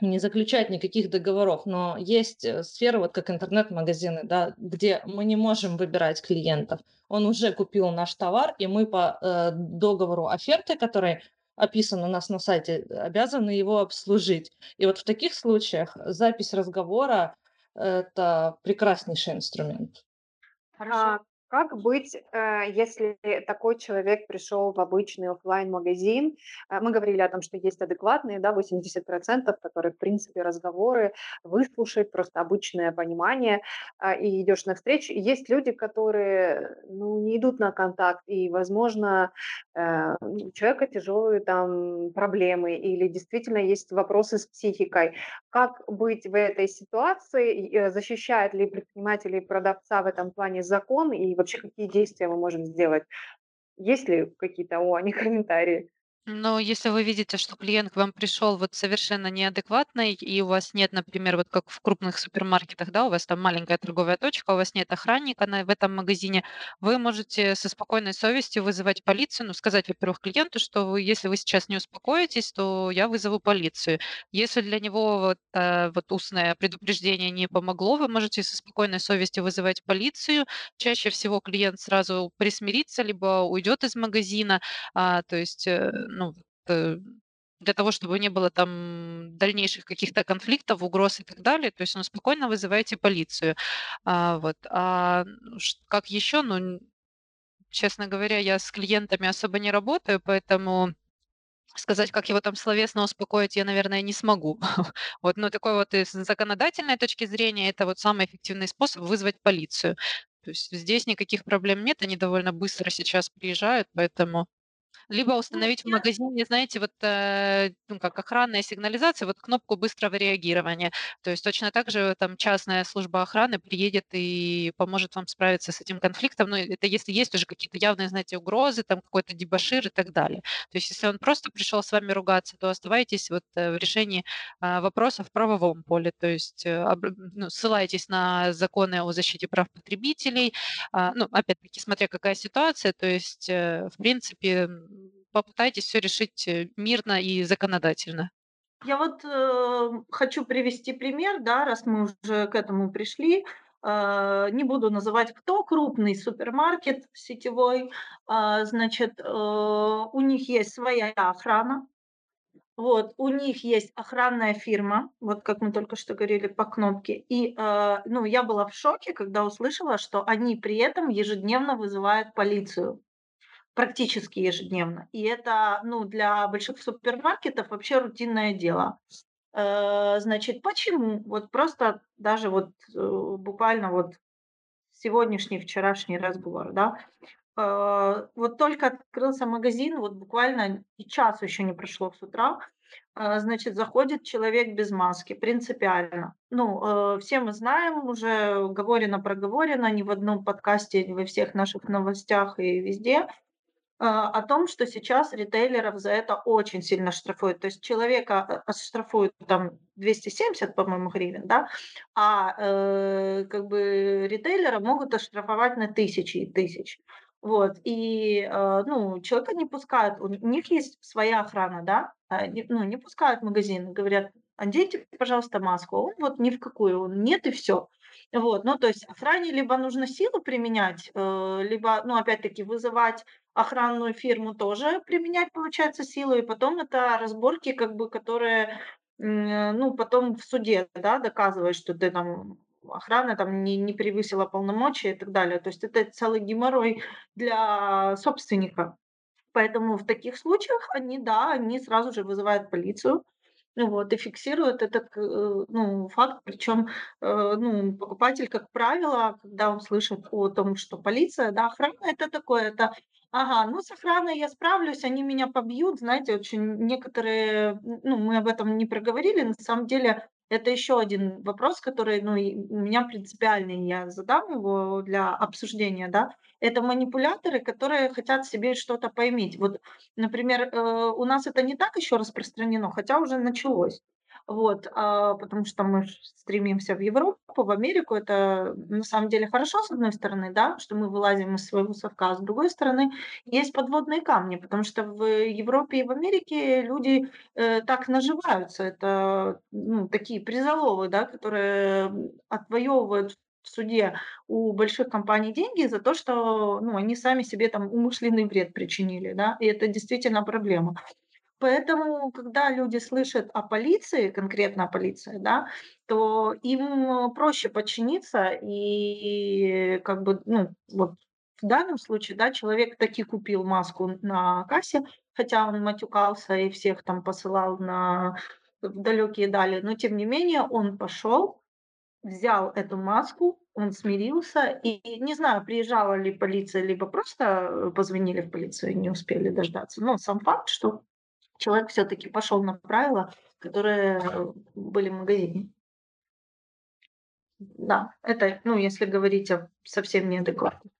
не заключать никаких договоров, но есть э, сферы, вот как интернет-магазины, да, где мы не можем выбирать клиентов. Он уже купил наш товар, и мы по э, договору оферты, который описан у нас на сайте, обязаны его обслужить. И вот в таких случаях запись разговора– это прекраснейший инструмент. Хорошо. Как быть, э, если такой человек пришел в обычный офлайн магазин э, Мы говорили о том, что есть адекватные, да, 80%, которые, в принципе, разговоры выслушать, просто обычное понимание, а, и идешь навстречу. Есть люди, которые, ну, не идут на контакт, и, возможно, э, у человека тяжелые там проблемы, или действительно есть вопросы с психикой. Как быть в этой ситуации? Защищает ли предприниматель и продавца в этом плане закон и вообще какие действия мы можем сделать? Есть ли какие-то о они комментарии? Но если вы видите, что клиент к вам пришел вот совершенно неадекватный, и у вас нет, например, вот как в крупных супермаркетах, да, у вас там маленькая торговая точка, у вас нет охранника на, в этом магазине, вы можете со спокойной совестью вызывать полицию, ну, сказать, во-первых, клиенту, что вы, если вы сейчас не успокоитесь, то я вызову полицию. Если для него вот, э, вот устное предупреждение не помогло, вы можете со спокойной совестью вызывать полицию. Чаще всего клиент сразу присмирится, либо уйдет из магазина, а, то есть э, ну, э, для того, чтобы не было там дальнейших каких-то конфликтов, угроз и так далее. То есть, ну, спокойно вызываете полицию. А, вот. А как еще, ну, честно говоря, я с клиентами особо не работаю, поэтому сказать, как его там словесно успокоить, я, наверное, не смогу. вот, но такой вот из законодательной точки зрения, это вот самый эффективный способ вызвать полицию. То есть здесь никаких проблем нет, они довольно быстро сейчас приезжают, поэтому либо установить в магазине, знаете, вот, э, ну, как охранная сигнализация, вот кнопку быстрого реагирования. То есть точно так же там частная служба охраны приедет и поможет вам справиться с этим конфликтом. Ну, это если есть уже какие-то явные, знаете, угрозы, там какой-то дебошир и так далее. То есть если он просто пришел с вами ругаться, то оставайтесь вот э, в решении а, вопроса в правовом поле. То есть э, ну, ссылайтесь на законы о защите прав потребителей. А, ну, опять-таки, смотря какая ситуация, то есть, в принципе, попытайтесь все решить э, мирно и законодательно. Я вот э, хочу привести пример, да, раз мы уже к этому пришли. Э, не буду называть кто, крупный супермаркет сетевой. Э, значит, э, у них есть своя охрана. Вот, у них есть охранная фирма, вот как мы только что говорили по кнопке. И, э, ну, я была в шоке, когда услышала, что они при этом ежедневно вызывают полицию практически ежедневно. И это, ну, для больших супермаркетов вообще рутинное дело. Э, значит, почему? Вот просто даже вот э, буквально вот сегодняшний, вчерашний разговор, да. Э, вот только открылся магазин, вот буквально и час еще не прошло с утра, значит, заходит человек без маски, принципиально. Ну, все мы знаем, уже говорено, проговорено, ни в одном подкасте, ни во всех наших новостях и везде – о том, что сейчас ритейлеров за это очень сильно штрафуют. То есть человека э, штрафуют там 270, по-моему, гривен, да, а э, как бы ритейлера могут оштрафовать на тысячи и тысяч. Вот, и, э, ну, человека не пускают, у них есть своя охрана, да, а, ну, не пускают в магазин, говорят, оденьте, пожалуйста, маску, а он вот ни в какую, он нет и все. Вот, ну, то есть охране либо нужно силу применять, э, либо, ну, опять-таки, вызывать охранную фирму тоже применять, получается, силу, и потом это разборки, как бы, которые, ну, потом в суде, да, доказывают, что ты там охрана там не, не превысила полномочия и так далее. То есть это целый геморрой для собственника. Поэтому в таких случаях они, да, они сразу же вызывают полицию, вот, и фиксируют этот э, ну, факт. Причем э, ну, покупатель, как правило, когда он слышит о том, что полиция, да, охрана это такое, это Ага, ну с охраной я справлюсь, они меня побьют. Знаете, очень некоторые, ну мы об этом не проговорили, на самом деле Это еще один вопрос, который, ну, у меня принципиальный, я задам его для обсуждения, да. Это манипуляторы, которые хотят себе что-то поиметь. Вот, например, э, у нас это не так еще распространено, хотя уже началось. Вот, а, потому что мы стремимся в Европу, в Америку. Это на самом деле хорошо, с одной стороны, да, что мы вылазим из своего совка, а с другой стороны, есть подводные камни, потому что в Европе и в Америке люди э, так наживаются. Это ну, такие призоловы, да, которые отвоевывают в суде у больших компаний деньги за то, что ну, они сами себе там умышленный вред причинили, да, и это действительно проблема. Поэтому, когда люди слышат о полиции, конкретно о полиции, да, то им проще подчиниться и как бы, ну, вот в данном случае, да, человек таки купил маску на кассе, хотя он матюкался и всех там посылал на в далекие дали, но тем не менее он пошел, взял эту маску, он смирился, и не знаю, приезжала ли полиция, либо просто э, позвонили в полицию, не успели дождаться. Но сам факт, что человек все-таки пошел на правила, которые э, были в магазине. Да, это, ну, если говорить о совсем неадекватных.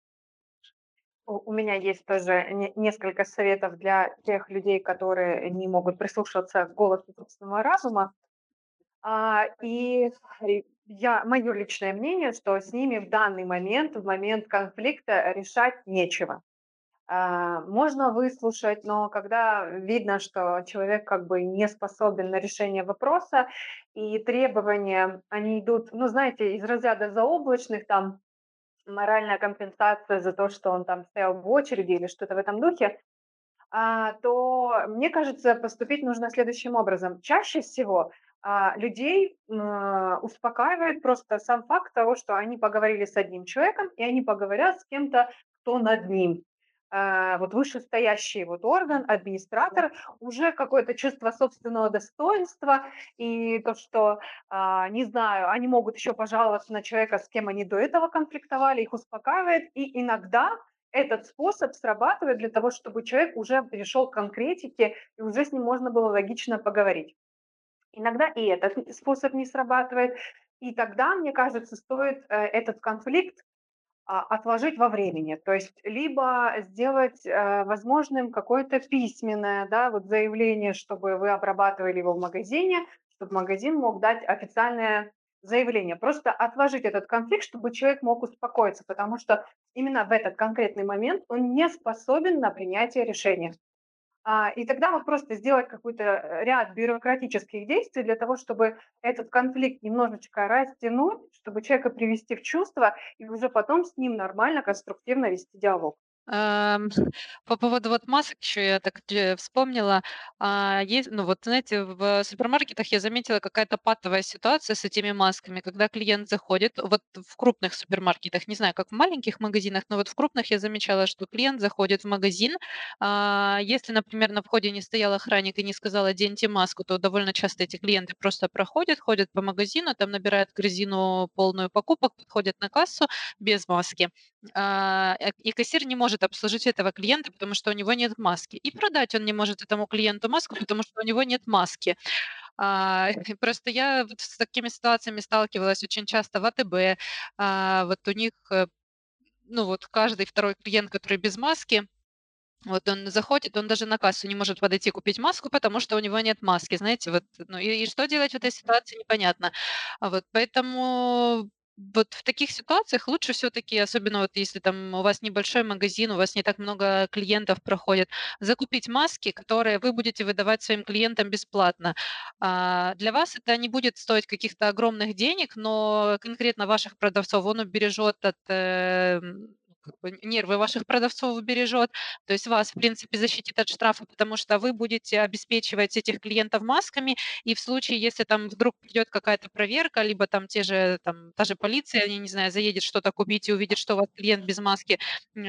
У меня есть тоже не несколько советов для тех людей, которые не могут прислушиваться к голосу собственного разума. А, и я моё личное мнение, что с ними в данный момент, в момент конфликта решать нечего. А, можно выслушать, но когда видно, что человек как бы не способен на решение вопроса, и требования, они идут, ну, знаете, из разряда заоблачных, там, моральная компенсация за то, что он там стоял в очереди или что-то в этом духе, а, то, мне кажется, поступить нужно следующим образом. Чаще всего, а, людей, успокаивает просто сам факт того, что они поговорили с одним человеком, и они поговорят с кем-то, кто над ним вот вышестоящий вот орган, администратор, уже какое-то чувство собственного достоинства и то, что, а, не знаю, они могут еще пожаловаться на человека, с кем они до этого конфликтовали, их успокаивает. И иногда этот способ срабатывает для того, чтобы человек уже перешел к конкретике, и уже с ним можно было логично поговорить. Иногда и этот способ не срабатывает, и тогда, мне кажется, стоит э, этот конфликт а, отложить во времени. То есть либо сделать э, возможным какое-то письменное, да, вот заявление, чтобы вы обрабатывали его в магазине, чтобы магазин мог дать официальное заявление. Просто отложить этот конфликт, чтобы человек мог успокоиться, потому что именно в этот конкретный момент он не способен на принятие решения. А, и тогда вот просто сделать какой-то э, ряд бюрократических действий для того, чтобы этот конфликт немножечко растянуть, чтобы человека привести в чувство и уже потом с ним нормально, конструктивно вести диалог. По поводу вот масок еще я так э, вспомнила. А, есть, ну вот знаете, в супермаркетах я заметила какая-то патовая ситуация с этими масками, когда клиент заходит, вот в крупных супермаркетах, не знаю, как в маленьких магазинах, но вот в крупных я замечала, что клиент заходит в магазин, а, если, например, на входе не стоял охранник и не сказал «оденьте маску», то довольно часто эти клиенты просто проходят, ходят по магазину, там набирают корзину полную покупок, подходят на кассу без маски. А, э, и кассир не может обслужить этого клиента, потому что у него нет маски. И продать он не может этому клиенту маску, потому что у него нет маски. А, просто я вот с такими ситуациями сталкивалась очень часто в АТБ. А, вот у них, э, ну вот каждый второй клиент, который без маски, вот он заходит, он даже на кассу не может подойти купить маску, потому что у него нет маски, знаете, вот, ну и, и что делать в этой ситуации, непонятно. А вот поэтому вот в таких ситуациях лучше все-таки, особенно вот если там у вас небольшой магазин, у вас не так много клиентов проходит, закупить маски, которые вы будете выдавать своим клиентам бесплатно. А, для вас это не будет стоить каких-то огромных денег, но конкретно ваших продавцов он убережет от э, как бы нервы ваших продавцов убережет, то есть вас, в принципе, защитит от штрафа, потому что вы будете обеспечивать этих клиентов масками, и в случае, если там вдруг придет какая-то проверка, либо там те же, там, та же полиция, я не знаю, заедет что-то купить и увидит, что у вас клиент без маски,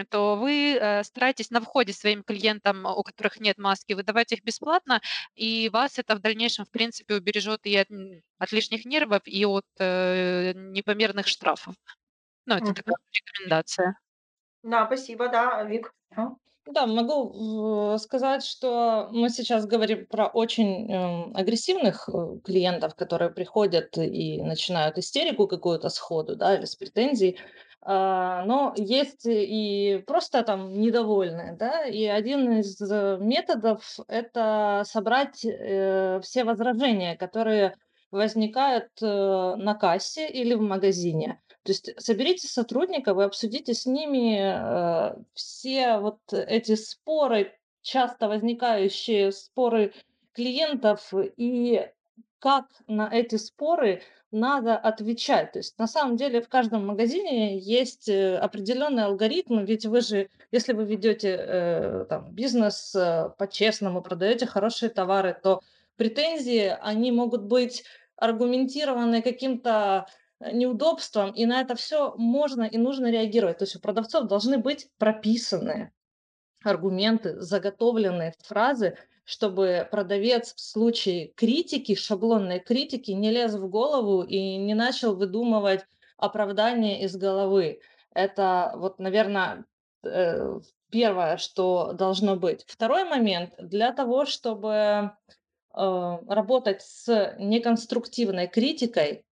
то вы э, старайтесь на входе своим клиентам, у которых нет маски, выдавать их бесплатно, и вас это в дальнейшем, в принципе, убережет и от, от лишних нервов, и от э, непомерных штрафов. Ну, это такая рекомендация. Да, спасибо, да, Вик. Да, могу в сказать, что мы сейчас говорим про очень, эм, агрессивных, э, клиентов, которые приходят и начинают истерику какую-то сходу, да, или с претензией. А, но есть и просто там недовольные, да. И один из э, методов- это собрать, э, все возражения, которые возникают, э, на кассе или в магазине. То есть соберите сотрудников и обсудите с ними э, все вот эти споры, часто возникающие споры клиентов, и как на эти споры надо отвечать. То есть на самом деле в каждом магазине есть э, определенный алгоритм, ведь вы же, если вы ведете э, там, бизнес э, по-честному, продаете хорошие товары, то претензии, они могут быть аргументированы каким-то э, неудобством, и на это все можно и нужно реагировать. То есть у продавцов должны быть прописаны аргументы, заготовленные фразы, чтобы продавец в случае критики, шаблонной критики, не лез в голову и не начал выдумывать оправдания из головы. Это вот, наверное, первое, что должно быть. Второй момент. Для того, чтобы э, работать с неконструктивной критикой, э,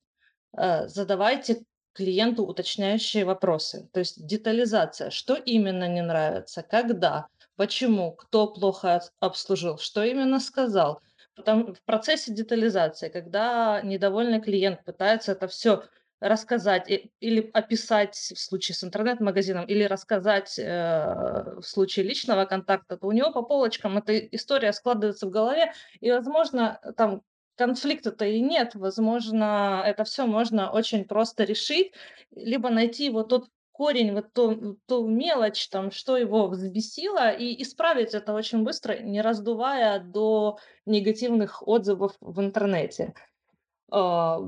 задавайте клиенту уточняющие вопросы. То есть детализация, что именно не нравится, когда, почему, кто плохо обслужил, что именно сказал. Потом в процессе детализации, когда недовольный клиент пытается это все рассказать или описать в случае с интернет-магазином, или рассказать э, в случае личного контакта, то у него по полочкам эта история складывается в голове, и, возможно, там конфликта-то и нет. Возможно, это все можно очень просто решить, либо найти вот тот корень, вот ту, ту мелочь, там, что его взбесило, и исправить это очень быстро, не раздувая до негативных отзывов в интернете. А,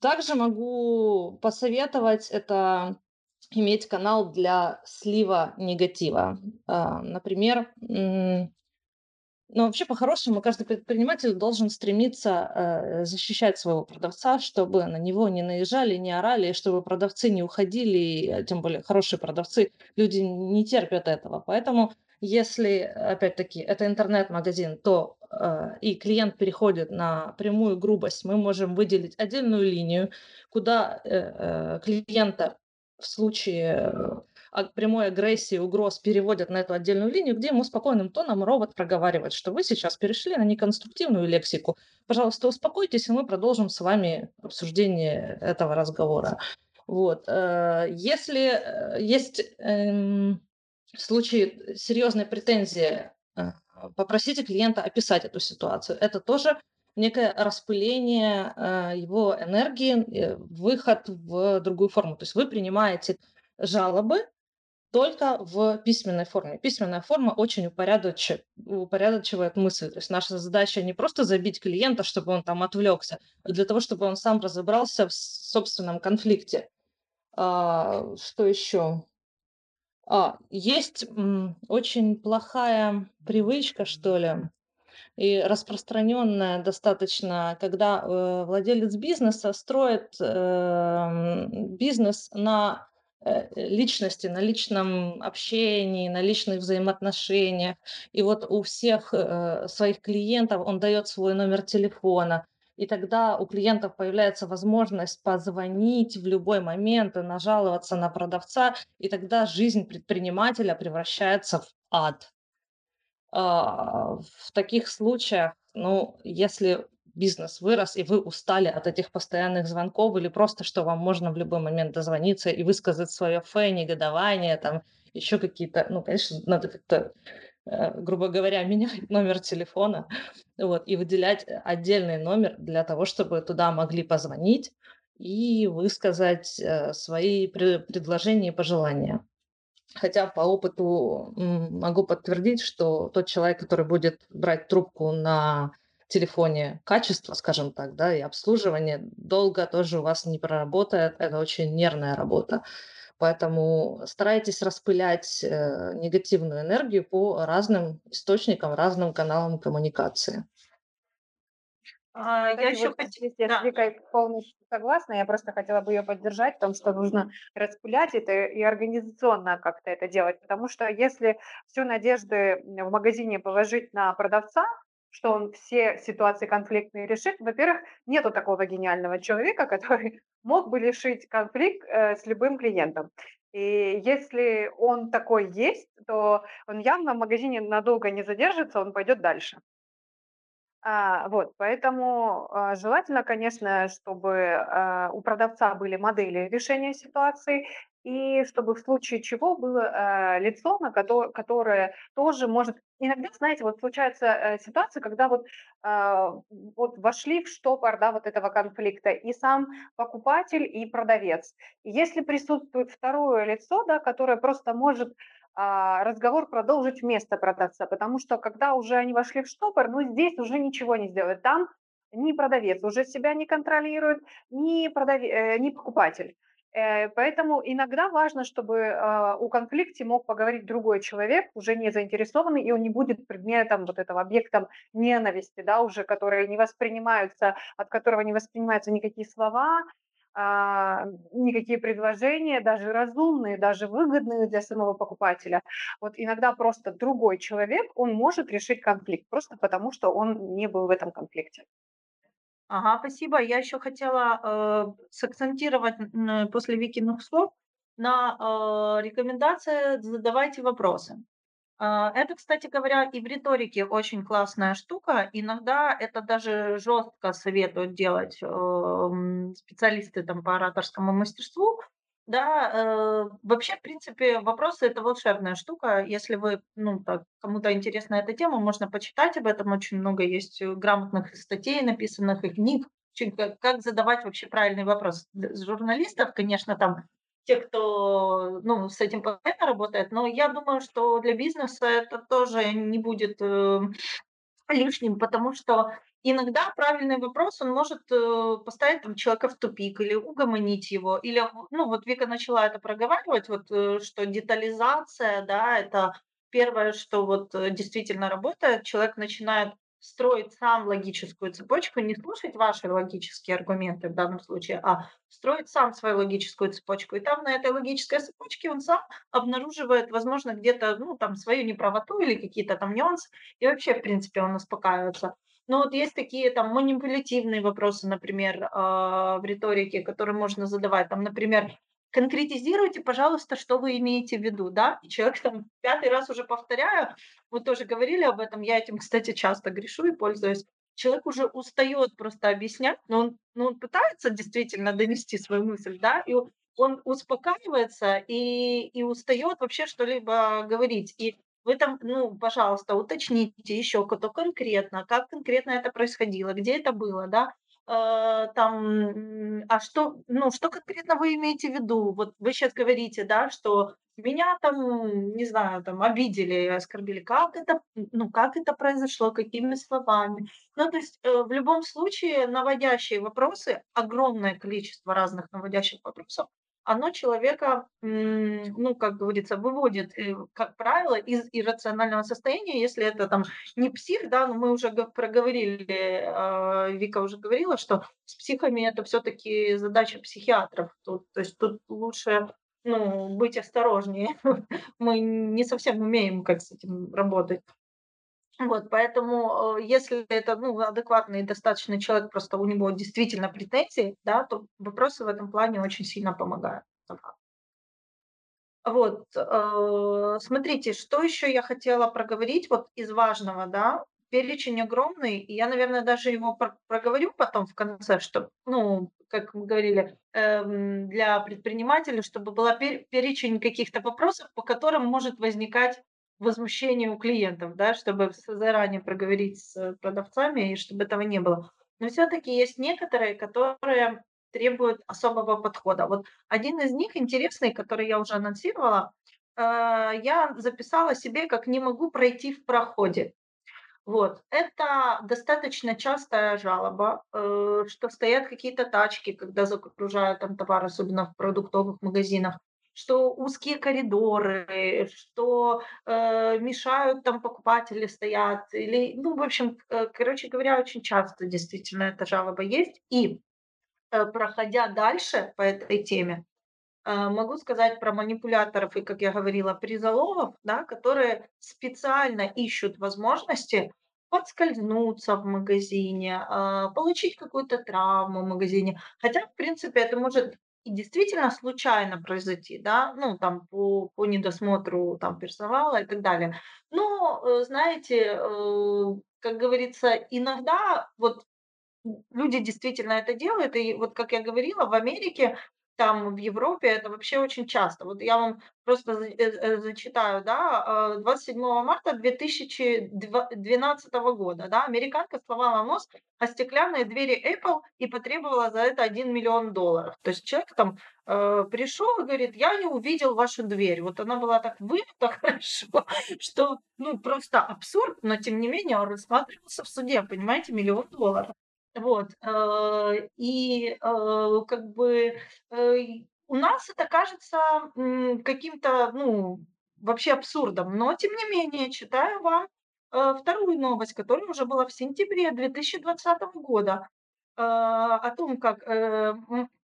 также могу посоветовать это иметь канал для слива негатива. А, например, но вообще, по-хорошему, каждый предприниматель должен стремиться э, защищать своего продавца, чтобы на него не наезжали, не орали, чтобы продавцы не уходили, и, а тем более хорошие продавцы, люди не терпят этого. Поэтому, если, опять-таки, это интернет-магазин, то э, и клиент переходит на прямую грубость, мы можем выделить отдельную линию, куда э, э, клиента в случае э, прямой агрессии, угроз переводят на эту отдельную линию, где ему спокойным тоном робот проговаривает, что вы сейчас перешли на неконструктивную лексику. Пожалуйста, успокойтесь, и мы продолжим с вами обсуждение этого разговора. Вот. Э, если э, есть эм, в случае серьезной претензии, попросите клиента описать эту ситуацию. Это тоже некое распыление э, его энергии, э, выход в другую форму. То есть вы принимаете жалобы только в письменной форме. Письменная форма очень упорядочивает, упорядочивает мысль. То есть наша задача не просто забить клиента, чтобы он там отвлекся, а для того, чтобы он сам разобрался в собственном конфликте. А, что еще? А, есть м, очень плохая привычка, что ли, и распространенная достаточно, когда э, владелец бизнеса строит э, бизнес на личности, на личном общении, на личных взаимоотношениях. И вот у всех э, своих клиентов он дает свой номер телефона. И тогда у клиентов появляется возможность позвонить в любой момент и нажаловаться на продавца. И тогда жизнь предпринимателя превращается в ад. А, в таких случаях, ну, если бизнес вырос, и вы устали от этих постоянных звонков, или просто, что вам можно в любой момент дозвониться и высказать свое фэ, негодование, там, еще какие-то, ну, конечно, надо как-то, э, грубо говоря, менять номер телефона, вот, и выделять отдельный номер для того, чтобы туда могли позвонить и высказать э, свои предложения и пожелания. Хотя по опыту могу подтвердить, что тот человек, который будет брать трубку на телефоне качество, скажем так, да, и обслуживание, долго тоже у вас не проработает. Это очень нервная работа. Поэтому старайтесь распылять э, негативную энергию по разным источникам, разным каналам коммуникации. А, я еще вот хотела... я с Да, Викой полностью согласна. Я просто хотела бы ее поддержать в том, что нужно распылять это и организационно как-то это делать. Потому что если всю надежды в магазине положить на продавца, что он все ситуации конфликтные решит, во-первых, нету такого гениального человека, который мог бы решить конфликт э, с любым клиентом. И если он такой есть, то он явно в магазине надолго не задержится, он пойдет дальше. А, вот, поэтому, а, желательно, конечно, чтобы, а, у продавца были модели решения ситуации, и чтобы в случае чего было, а, лицо, на кото которое тоже может Иногда, знаете, вот случается, э, ситуация, когда вот, а, вот вошли в штопор, да, вот этого конфликта и сам покупатель, и продавец. Если присутствует второе лицо, да, которое просто может а, разговор продолжить вместо продавца, потому что когда уже они вошли в штопор, ну, здесь уже ничего не сделать. Там ни продавец уже себя не контролирует, ни, продав... э, ни покупатель. Э, Поэтому иногда важно, чтобы а, у конфликте мог поговорить другой человек, уже не заинтересованный, и он не будет предметом вот этого объектом ненависти, да, уже, которые не воспринимаются, от которого не воспринимаются никакие слова, а, никакие предложения, даже разумные, даже выгодные для самого покупателя. Вот иногда просто другой человек, он может решить конфликт, просто потому что он не был в этом конфликте. Ага, спасибо. Я еще хотела э, сакцентировать после Викиных слов на э, рекомендации «задавайте вопросы». А, Это, кстати говоря, и в риторике очень классная штука. Иногда это даже жестко советуют делать эм, специалисты там, по ораторскому мастерству. Да, э, вообще, в принципе, вопросы это волшебная штука. Если вы, ну, так, кому-то интересна эта тема, можно почитать об этом. Очень много есть э, грамотных статей, написанных и книг, как, задавать вообще правильный вопрос. С журналистов, конечно, там те, кто ну, с этим постоянно работает, но я думаю, что для бизнеса это тоже не будет э, лишним, потому что иногда правильный вопрос, он может э, поставить там, человека в тупик или угомонить его. Или, ну, вот Вика начала это проговаривать, вот, э, что детализация, да, это первое, что вот э, действительно работает. Человек начинает строить сам логическую цепочку, не слушать ваши логические аргументы в данном случае, а строить сам свою логическую цепочку. И там на этой логической цепочке он сам обнаруживает, возможно, где-то, ну, там, свою неправоту или какие-то там нюансы, и вообще, в принципе, он успокаивается. Но вот есть такие там манипулятивные вопросы, например, а, в риторике, которые можно задавать. Там, например, конкретизируйте, пожалуйста, что вы имеете в виду, да? И человек там пятый раз уже повторяю, вы тоже говорили об этом, я этим, кстати, часто грешу и пользуюсь. Человек уже устает просто объяснять, но он, но он пытается действительно донести свою мысль, да, и он успокаивается и, и устает вообще что-либо говорить. И в этом, ну, пожалуйста, уточните еще, кто конкретно, как конкретно это происходило, где это было, да, Э, там, а что, ну, что конкретно вы имеете в виду? Вот вы сейчас говорите, да, что меня там, не знаю, там обидели, оскорбили. Как это, ну, как это произошло, какими словами? Ну, то есть э, в любом случае наводящие вопросы, огромное количество разных наводящих вопросов, оно человека, ну, как говорится, выводит, э, как правило, из иррационального состояния, если это там не псих, да, но мы уже проговорили, а, Вика уже говорила, что с психами это все-таки задача психиатров. Тут, то есть тут лучше ну, быть осторожнее. Мы не совсем умеем, как с этим работать. Вот, поэтому, э, если это, ну, адекватный и достаточный человек, просто у него действительно претензии, да, то вопросы в этом плане очень сильно помогают. Вот э, смотрите, что еще я хотела проговорить вот из важного, да. Перечень огромный, и я, наверное, даже его про проговорю потом в конце, что, ну, как мы говорили, эм, для предпринимателей, чтобы была пе перечень каких-то вопросов, по которым может возникать возмущение у клиентов, да, чтобы заранее проговорить с продавцами, и чтобы этого не было. Но все таки есть некоторые, которые требуют особого подхода. Вот один из них интересный, который я уже анонсировала, э, я записала себе как "не могу пройти в проходе". Вот. Это достаточно частая жалоба, э, что стоят какие-то тачки, когда загружают там товар, особенно в продуктовых магазинах. Что узкие коридоры, что э, мешают там покупатели стоят, или, ну, в общем, э, короче говоря, очень часто действительно эта жалоба есть. И э, проходя дальше по этой теме, э, могу сказать про манипуляторов и, как я говорила, призоловов, да, которые специально ищут возможности подскользнуться в магазине, а, получить какую-то травму в магазине. Хотя, в принципе, это может и действительно случайно произойти, да, ну, там, по, по недосмотру там, персонала и так далее. Но, э, знаете, э, как говорится, иногда вот люди действительно это делают. И вот, как я говорила, в Америке там в Европе это вообще очень часто. Вот я вам просто э, э, зачитаю, да, э, 27 марта 2012 года, да, американка сломала нос о стеклянные двери Apple и потребовала за это 1 миллион долларов. То есть человек там э, пришел и говорит, я не увидел вашу дверь. Вот она была так вымыта хорошо, что, ну, просто абсурд, но тем не менее он рассматривался в суде, понимаете, миллион долларов. Вот, э, и, э, как бы, э, у нас это кажется, каким-то, ну, вообще абсурдом, но тем не менее читаю вам, вторую новость, которая уже была в сентябре 2020 года, о том, как,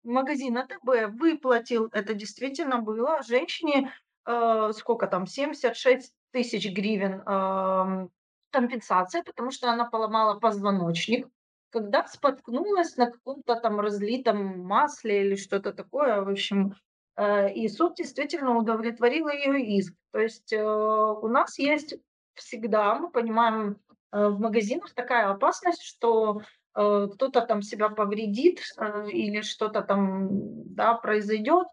магазин АТБ выплатил, это действительно было, женщине, сколько там, 76 тысяч гривен, ам, компенсации, потому что она поломала позвоночник когда споткнулась на каком-то там разлитом масле или что-то такое, в общем, э, и суд действительно удовлетворил ее иск. То есть э, у нас есть всегда, мы понимаем, э, в магазинах такая опасность, что кто-то там себя повредит или что-то там да, произойдет,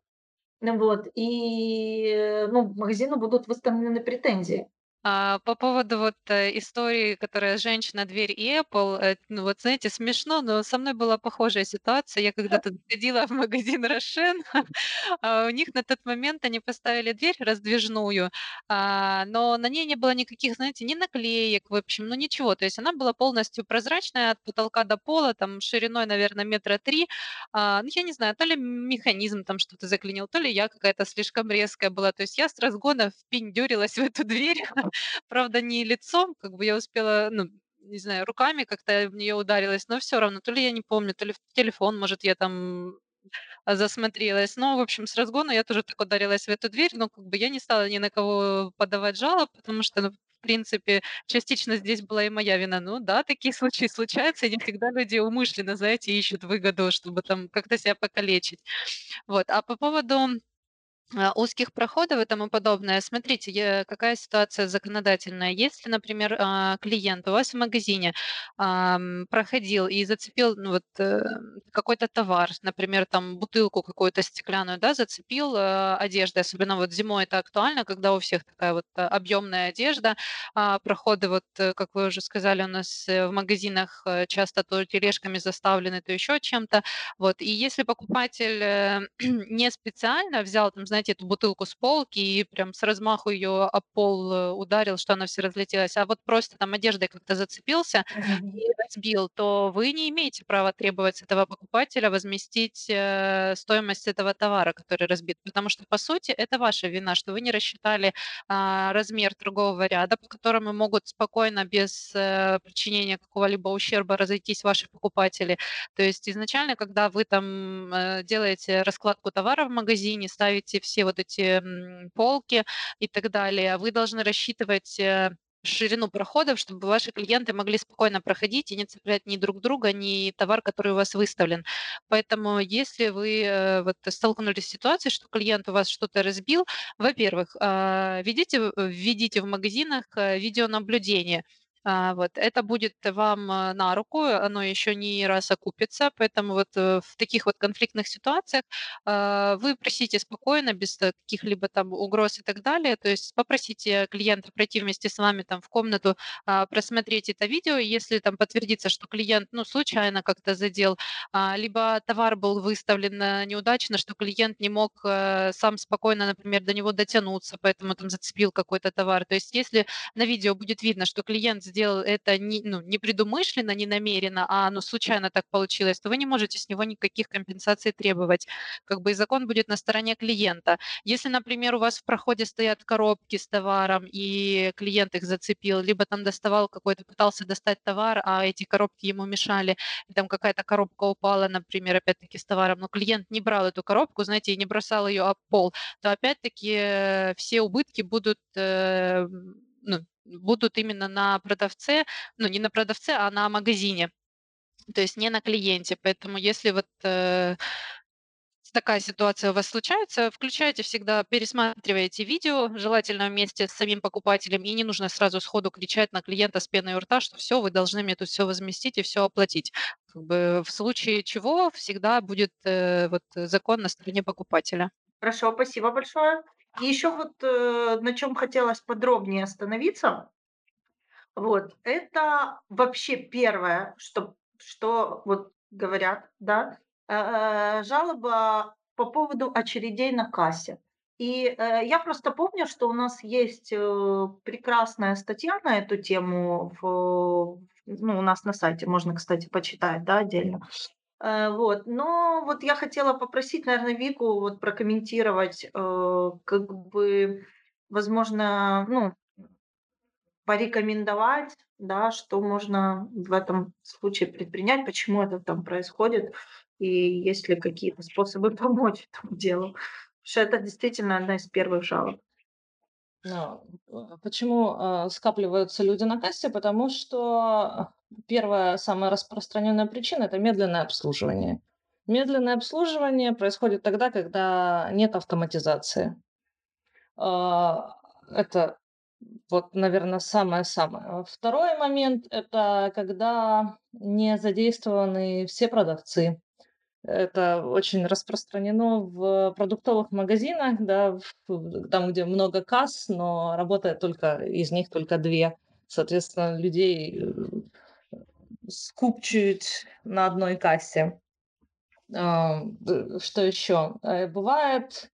вот, и ну, магазину будут выставлены претензии. А, по поводу вот э, истории, которая "Женщина, дверь и Apple", э, ну вот знаете, смешно, но со мной была похожая ситуация. Я когда-то ходила в магазин "Рошен", а у них на тот момент они поставили дверь раздвижную, а, но на ней не было никаких, знаете, ни наклеек, в общем, ну ничего. То есть она была полностью прозрачная от потолка до пола, там шириной, наверное, метра 3. А, ну, я не знаю, то ли механизм там что-то заклинил, то ли я какая-то слишком резкая была. То есть я с разгона впендюрилась в эту дверь. Правда, не лицом, как бы я успела, ну, не знаю, руками как-то в нее ударилась, но все равно, то ли я не помню, то ли в телефон, может, я там засмотрелась. Но, в общем, с разгона я тоже так ударилась в эту дверь, но как бы я не стала ни на кого подавать жалоб, потому что, ну, в принципе, частично здесь была и моя вина. Ну да, такие случаи случаются, и не всегда люди умышленно, знаете, ищут выгоду, чтобы там как-то себя покалечить. Вот. А по поводу узких проходов и тому подобное. Смотрите, какая ситуация законодательная. Если, например, а, клиент у вас в магазине проходил и зацепил ну, вот, э, какой-то товар, например, там бутылку какую-то стеклянную, да, зацепил э, одеждой, особенно вот зимой это актуально, когда у всех такая вот э, объемная одежда, а, проходы вот, э, как вы уже сказали, у нас э, в магазинах э, часто то тележками заставлены, то еще чем-то. Вот. И если покупатель э, не специально взял, там, знаете, эту бутылку с полки и прям с размаху ее об пол э, ударил, что она все разлетелась, а вот просто там одеждой как-то зацепился и разбил, то вы не имеете права требовать с этого покупателя возместить э, стоимость этого товара, который разбит. Потому что, по сути, это ваша вина, что вы не рассчитали а, размер торгового ряда, по которому могут спокойно, без э, причинения какого-либо ущерба разойтись ваши покупатели. То есть изначально, когда вы там делаете раскладку товара в магазине, ставите все вот эти полки и так далее, вы должны рассчитывать э, ширину проходов, чтобы ваши клиенты могли спокойно проходить и не цеплять ни друг друга, ни товар, который у вас выставлен. Поэтому если вы э, вот столкнулись с ситуацией, что клиент у вас что-то разбил, во-первых, а, ведите, в- введите в магазинах э, видеонаблюдение. А, вот. Это будет вам а, на руку, оно еще не раз окупится, поэтому вот э, в таких вот конфликтных ситуациях а, вы просите спокойно, без э, каких-либо там угроз и так далее, то есть попросите клиента пройти вместе с вами там в комнату, а, просмотреть это видео, если там подтвердится, что клиент, ну, случайно как-то задел, а, либо товар был выставлен э, неудачно, что клиент не мог э, сам спокойно, например, до него дотянуться, поэтому там зацепил какой-то товар. То есть если на видео будет видно, что клиент сделал это не, ну, непредумышленно, не намеренно, а ну, случайно так получилось, то вы не можете с него никаких компенсаций требовать. Как бы и закон будет на стороне клиента. Если, например, у вас в проходе стоят коробки с товаром, и клиент их зацепил, либо там доставал какой-то, пытался достать товар, а эти коробки ему мешали, и там какая-то коробка упала, например, опять-таки с товаром, но клиент не брал эту коробку, знаете, и не бросал ее об пол, то опять-таки э, все убытки будут э, ну, будут именно на продавце, ну не на продавце, а на магазине, то есть не на клиенте. Поэтому если вот э, такая ситуация у вас случается, включайте всегда, пересматривайте видео, желательно вместе с самим покупателем, и не нужно сразу сходу кричать на клиента с пеной у рта, что все, вы должны мне тут все возместить и все оплатить. Как бы в случае чего всегда будет э, вот закон на стороне покупателя. Хорошо, спасибо большое. И еще вот э, на чем хотелось подробнее остановиться, вот, это вообще первое, что, что вот говорят, да, э, жалоба по поводу очередей на кассе. И э, я просто помню, что у нас есть э, прекрасная статья на эту тему в, ну, у нас на сайте, можно, кстати, почитать, да, отдельно. Э, вот, но вот я хотела попросить, наверное, Вику вот прокомментировать, э, как бы, возможно, ну, порекомендовать, да, что можно в этом случае предпринять, почему это там происходит, и есть ли какие-то способы помочь этому делу. Потому что это действительно одна из первых жалоб. Ну, э, почему э, скапливаются люди на кассе? Потому что первая, самая распространенная причина– это медленное обслуживание. Медленное обслуживание происходит тогда, когда нет автоматизации. А, это вот, наверное, самое-самое. Второй момент– это когда не задействованы все продавцы. Это очень распространено в продуктовых магазинах, да, там, где много касс, но работает только из них только две. Соответственно, людей э, скупчуют на одной кассе. А, что еще? Э, бывает,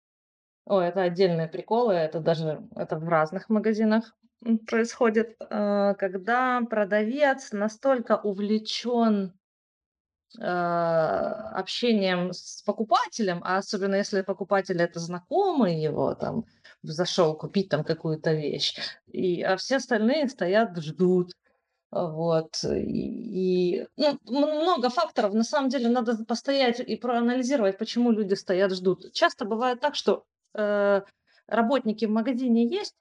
о, это отдельные приколы, это даже это в разных магазинах происходит, а, когда продавец настолько увлечен общением с покупателем, а особенно если покупатель это знакомый его, там, зашел купить там какую-то вещь, и, а все остальные стоят, ждут. Вот. И, и ну, много факторов. На самом деле надо постоять и проанализировать, почему люди стоят, ждут. Часто бывает так, что э, работники в магазине есть,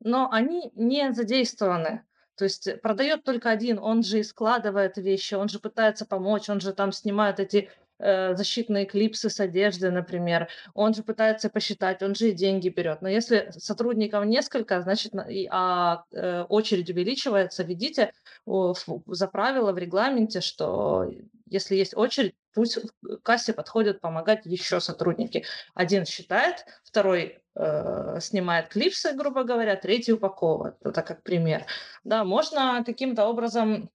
но они не задействованы. То есть э, продает только один, он же и складывает вещи, он же пытается помочь, он же там снимает эти э, защитные клипсы с одежды, например, он же пытается посчитать, он же и деньги берет. Но если сотрудников несколько, значит, а э, очередь увеличивается, введите о, за правило в регламенте, что если есть очередь, пусть к кассе подходят помогать еще сотрудники. Один считает, второй э, снимает клипсы, грубо говоря, третий упаковывает. Это как пример. Да, можно каким-то образом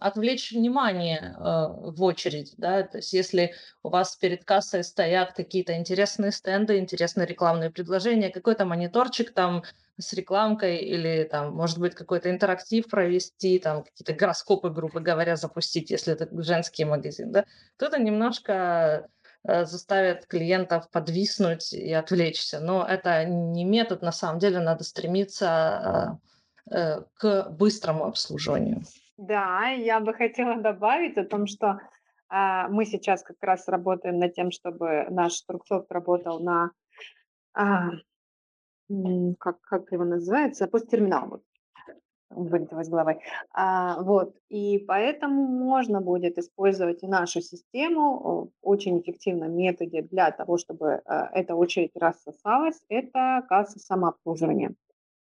отвлечь внимание э, в очередь, да, то есть если у вас перед кассой стоят какие-то интересные стенды, интересные рекламные предложения, какой-то мониторчик там с рекламкой или там, может быть, какой-то интерактив провести, там какие-то гороскопы, грубо говоря, запустить, если это женский магазин, да, то это немножко заставит клиентов подвиснуть и отвлечься. Но это не метод, на самом деле надо стремиться э, к быстрому обслуживанию. Да, я бы хотела добавить о том, что а, мы сейчас как раз работаем над тем, чтобы наш Труксофт работал на, а, как, как его называется, посттерминал, вот, вылетело из головы. А, вот, и поэтому можно будет использовать и нашу систему в очень эффективном методе для того, чтобы а, эта очередь рассосалась, это касса самообслуживания.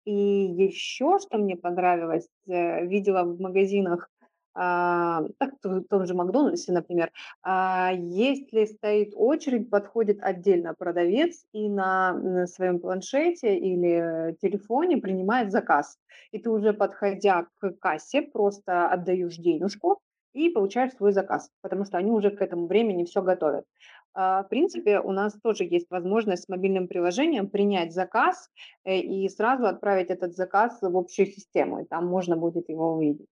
И еще, что мне понравилось, э, видела в магазинах, так, в том же Макдональдсе, например, а, если стоит очередь, подходит отдельно продавец и на, на своем планшете или телефоне принимает заказ. И ты уже подходя к кассе, просто отдаешь денежку и получаешь свой заказ, потому что они уже к этому времени все готовят. А, в принципе, у нас тоже есть возможность с мобильным приложением принять заказ э, и сразу отправить этот заказ в общую систему, и там можно будет его увидеть.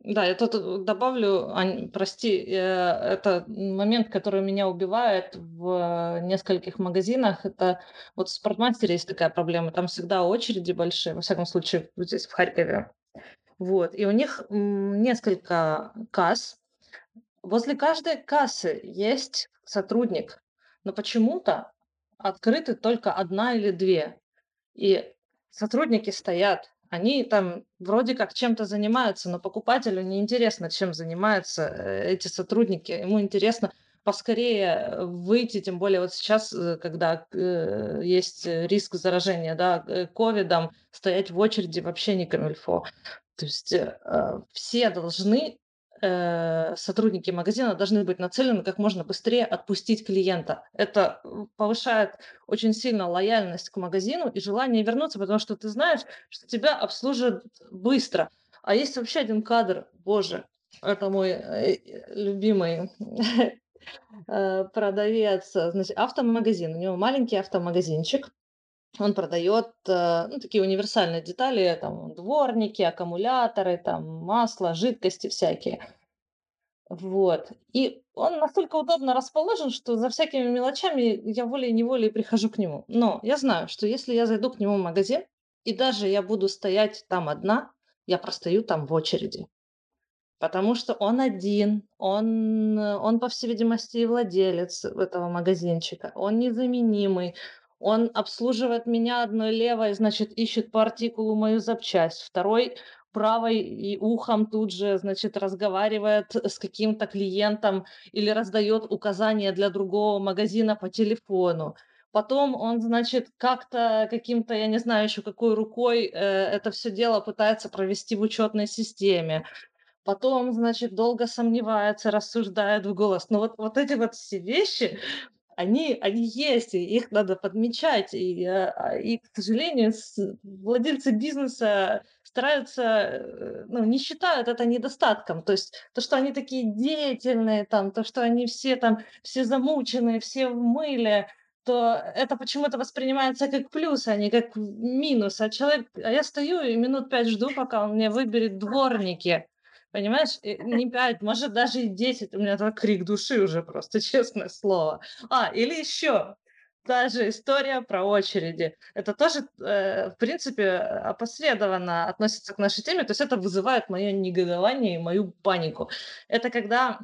Да, я тут э, добавлю, Ань, прости, э, это момент, который меня убивает в нескольких магазинах. Это вот в спортмастере есть такая проблема, там всегда очереди большие, во всяком случае, здесь в Харькове. Вот, и у них несколько касс. Возле каждой кассы есть сотрудник, но почему-то открыты только одна или две. И сотрудники стоят они там вроде как чем-то занимаются, но покупателю не интересно, чем занимаются э, эти сотрудники. Ему интересно поскорее выйти, тем более вот сейчас, э, когда э, есть риск заражения, да, ковидом, стоять в очереди вообще не камильфо. То есть э, все должны э, сотрудники магазина должны быть нацелены как можно быстрее отпустить клиента. Это повышает очень сильно лояльность к магазину и желание вернуться, потому что ты знаешь, что тебя обслужат быстро. А есть вообще один кадр, боже, это мой э, любимый э, продавец, значит, автомагазин. У него маленький автомагазинчик, он продает э, ну, такие универсальные детали, там дворники, аккумуляторы, там масло, жидкости всякие. Вот. И он настолько удобно расположен, что за всякими мелочами я волей-неволей прихожу к нему. Но я знаю, что если я зайду к нему в магазин, и даже я буду стоять там одна, я простою там в очереди. Потому что он один, он, он по всей видимости, владелец этого магазинчика, он незаменимый, он обслуживает меня одной левой, значит, ищет по артикулу мою запчасть. Второй правой и ухом тут же, значит, разговаривает с каким-то клиентом или раздает указания для другого магазина по телефону. Потом он, значит, как-то каким-то, я не знаю еще какой рукой э, это все дело пытается провести в учетной системе. Потом, значит, долго сомневается, рассуждает в голос. Но вот, вот эти вот все вещи, они, они есть, и их надо подмечать. И, а, и к сожалению, владельцы бизнеса стараются, э, ну, не считают это недостатком. То есть то, что они такие деятельные, там, то, что они все там, все замученные, все в мыле, то это почему-то воспринимается как плюс, а не как минус. А человек, а я стою и минут пять жду, пока он мне выберет дворники. Понимаешь, не 5, может даже и 10. У меня такой крик души уже просто, честное слово. А, или еще та же история про очереди. Это тоже, э, в принципе, опосредованно относится к нашей теме, то есть это вызывает мое негодование и мою панику. Это когда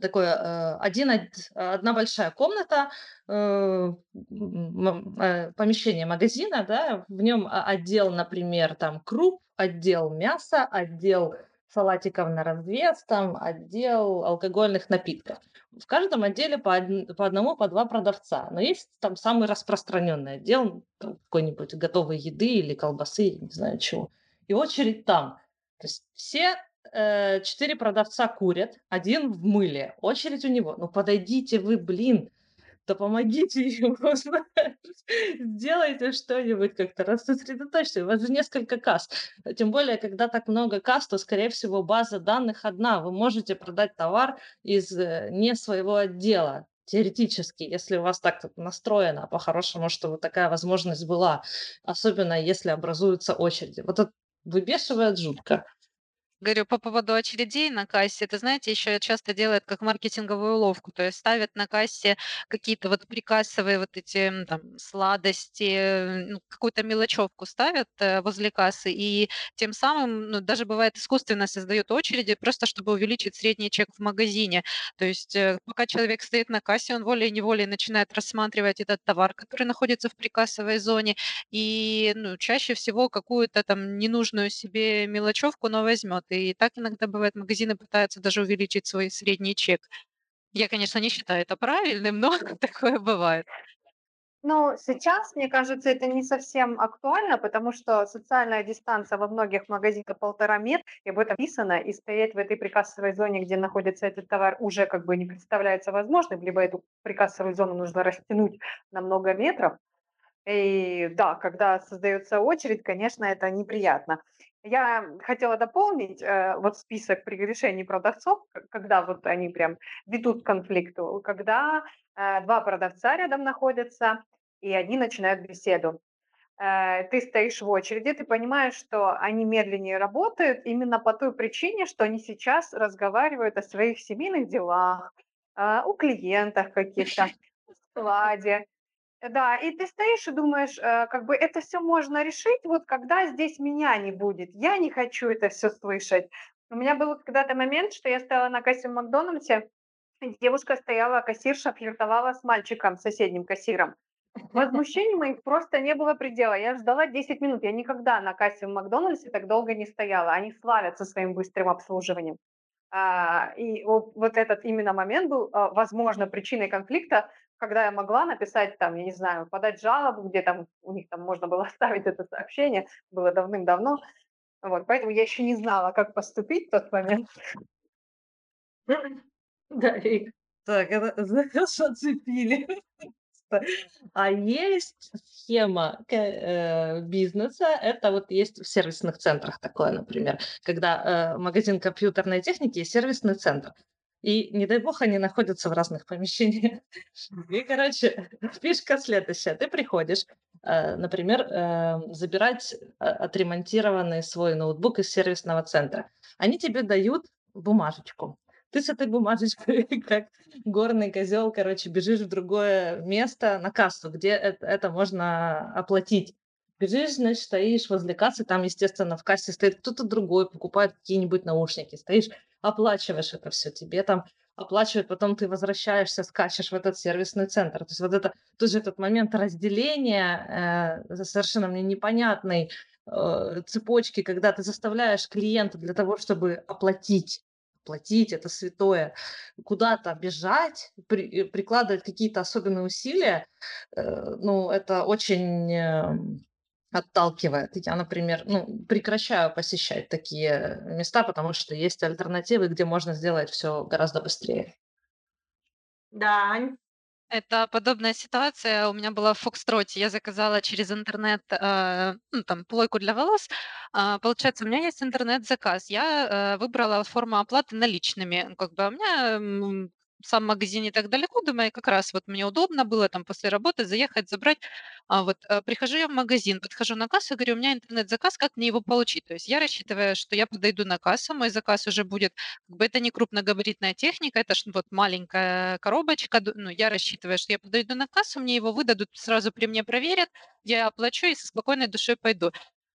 такое э, один, одна большая комната, э, э, помещение магазина, да, в нем отдел, например, там круп, отдел мяса, отдел салатиков на развес, там отдел алкогольных напитков. В каждом отделе по, од... по одному, по два продавца. Но есть там самый распространенный отдел какой-нибудь готовой еды или колбасы, не знаю чего. И очередь там. То есть все э, четыре продавца курят, один в мыле. Очередь у него. Ну подойдите вы, блин, да помогите ему, сделайте что-нибудь как-то, рассосредоточьте, у вас же несколько касс. Тем более, когда так много касс, то, скорее всего, база данных одна. Вы можете продать товар из э, не своего отдела, теоретически, если у вас так настроено, по-хорошему, чтобы такая возможность была, особенно если образуются очереди. Вот это выбешивает жутко. Говорю, по поводу очередей на кассе, это, знаете, еще часто делают как маркетинговую уловку, то есть ставят на кассе какие-то вот прикассовые вот эти там сладости, ну, какую-то мелочевку ставят э, возле кассы, и тем самым, ну, даже бывает искусственно создают очереди, просто чтобы увеличить средний чек в магазине. То есть э, пока человек стоит на кассе, он волей-неволей начинает рассматривать этот товар, который находится в прикассовой зоне, и ну, чаще всего какую-то там ненужную себе мелочевку, но возьмет. И так иногда бывает, магазины пытаются даже увеличить свой средний чек. Я, конечно, не считаю это правильным, но такое бывает. Ну, сейчас, мне кажется, это не совсем актуально, потому что социальная дистанция во многих магазинах полтора метра, и об этом написано, и стоять в этой прикассовой зоне, где находится этот товар, уже как бы не представляется возможным, либо эту прикассовую зону нужно растянуть на много метров. И да, когда создается очередь, конечно, это неприятно. Я хотела дополнить э, вот список прегрешений продавцов, когда вот они прям ведут к конфликту, когда э, два продавца рядом находятся, и они начинают беседу. Э, ты стоишь в очереди, ты понимаешь, что они медленнее работают именно по той причине, что они сейчас разговаривают о своих семейных делах, а, о клиентах каких-то, о складе. Да, и ты стоишь и думаешь, э, как бы это все можно решить, вот когда здесь меня не будет. Я не хочу это все слышать. У меня был когда-то момент, что я стояла на кассе в Макдональдсе, девушка стояла, кассирша флиртовала с мальчиком, соседним кассиром. Возмущений моих просто не было предела. Я ждала 10 минут. Я никогда на кассе в Макдональдсе так долго не стояла. Они славятся своим быстрым обслуживанием. А, и вот, вот этот именно момент был, а, возможно, причиной конфликта, когда я могла написать там, я не знаю, подать жалобу, где там у них там можно было оставить это сообщение, было давным-давно. Вот, поэтому я еще не знала, как поступить в тот момент. Да, Вик. Так, это знаешь, оцепили. А есть схема э, бизнеса, это вот есть в сервисных центрах такое, например, когда э, магазин компьютерной техники и сервисный центр. И, не дай бог, они находятся в разных помещениях. И, короче, фишка следующая. Ты приходишь, э, например, э, забирать э, отремонтированный свой ноутбук из сервисного центра. Они тебе дают бумажечку. Ты с этой бумажечкой, как горный козел, короче, бежишь в другое место на кассу, где это, это можно оплатить. Бежишь, значит, стоишь возле кассы, там, естественно, в кассе стоит кто-то другой, покупает какие-нибудь наушники, стоишь, оплачиваешь это все, тебе там оплачивают, потом ты возвращаешься, скачешь в этот сервисный центр. То есть вот это тоже этот момент разделения э, совершенно мне непонятной э, цепочки, когда ты заставляешь клиента для того, чтобы оплатить платить, это святое, куда-то бежать, при, прикладывать какие-то особенные усилия, э, ну, это очень э, отталкивает. Я, например, ну, прекращаю посещать такие места, потому что есть альтернативы, где можно сделать все гораздо быстрее. Да, Ань. Это подобная ситуация у меня была в Фокстроте. Я заказала через интернет, э, ну, там, плойку для волос. А, получается, у меня есть интернет-заказ. Я э, выбрала форму оплаты наличными. Как бы а у меня сам магазин не так далеко, думаю, как раз вот мне удобно было там после работы заехать, забрать. А вот э, прихожу я в магазин, подхожу на кассу, говорю, у меня интернет-заказ, как мне его получить? То есть я рассчитываю, что я подойду на кассу, мой заказ уже будет как бы это не крупногабаритная техника, это ж вот маленькая коробочка. Ну, я рассчитываю, что я подойду на кассу, мне его выдадут, сразу при мне проверят, я оплачу и со спокойной душой пойду.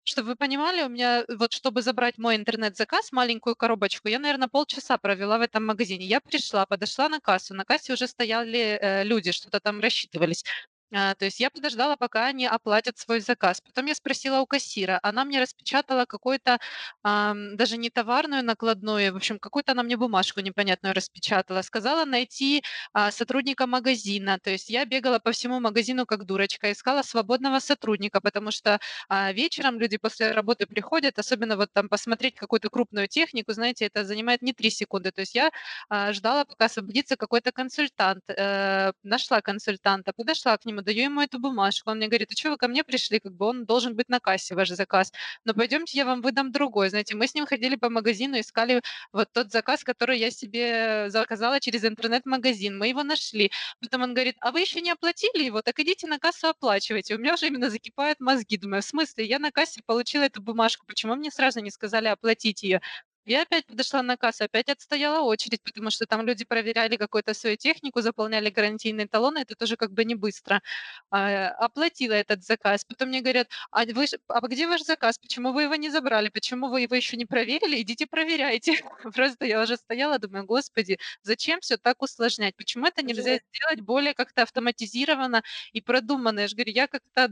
Чтобы вы понимали, у меня вот чтобы забрать мой интернет-заказ, маленькую коробочку, я, наверное, полчаса провела в этом магазине. Я пришла, подошла на кассу, на кассе уже стояли э, люди, что-то там рассчитывались. А, то есть я подождала, пока они оплатят свой заказ. Потом я спросила у кассира, она мне распечатала какой-то даже не товарную накладную, в общем, какую-то она мне бумажку непонятную распечатала. Сказала найти а, сотрудника магазина. То есть я бегала по всему магазину как дурочка, искала свободного сотрудника, потому что а, вечером люди после работы приходят, особенно вот там посмотреть какую-то крупную технику, знаете, это занимает не три секунды. То есть я ждала, пока освободится какой-то консультант. Э, нашла консультанта, подошла к нему, даю ему эту бумажку. Он мне говорит, а что вы ко мне пришли? Как бы он должен быть на кассе, ваш заказ. Но пойдемте, я вам выдам другой. Знаете, мы с ним ходили по магазину, искали вот тот заказ, который я себе заказала через интернет-магазин. Мы его нашли. Потом он говорит, а вы еще не оплатили его? Так идите на кассу оплачивайте. У меня уже именно закипают мозги. Думаю, в смысле? Я на кассе получила эту бумажку. Почему мне сразу не сказали оплатить ее? Я опять подошла на кассу, опять отстояла очередь, потому что там люди проверяли какую-то свою технику, заполняли гарантийные талоны, это тоже как бы не быстро. А, оплатила этот заказ. Потом мне говорят, а, вы, а где ваш заказ? Почему вы его не забрали? Почему вы его еще не проверили? Идите проверяйте. Просто я уже стояла, думаю, господи, зачем все так усложнять? Почему это нельзя сделать более как-то автоматизированно и продуманно? Я же говорю, я как-то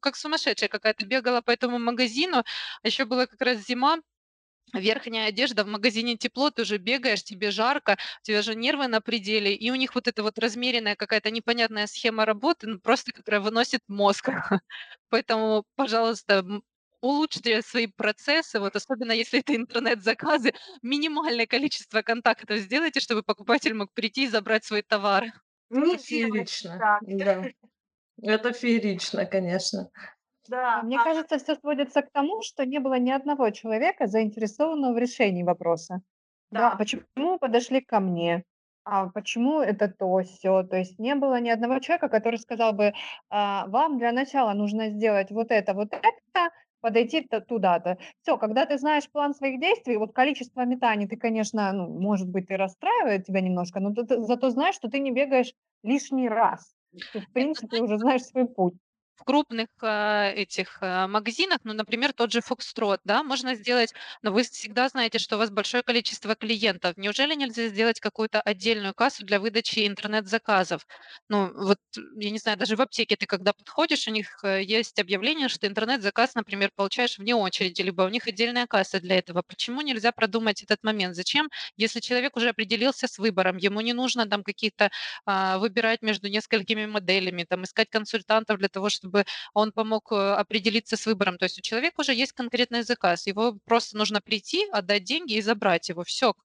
как сумасшедшая какая-то бегала по этому магазину. Еще была как раз зима, верхняя одежда, в магазине тепло, ты уже бегаешь, тебе жарко, у тебя же нервы на пределе, и у них вот эта вот размеренная какая-то непонятная схема работы, ну, просто которая выносит мозг. Поэтому, пожалуйста, улучшите свои процессы, вот особенно если это интернет-заказы, минимальное количество контактов сделайте, чтобы покупатель мог прийти и забрать свой товар. Делайте феерично. Да. Это феерично, конечно. Да, мне а кажется, всё сводится к тому, что не было ни одного человека, заинтересованного в решении вопроса. Да, Да. почему подошли ко мне? А почему это то-сё? То есть не было ни одного человека, который сказал бы: "А, вам для начала нужно сделать вот это, вот это, подойти туда-то". Всё, когда ты знаешь план своих действий, вот количество метаний ты, конечно, ну, может быть, и расстраивает тебя немножко, но т ты зато знаешь, что ты не бегаешь лишний раз. Ты, в принципе, уже знаешь свой путь. В крупных, а, этих, а, магазинах, ну, например, тот же "Фокстрот", да, можно сделать но вы всегда знаете, что у вас большое количество клиентов. Неужели нельзя сделать какую-то отдельную кассу для выдачи интернет-заказов? Ну, вот, я не знаю, даже в аптеке ты когда подходишь, у них, э, есть объявление, что интернет-заказ, например, получаешь вне очереди, либо у них отдельная касса для этого. Почему нельзя продумать этот момент? Зачем, если человек уже определился с выбором, ему не нужно там каких-то, а, выбирать между несколькими моделями, там, искать консультантов для того, чтобы он помог, э, определиться с выбором. То есть у человека уже есть конкретный заказ, его просто нужно прийти, отдать деньги и забрать его.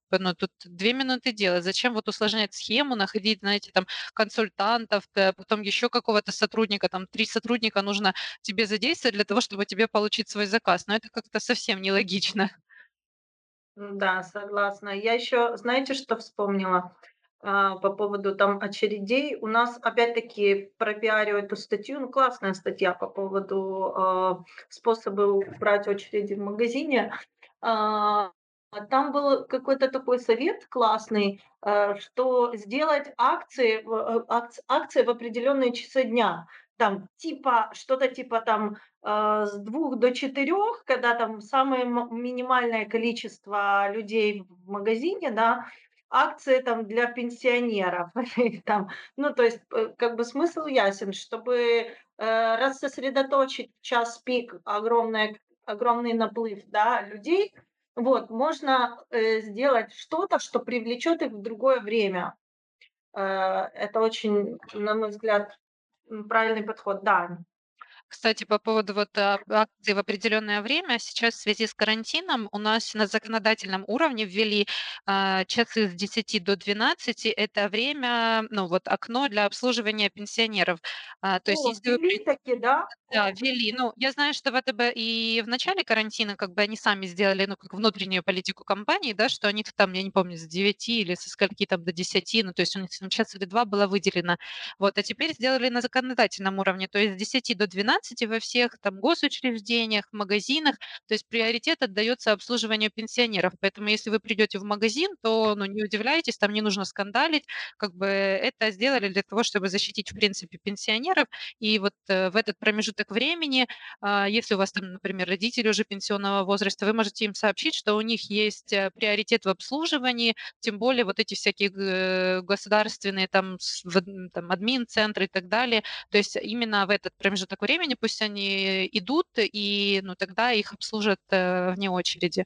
Бы, ну, тут 2 минуты делать. Зачем вот усложнять схему, находить, знаете, там консультантов, т потом еще какого-то сотрудника, там 3 сотрудника нужно тебе задействовать для того, чтобы тебе получить свой заказ. Но это как-то совсем нелогично. М-да, согласна. Я еще, знаете, что вспомнила, а, по поводу там очередей? У нас опять-таки пропиарю эту статью. Ну, классная статья по поводу, а, способа убрать очереди в магазине. А, там был какой-то такой совет классный, э, что сделать акции э, акц акции в определенные часы дня. Там типа, что-то типа там, а, с 2 до 4, когда там самое минимальное количество людей в магазине, да, акции там для пенсионеров там. Ну, то есть, п как бы смысл ясен, чтобы, э, рассосредоточить в час пик огромное огромный наплыв, да, людей. Вот, можно, э, сделать что-то, что привлечет их в другое время. Э, это очень, на мой взгляд, правильный подход, да. Кстати, по поводу вот, а, акций в определенное время. Сейчас в связи с карантином у нас на законодательном уровне ввели, а, часы с 10 до 12. Это время, ну, вот окно для обслуживания пенсионеров. А, то есть О, если вы при ввели таки, да? Да, ввели. Ну, я знаю, что ВТБ и в начале карантина как бы они сами сделали, ну, как внутреннюю политику компании, да, что они-то там, я не помню, с 9 или со скольки там до 10, ну, то есть у них там час или 2 было выделено. Вот, а теперь сделали на законодательном уровне, то есть с 10 до 12 во всех там госучреждениях, магазинах, то есть приоритет отдается обслуживанию пенсионеров. Поэтому если вы придете в магазин, то, ну, не удивляйтесь, там не нужно скандалить. Как бы это сделали для того, чтобы защитить, в принципе, пенсионеров. И вот, э, в этот промежуток времени, а, если у вас там, например, родители уже пенсионного возраста, вы можете им сообщить, что у них есть, э, приоритет в обслуживании. Тем более вот эти всякие государственные там там админ-центры и так далее. То есть именно в этот промежуток времени пусть они идут, и, ну, тогда их обслужат, э, вне очереди.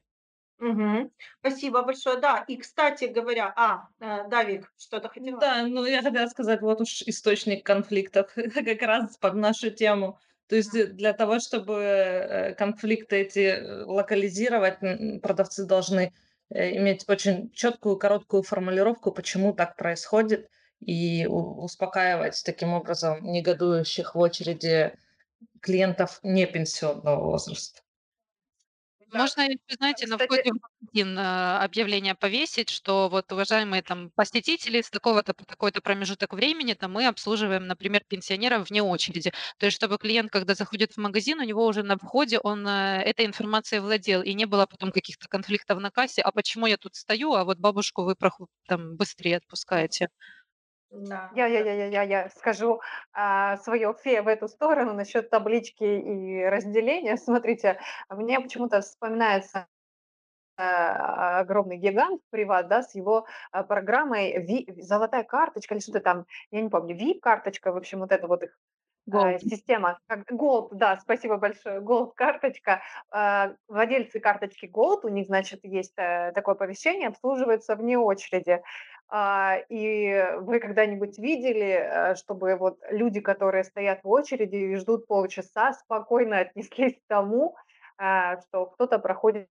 Мгм. Спасибо большое. Да, и, кстати говоря А, э, да, Вик, что-то хотела? Да, ну, я хотела сказать, вот уж источник конфликтов как раз под нашу тему. То есть, э, для того, чтобы, конфликты эти, локализировать, продавцы должны, иметь очень чёткую, короткую формулировку, почему так происходит, и успокаивать таким образом негодующих в очереди клиентов непенсионного возраста. Да, Можно знаете, на Кстати входе в магазин, а, объявление повесить, что вот, уважаемые там посетители, с такого-то по такой-то промежуток времени там мы обслуживаем, например, пенсионеров вне очереди. То есть чтобы клиент, когда заходит в магазин, у него уже на входе он, э, этой информацией владел, и не было потом каких-то конфликтов на кассе: "А почему я тут стою, а вот бабушку вы там быстрее отпускаете?" Да, Я я я я я я скажу, а, свое фе в эту сторону насчет таблички и разделения. Смотрите, мне почему-то вспоминается, а, огромный гигант "Приват", да, с его, а, программой ви "Золотая карточка" или что-то там, я не помню, VIP-карточка, в общем, вот эта вот их, а, Голд. система, Gold, да, спасибо большое, Gold-карточка. А, владельцы карточки Gold, у них, значит, есть, э, такое оповещение, обслуживаются вне очереди. А, и вы когда-нибудь видели, э, чтобы вот люди, которые стоят в очереди и ждут полчаса, спокойно отнеслись к тому, а, что кто-то проходит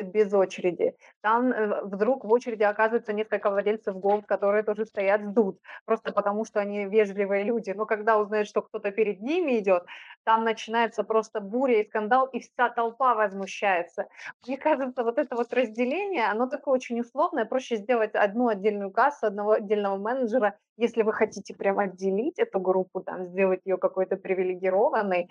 без очереди. Там э, вдруг в очереди оказывается несколько владельцев голд, которые тоже стоят, ждут, просто потому что они вежливые люди. Но когда узнают, что кто-то перед ними идет, там начинается просто буря и скандал, и вся толпа возмущается. Мне кажется, вот это вот разделение, оно такое очень условное. Проще сделать одну отдельную кассу, одного отдельного менеджера, если вы хотите прям отделить эту группу, там, сделать ее какой-то привилегированной,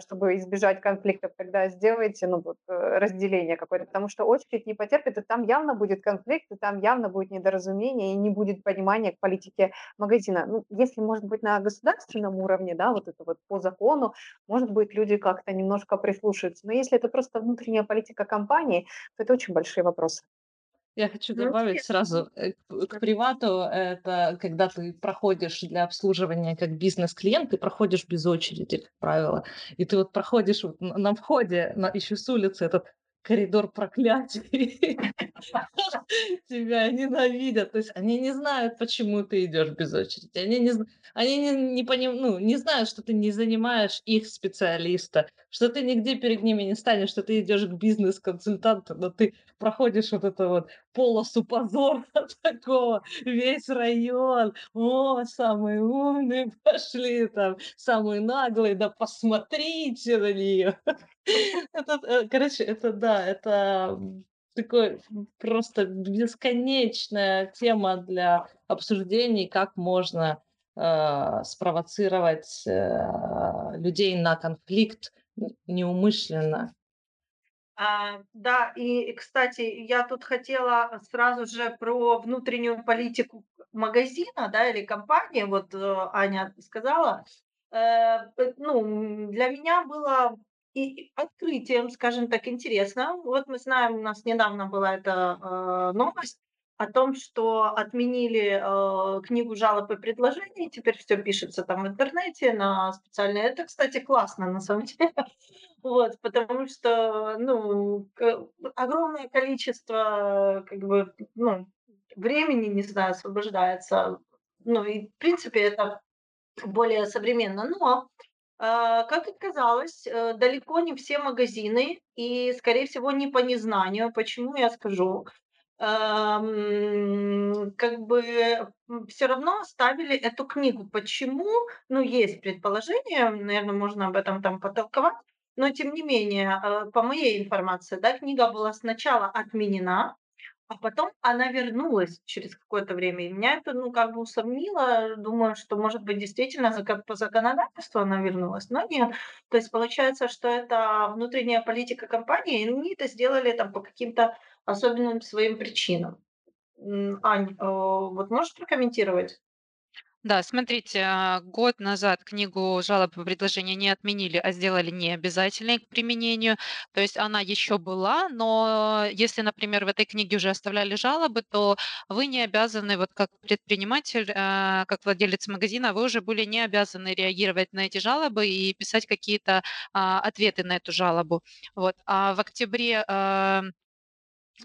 чтобы избежать конфликтов, тогда сделайте ну, вот, э, разделение какое-то, потому что очередь не потерпит, и там явно будет конфликт, и там явно будет недоразумение, и не будет понимания к политике магазина. Ну, если, может быть, на государственном уровне, да, вот это вот по закону, может быть, люди как-то немножко прислушаются, но если это просто внутренняя политика компании, то это очень большие вопросы. Я хочу Ну, добавить сразу э, к к привату. Это когда ты проходишь для обслуживания как бизнес-клиент, ты проходишь без очереди, как правило. И ты вот проходишь вот на входе, на еще с улицы этот коридор проклятий. Тебя ненавидят. То есть они не знают, почему ты идешь без очереди. Они не они не не поним ну, не знают, что ты не занимаешь их специалиста, что ты нигде перед ними не станешь, что ты идешь к бизнес-консультанту, но ты проходишь вот это вот полосу позора такого, весь район. О, самые умные пошли там, самые наглые, да посмотрите на нее. Это, э, короче, это да, это такой просто бесконечная тема для обсуждений, как можно э, спровоцировать э, людей на конфликт неумышленно. А, да, и, кстати, я тут хотела сразу же про внутреннюю политику магазина, да, или компании, вот э, Аня сказала. Э, ну, для меня было и открытием, скажем так, интересно. Вот мы знаем, у нас недавно была эта э, новость о том, что отменили э, книгу жалоб и предложений, теперь все пишется там в интернете на специальные. Это, кстати, классно на самом деле. Вот, потому что, ну, огромное количество, как бы, ну, времени, не знаю, освобождается. Ну и, в принципе, это более современно. Но, а, как оказалось, э, далеко не все магазины, и, скорее всего, не по незнанию. Почему, я скажу. Как бы, все равно оставили эту книгу. Почему? Ну, есть предположение, наверное, можно об этом там потолковать. Но тем не менее, э, по моей информации, да, книга была сначала отменена, а потом она вернулась через какое-то время. И меня это, ну, как бы усомнило. Думаю, что, может быть, действительно зака по законодательству она вернулась, но нет. То есть получается, что это внутренняя политика компании, и они это сделали там по каким-то особенным своим причинам. Ань, э, вот можешь прокомментировать? Да, смотрите, а, год назад книгу жалоб и предложений не отменили, а сделали необязательной к применению. То есть она еще была, но если, например, в этой книге уже оставляли жалобы, то вы не обязаны, вот как предприниматель, а, как владелец магазина, вы уже были не обязаны реагировать на эти жалобы и писать какие-то а, ответы на эту жалобу. Вот. А в октябре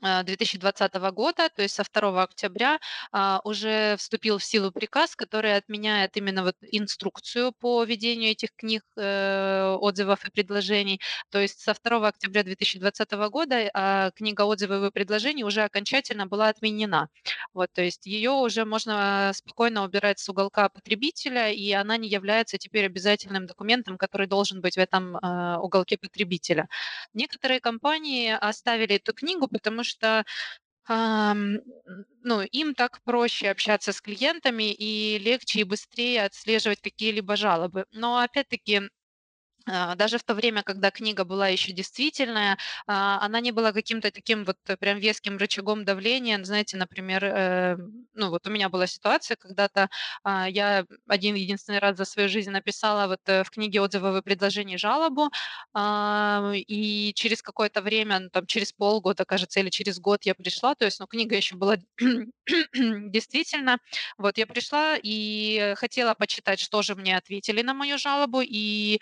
2020 года, то есть со 2 октября, а, уже вступил в силу приказ, который отменяет именно вот инструкцию по ведению этих книг э, отзывов и предложений. То есть со 2 октября 2020 года а, книга отзывов и предложений уже окончательно была отменена. Вот, то есть ее уже можно спокойно убирать с уголка потребителя, и она не является теперь обязательным документом, который должен быть в этом а, уголке потребителя. Некоторые компании оставили эту книгу, потому что ну, им так проще общаться с клиентами и легче и быстрее отслеживать какие-либо жалобы. Но опять-таки даже в то время, когда книга была еще действительная, а, она не была каким-то таким вот э, прям веским рычагом давления. Знаете, например, э, ну вот у меня была ситуация, когда-то а, я один единственный раз за свою жизнь написала вот э, в книге отзывов и предложений жалобу, а, и через какое-то время, ну, там через полгода, кажется, или через год я пришла, то есть, ну, книга еще была действительно. Вот я пришла и хотела почитать, что же мне ответили на мою жалобу, и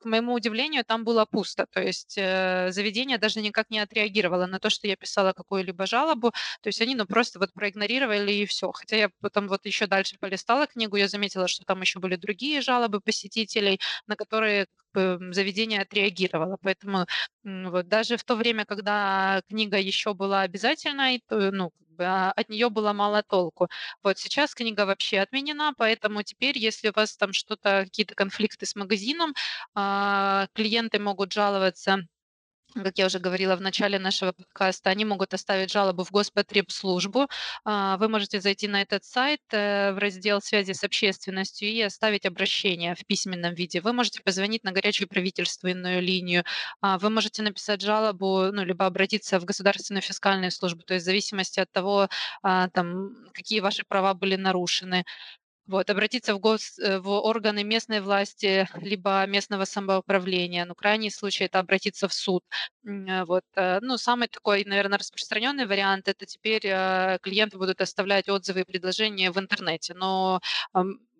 к моему удивлению, там было пусто. То есть э, заведение даже никак не отреагировало на то, что я писала какую-либо жалобу. То есть они ну, просто вот проигнорировали и все. Хотя я потом вот еще дальше полистала книгу, я заметила, что там еще были другие жалобы посетителей, на которые заведение отреагировало. Поэтому вот даже в то время, когда книга еще была обязательной, то, ну, от нее было мало толку. Вот сейчас книга вообще отменена, поэтому теперь, если у вас там что-то, какие-то конфликты с магазином, а, клиенты могут жаловаться как я уже говорила в начале нашего подкаста, они могут оставить жалобу в Господребслужбу. А, вы можете зайти на этот сайт э, в раздел связи с общественностью и оставить обращение в письменном виде. Вы можете позвонить на горячую правительственную линию. А, вы можете написать жалобу, ну, либо обратиться в государственную фискальную службу, то есть в зависимости от того, а, там, какие ваши права были нарушены. Вот, обратиться в, гос, э, в органы местной власти, либо местного самоуправления. Ну, крайний случай это обратиться в суд. Э, вот. Э, ну, самый такой, наверное, распространенный вариант это теперь клиенты будут оставлять отзывы и предложения в интернете. Но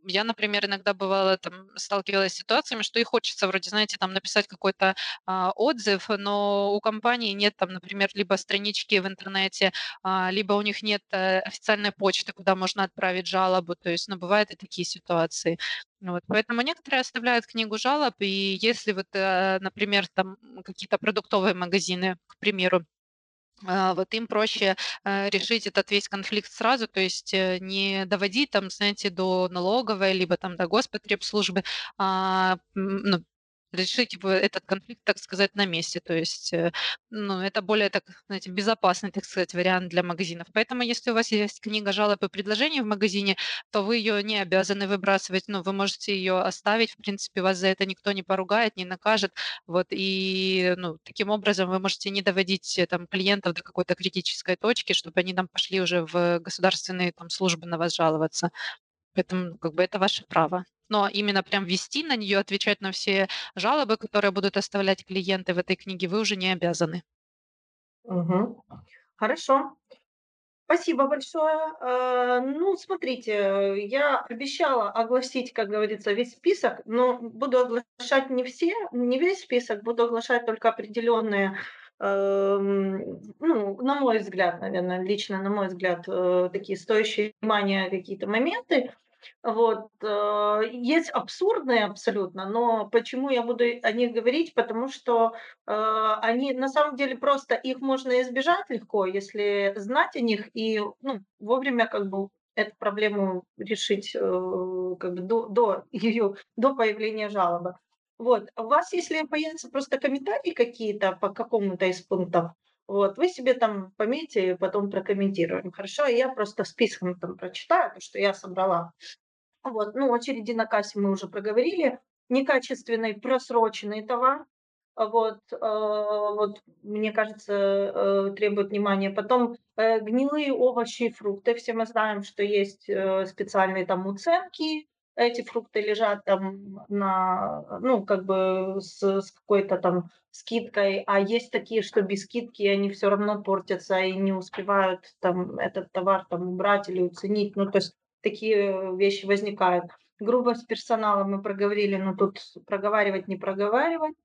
я, например, иногда бывала там сталкивалась с ситуациями, что и хочется вроде, знаете, там написать какой-то а, отзыв, но у компании нет там, например, либо странички в интернете, а, либо у них нет а, официальной почты, куда можно отправить жалобу. То есть, ну, бывают и такие ситуации. Вот, поэтому некоторые оставляют книгу жалоб, и если вот, э, например, там какие-то продуктовые магазины, к примеру, вот им проще э, решить этот весь конфликт сразу, то есть э, не доводить там, знаете, до налоговой, либо там до Господребслужбы, а ну, решить типа, этот конфликт, так сказать, на месте. То есть, э, ну, это более, так, знаете, безопасный, так сказать, вариант для магазинов. Поэтому, если у вас есть книга жалоб и предложений в магазине, то вы ее не обязаны выбрасывать, ну, вы можете ее оставить, в принципе, вас за это никто не поругает, не накажет, вот, и, ну, таким образом вы можете не доводить э, там клиентов до какой-то критической точки, чтобы они там пошли уже в государственные там службы на вас жаловаться. Поэтому, как бы, это ваше право но именно прям вести на нее, отвечать на все жалобы, которые будут оставлять клиенты в этой книге, вы уже не обязаны. Угу. Хорошо. Спасибо большое. Э, ну, смотрите, я обещала огласить, как говорится, весь список, но буду оглашать не все, не весь список, буду оглашать только определенные, эм, ну, на мой взгляд, наверное, лично на мой взгляд, э, такие стоящие внимания какие-то моменты. Вот, э, есть абсурдные абсолютно, но почему я буду о них говорить? Потому что э, они на самом деле просто их можно избежать легко, если знать о них и ну, вовремя как бы эту проблему решить э, как бы до, до ее до появления жалобы. Вот. У вас, если появятся просто комментарии какие-то по какому-то из пунктов, вот, вы себе там пометьте и потом прокомментируем. Хорошо, я просто списком там прочитаю, то, что я собрала. Вот, ну, очереди на кассе мы уже проговорили. Некачественный просроченный товар. Вот, э, вот мне кажется, э, требует внимания. Потом э, гнилые овощи и фрукты. Все мы знаем, что есть э, специальные там уценки. Эти фрукты лежат там на, ну, как бы с, с какой-то там скидкой, а есть такие, что без скидки они все равно портятся и не успевают там этот товар там убрать или уценить. Ну, то есть такие вещи возникают. Грубость персонала мы проговорили, но тут проговаривать, не проговаривать.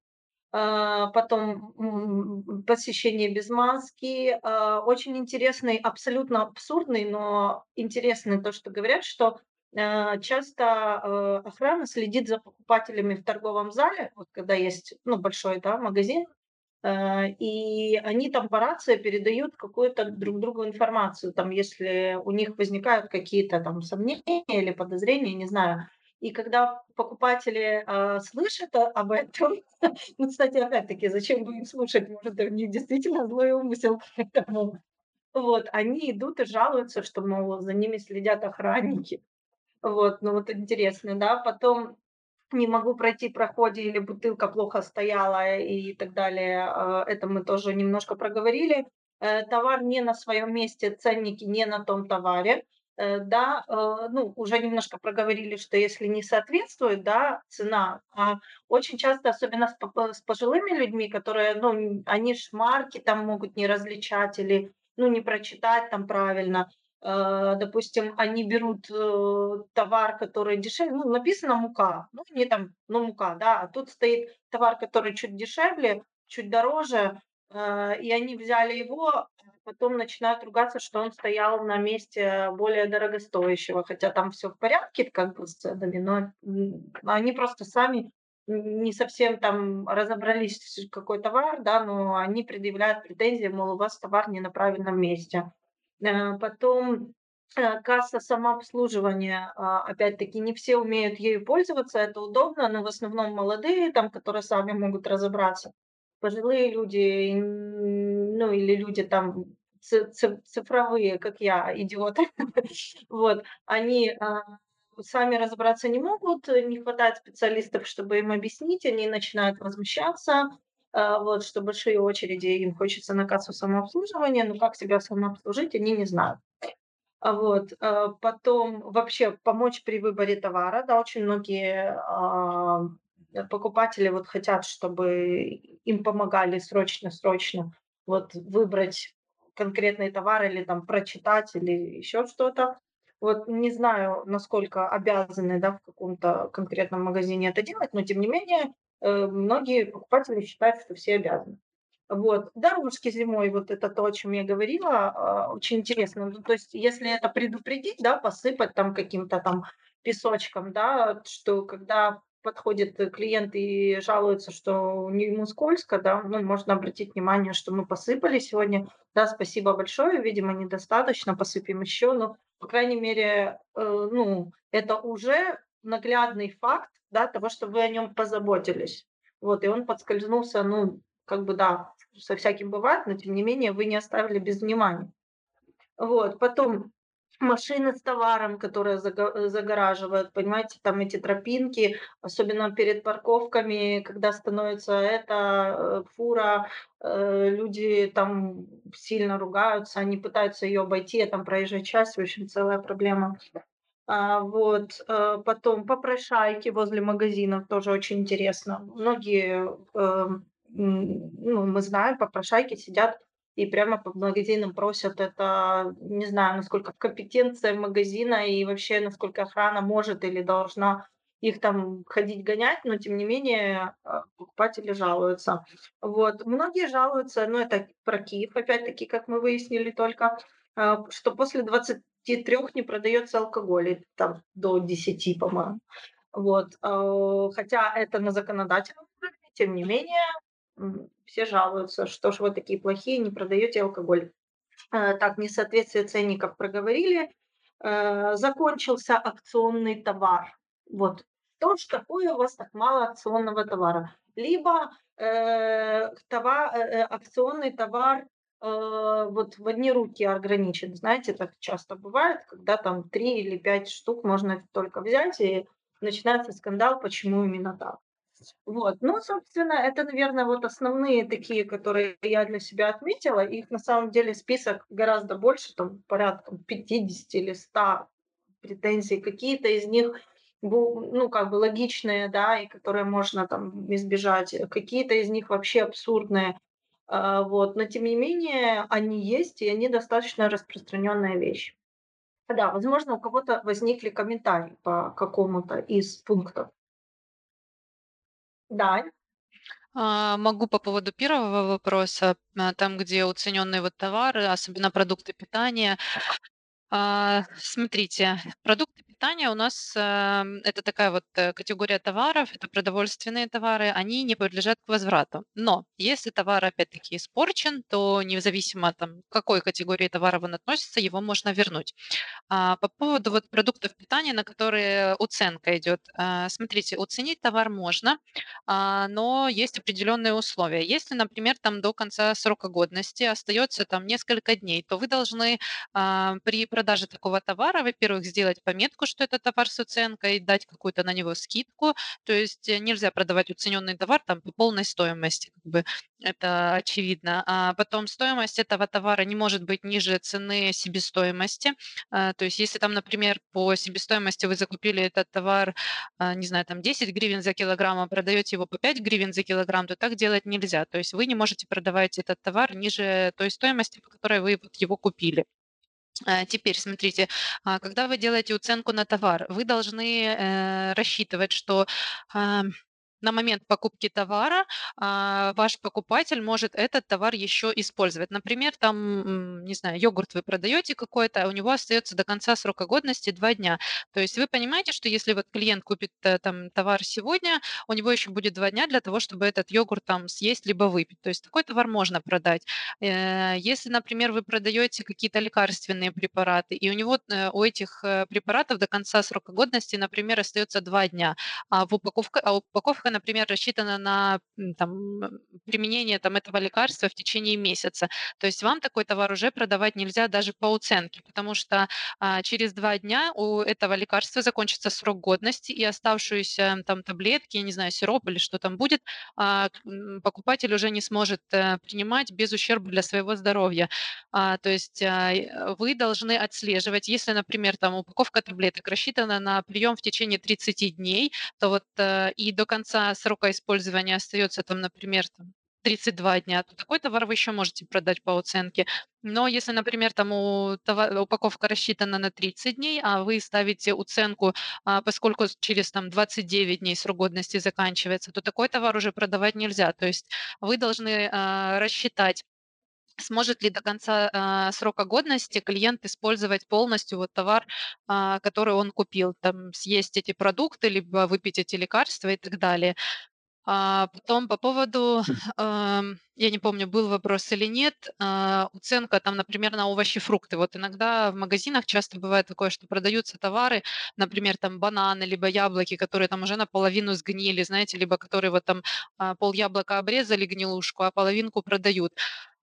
А, потом посещение без маски. А, очень интересный, абсолютно абсурдный, но интересный то, что говорят, что часто охрана следит за покупателями в торговом зале, вот когда есть ну, большой да, магазин, Э, и они там по рации передают какую-то друг другу информацию, там, если у них возникают какие-то там сомнения или подозрения, не знаю. И когда покупатели э, слышат об этом, ну, кстати, опять-таки, зачем бы им слушать, может, у них действительно злой умысел, поэтому вот, они идут и жалуются, что, мол, за ними следят охранники. Вот, ну вот интересно, да. Потом не могу пройти проходе или бутылка плохо стояла и так далее. Э, это мы тоже немножко проговорили. Э, товар не на своем месте, ценники не на том товаре. Э, да, ну, уже немножко проговорили, что если не соответствует, да, цена, а очень часто, особенно с, пожилыми людьми, которые, ну, они ж марки там могут не различать или, ну, не прочитать там правильно, э, допустим, они берут э, товар, который дешевле, ну, написано мука, ну, не там, ну, мука, да, а тут стоит товар, который чуть дешевле, чуть дороже, э, и они взяли его, а потом начинают ругаться, что он стоял на месте более дорогостоящего, хотя там все в порядке, как бы с ценами, но они просто сами не совсем там разобрались, какой товар, да, но они предъявляют претензии, мол, у вас товар не на правильном месте. Э, потом э, касса самообслуживания, а, опять-таки, не все умеют ею пользоваться, это удобно, но в основном молодые, там, которые сами могут разобраться. Пожилые люди, ну, или люди там цифровые, как я, идиоты, вот, они а, сами разобраться не могут, не хватает специалистов, чтобы им объяснить, они начинают возмущаться, вот, что большие очереди, им хочется на кассу самообслуживания, но как себя самообслужить, они не знают. А вот, а, потом вообще помочь при выборе товара, да, очень многие покупатели вот хотят, чтобы им помогали срочно-срочно вот выбрать конкретный товар или там прочитать или еще что-то. Вот не знаю, насколько обязаны да, в каком-то конкретном магазине это делать, но тем не менее многие покупатели считают, что все обязаны. Вот. Дорожки зимой, вот это то, о чем я говорила, а, очень интересно. Ну, то есть, если это предупредить, да, посыпать там каким-то там песочком, да, что когда подходит клиент и жалуется, что ему скользко, да, ну, можно обратить внимание, что мы посыпали сегодня. Да, спасибо большое, видимо, недостаточно, посыпем еще, но по крайней мере, э, ну, это уже наглядный факт, да, того, что вы о нем позаботились. Вот, и он подскользнулся, ну, как бы, да, со всяким бывает, но тем не менее вы не оставили без внимания. Вот, потом машины с товаром, которые загораживают, понимаете, там эти тропинки, особенно перед парковками, когда становится эта э, фура, э, люди там сильно ругаются, они пытаются ее обойти, а там проезжая часть, в общем, целая проблема. А, вот, э, потом попрошайки возле магазинов тоже очень интересно. Многие, эм, ну, мы знаем, попрошайки сидят и прямо по магазинам просят это, не знаю, насколько компетенция магазина и вообще насколько охрана может или должна их там ходить гонять, но тем не менее а, покупатели жалуются. Вот. Многие жалуются, ну это про Киев, опять-таки, как мы выяснили только, а, что после 23 не продается алкоголь, там до 10, по-моему. Вот. А, хотя это на законодательном уровне, тем не менее, все жалуются, что ж вы такие плохие, не продаете алкоголь. Э, так, несоответствие ценников проговорили. Э, закончился акционный товар. Вот. Что ж такое у вас так мало акционного товара? Либо э, товар, э, акционный товар э, вот в одни руки ограничен. Знаете, так часто бывает, когда там три или пять штук можно только взять, и начинается скандал, почему именно так. Вот. Ну, собственно, это, наверное, вот основные такие, которые я для себя отметила. Их на самом деле список гораздо больше, там порядка 50 или 100 претензий. Какие-то из них ну, как бы логичные, да, и которые можно там избежать. Какие-то из них вообще абсурдные. А, вот. Но, тем не менее, они есть, и они достаточно распространенная вещь. Да, возможно, у кого-то возникли комментарии по какому-то из пунктов. Да. А, могу по поводу первого вопроса, а, там, где уцененные вот товары, особенно продукты питания. Смотрите, продукты питания у нас эм, это такая вот э, категория товаров, это продовольственные товары, они не подлежат к возврату. Но если товар опять-таки испорчен, то независимо там, к какой категории товаров он относится, его можно вернуть. А, по поводу вот продуктов питания, на которые уценка идет. А, смотрите, уценить товар можно, а, но есть определенные условия. Если, например, там до конца срока годности остается там несколько дней, то вы должны а, при продаже такого товара, во-первых, сделать пометку, что это товар с уценкой, дать какую-то на него скидку. То есть э, нельзя продавать уцененный товар там по полной стоимости, как бы это очевидно. А потом стоимость этого товара не может быть ниже цены себестоимости. А, то есть если там, например, по себестоимости вы закупили этот товар, а, не знаю, там 10 гривен за килограмм, а продаете его по 5 гривен за килограмм, то так делать нельзя. То есть вы не можете продавать этот товар ниже той стоимости, по которой вы его купили. Э, теперь смотрите, а, когда вы делаете уценку на товар, вы должны э, рассчитывать, что на момент покупки товара а, ваш покупатель может этот товар еще использовать. Например, там, не знаю, йогурт вы продаете какой-то, а у него остается до конца срока годности 2 дня. То есть вы понимаете, что если вот клиент купит э, там товар сегодня, у него еще будет 2 дня для того, чтобы этот йогурт там съесть либо выпить. То есть такой товар можно продать. Э, если, например, вы продаете какие-то лекарственные препараты, и у него э, у этих препаратов до конца срока годности, например, остается 2 дня, а в упаковка, а упаковка например, рассчитана на там, применение там, этого лекарства в течение месяца. То есть вам такой товар уже продавать нельзя даже по уценке, потому что а, через два дня у этого лекарства закончится срок годности, и оставшуюся там таблетки, я не знаю, сироп или что там будет, а, покупатель уже не сможет а, принимать без ущерба для своего здоровья. А, то есть а, вы должны отслеживать, если, например, там упаковка таблеток рассчитана на прием в течение 30 дней, то вот а, и до конца срока использования остается там, например, там, 32 дня, то такой товар вы еще можете продать по оценке. Но если, например, там у товар, упаковка рассчитана на 30 дней, а вы ставите уценку, а, поскольку через там 29 дней срок годности заканчивается, то такой товар уже продавать нельзя. То есть вы должны а, рассчитать сможет ли до конца а, срока годности клиент использовать полностью вот товар, а, который он купил, там съесть эти продукты, либо выпить эти лекарства и так далее. А потом по поводу, ам, я не помню, был вопрос или нет, а, уценка там, например, на овощи, фрукты. Вот иногда в магазинах часто бывает такое, что продаются товары, например, там бананы, либо яблоки, которые там уже наполовину сгнили, знаете, либо которые вот там а, пол яблока обрезали гнилушку, а половинку продают.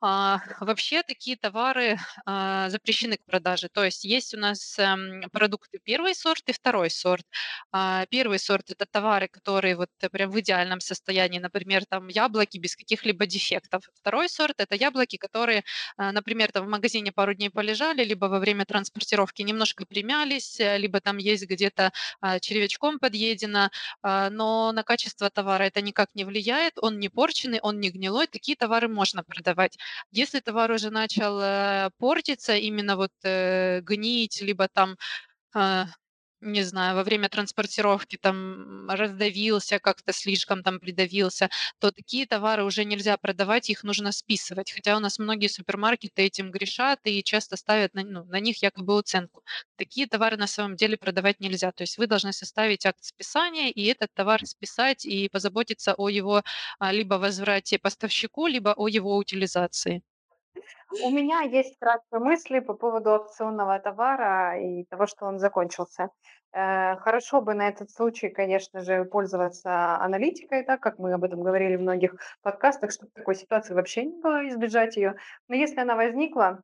А, вообще такие товары а, запрещены к продаже. То есть есть у нас эм, продукты первый сорт и второй сорт. А, первый сорт это товары, которые вот прям в идеальном состоянии, например, там яблоки без каких-либо дефектов. Второй сорт это яблоки, которые, а, например, там в магазине пару дней полежали, либо во время транспортировки немножко примялись, э, либо там есть где-то а, червячком подъедено, но на качество товара это никак не влияет, он не порченный, он не гнилой, такие товары можно продавать. Если товар уже начал э, портиться, именно вот э, гнить, либо там э, не знаю, во время транспортировки там раздавился, как-то слишком там придавился, то такие товары уже нельзя продавать, их нужно списывать. Хотя у нас многие супермаркеты этим грешат и часто ставят на, ну, на них якобы оценку. Такие товары на самом деле продавать нельзя. То есть вы должны составить акт списания и этот товар списать и позаботиться о его а, либо возврате поставщику, либо о его утилизации. У меня есть краткие мысли по поводу акционного товара и того, что он закончился. Э, хорошо бы на этот случай, конечно же, пользоваться аналитикой, так как мы об этом говорили в многих подкастах, чтобы такой ситуации вообще не было, избежать ее. Но если она возникла,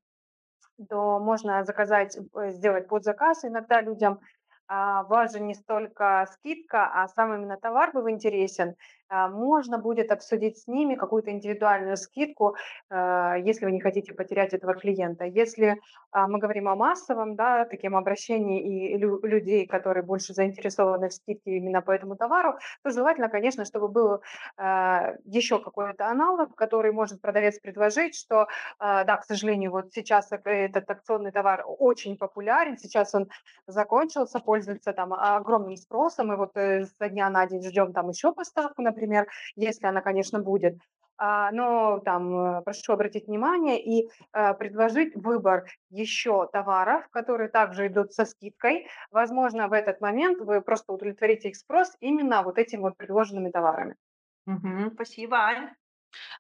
то можно заказать, э, сделать подзаказ. Иногда людям а, важен не столько скидка, а сам именно товар был интересен, можно будет обсудить с ними какую-то индивидуальную скидку, а, если вы не хотите потерять этого клиента. Если а, мы говорим о массовом, да, таким обращении и лю- людей, которые больше заинтересованы в скидке именно по этому товару, то желательно, конечно, чтобы был еще какой-то аналог, который может продавец предложить, что, да, к сожалению, вот сейчас этот акционный товар очень популярен, сейчас он закончился, пользуется там огромным спросом, и вот э, со дня на день ждем там еще поставку, например, например, если она, конечно, будет. А, но там э, прошу обратить внимание и а, предложить выбор еще товаров, которые также идут со скидкой. Возможно, в этот момент вы просто удовлетворите их спрос именно вот этими вот предложенными товарами. Мгм. Спасибо, Ань.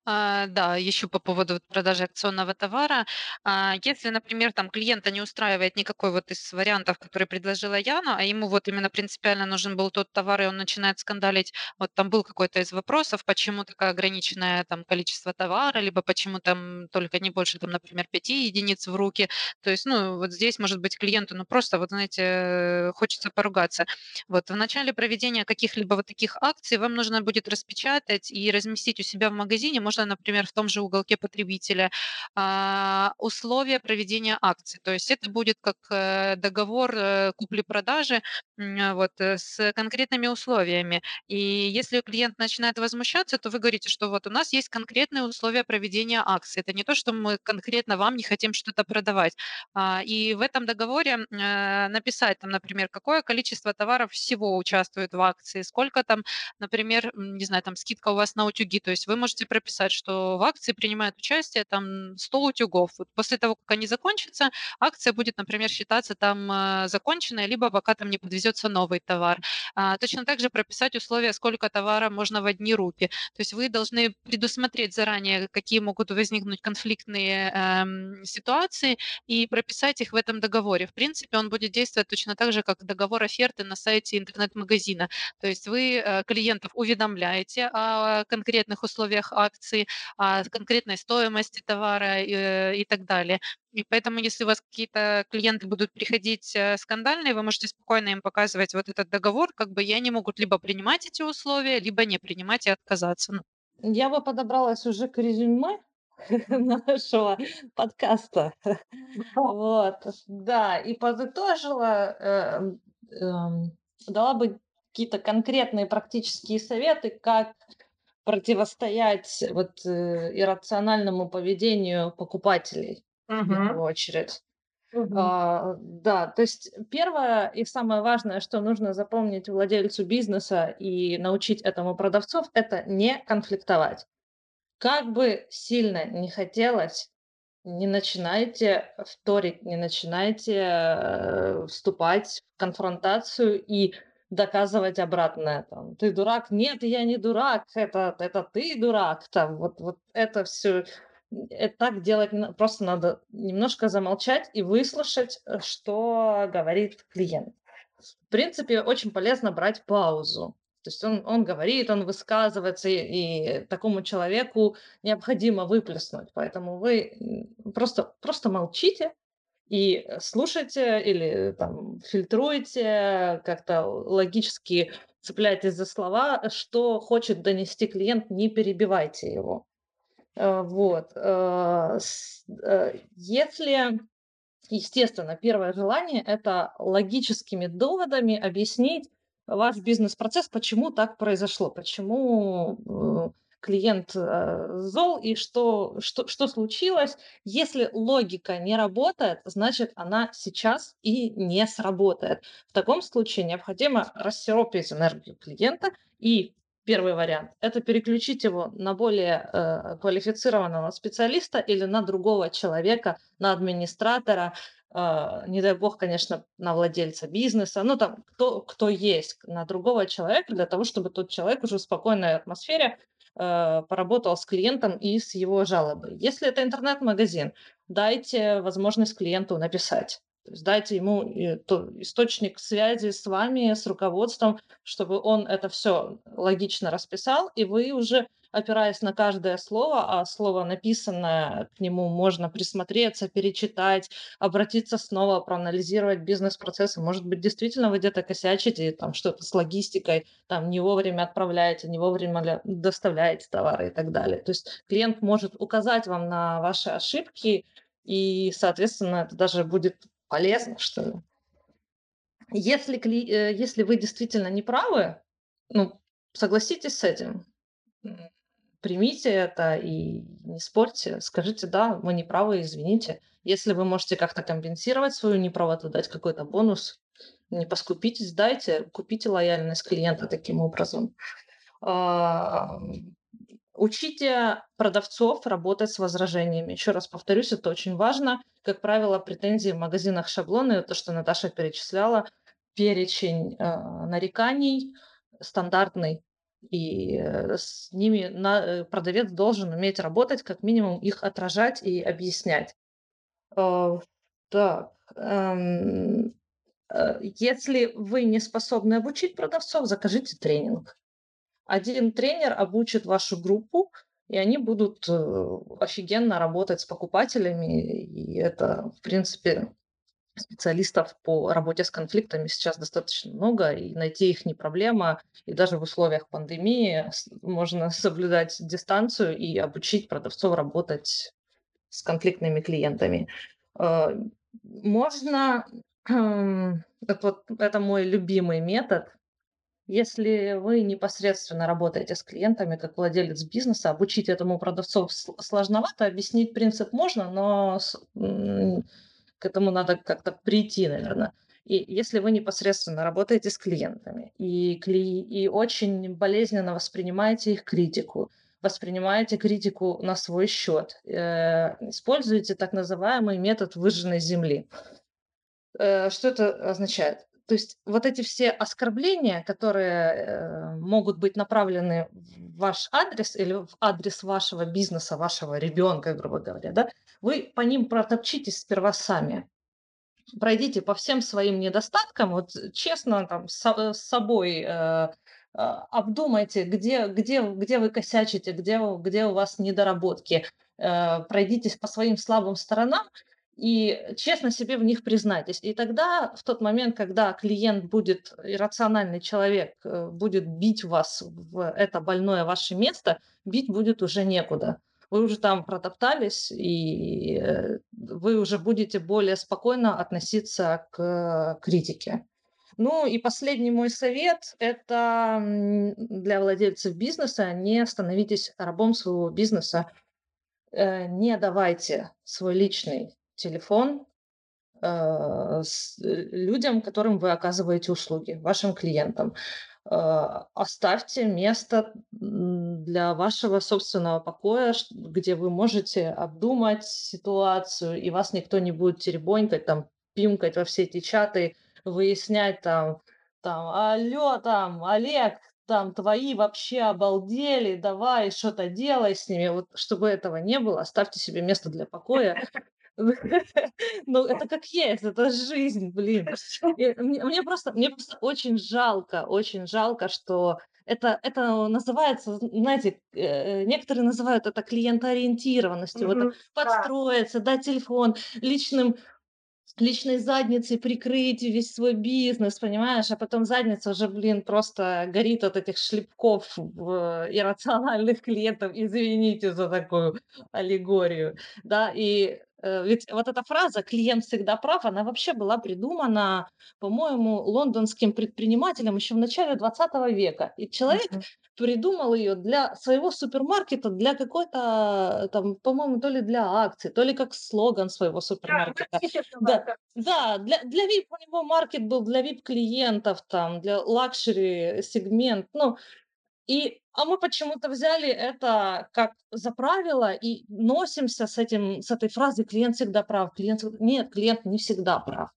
А, да, еще по поводу продажи акционного товара. А, если, например, там клиента не устраивает никакой вот из вариантов, которые предложила Яна, а ему вот именно принципиально нужен был тот товар, и он начинает скандалить, вот там был какой-то из вопросов, почему такое ограниченное там количество товара, либо почему там только не больше, там, например, 5 единиц в руки. То есть, ну, вот здесь может быть клиенту, ну, просто, вот знаете, хочется поругаться. Вот в начале проведения каких-либо вот таких акций вам нужно будет распечатать и разместить у себя в магазине магазине можно, например, в том же уголке потребителя а, условия проведения акции. То есть это будет как э, договор э, купли-продажи вот, с конкретными условиями. И если клиент начинает возмущаться, то вы говорите, что вот у нас есть конкретные условия проведения акции. Это не то, что мы конкретно вам не хотим что-то продавать. А, и в этом договоре написать, там, например, какое количество товаров всего участвует в акции, сколько там, например, не знаю, там скидка у вас на утюги. То есть вы можете прописать, что в акции принимает участие там 100 утюгов. Вот после того, как они закончатся, акция будет, например, считаться там э, законченной, либо пока там не подвезется новый товар. А, точно так же прописать условия, сколько товара можно в одни руки. То есть вы должны предусмотреть заранее, какие могут возникнуть конфликтные эм, ситуации и прописать их в этом договоре. В принципе, он будет действовать точно так же, как договор оферты на сайте интернет-магазина. То есть вы э, клиентов уведомляете о конкретных условиях акции, о конкретной стоимости товара и, э, и так далее. И поэтому, если у вас какие-то клиенты будут приходить э, скандальные, вы можете спокойно им показывать вот этот договор, как бы и они могут либо принимать эти условия, либо не принимать и отказаться. Ну, Я бы подобралась уже к резюме нашего подкаста. Вот, да, и подытожила, эм, эм, дала бы какие-то конкретные практические советы, как противостоять вот э, иррациональному поведению покупателей в первую очередь. Мгм. А, да, то есть первое и самое важное, что нужно запомнить владельцу бизнеса и научить этому продавцов, это не конфликтовать. Как бы сильно не хотелось, не начинайте вторить, не начинайте э, вступать в конфронтацию и доказывать обратное. Там, ты дурак? Нет, я не дурак. Это, это ты дурак. Там, вот, вот это все. Это так делать просто надо немножко замолчать и выслушать, э, что говорит клиент. В принципе, очень полезно брать паузу. То есть он, он говорит, он высказывается, и, и такому человеку необходимо выплеснуть. Поэтому вы просто, просто молчите и слушайте или там фильтруйте, как-то логически цепляйтесь за слова, что хочет донести клиент, не перебивайте его. Э, Вот. э, э, Если Естественно, первое желание– это логическими доводами объяснить ваш бизнес-процесс, почему так произошло, почему клиент э, зол и что, что, что случилось. Если логика не работает, значит, она сейчас и не сработает. В таком случае необходимо рассеропить энергию клиента и Первый вариант– это переключить его на более э, квалифицированного специалиста или на другого человека, на администратора, а, не дай бог, конечно, на владельца бизнеса, ну там кто, кто есть, на другого человека, для того, чтобы тот человек уже в спокойной атмосфере э, поработал с клиентом и с его жалобой. Если это интернет-магазин, дайте возможность клиенту написать. То есть дайте ему э, то- источник связи с вами, с руководством, чтобы он это все логично расписал, и вы уже опираясь на каждое слово, а слово написанное, к нему можно присмотреться, перечитать, обратиться снова, проанализировать бизнес-процессы. Может быть, действительно вы где-то косячите, там что-то с логистикой, там не вовремя отправляете, не вовремя ля- доставляете товары и так далее. То есть клиент может указать вам на ваши ошибки, и, соответственно, это даже будет полезно, что ли. Если, кли- э, если вы действительно не правы, ну, согласитесь с этим. Примите это и не спорьте. Скажите, да, мы не правы, извините. Если вы можете как-то компенсировать свою неправоту, дать какой-то бонус, не поскупитесь, дайте, купите лояльность клиента таким образом. А, Учите продавцов работать с возражениями. Еще раз повторюсь, это очень важно. Как правило, претензии в магазинах шаблоны, то, что Наташа перечисляла, перечень э, нареканий стандартный, и э, с ними на- э, продавец должен уметь работать, как минимум их отражать и объяснять. Э, Так, эм, если вы не способны обучить продавцов, закажите тренинг. Один тренер обучит вашу группу, и они будут офигенно работать с покупателями, и это, в принципе, специалистов по работе с конфликтами сейчас достаточно много, и найти их не проблема. И даже в условиях пандемии можно соблюдать дистанцию и обучить продавцов работать с конфликтными клиентами. Э, можно, это, вот, это мой любимый метод, если вы непосредственно работаете с клиентами как владелец бизнеса, обучить этому продавцов сложновато, объяснить принцип можно, но к этому надо как-то прийти, наверное. И если вы непосредственно работаете с клиентами и, кли... и очень болезненно воспринимаете их критику, воспринимаете критику на свой счет, э, используете так называемый метод выжженной земли. Э, что это означает? То есть вот эти все оскорбления, которые э, могут быть направлены в ваш адрес или в адрес вашего бизнеса, вашего ребенка, грубо говоря, да, вы по ним протопчитесь сперва сами. Пройдите по всем своим недостаткам, вот честно там с, с собой э, э, обдумайте, где, где, где вы косячите, где, где у вас недоработки. Э, пройдитесь по своим слабым сторонам и честно себе в них признайтесь. И тогда, в тот момент, когда клиент будет, иррациональный человек, э, будет бить вас в это больное ваше место, бить будет уже некуда вы уже там протоптались, и э, вы уже будете более спокойно относиться к критике. Ну и последний мой совет – это для владельцев бизнеса не становитесь рабом своего бизнеса, э, не давайте свой личный телефон э, людям, которым вы оказываете услуги, вашим клиентам. А, оставьте место для вашего собственного покоя, где вы можете обдумать ситуацию, и вас никто не будет теребонькать, там, пимкать во все эти чаты, выяснять там, там, алло, там, Олег, там, твои вообще обалдели, давай что-то делай с ними. Вот чтобы этого не было, оставьте себе место для покоя, ну, это как есть, это жизнь, блин. мне, мне просто, мне просто очень жалко, очень жалко, что это, это называется, знаете, э, некоторые называют это клиентоориентированностью, вот подстроиться, дать телефон личным личной задницей прикрыть весь свой бизнес, понимаешь, а потом задница уже, блин, просто горит от этих шлепков в иррациональных клиентов, извините за такую аллегорию, да, и Э, ведь вот эта фраза «клиент всегда прав», она вообще была придумана, по-моему, лондонским предпринимателем еще в начале 20 века. И человек uh-huh. придумал ее для своего супермаркета, для какой-то, там, по-моему, то ли для акции, то ли как слоган своего супермаркета. Да, да, для, для VIP у него маркет был для VIP-клиентов, там, для luxury сегмент. Ну, и, а мы почему-то взяли это как за правило и носимся с, этим, с этой фразой «клиент всегда прав». Клиент... Нет, клиент не всегда прав.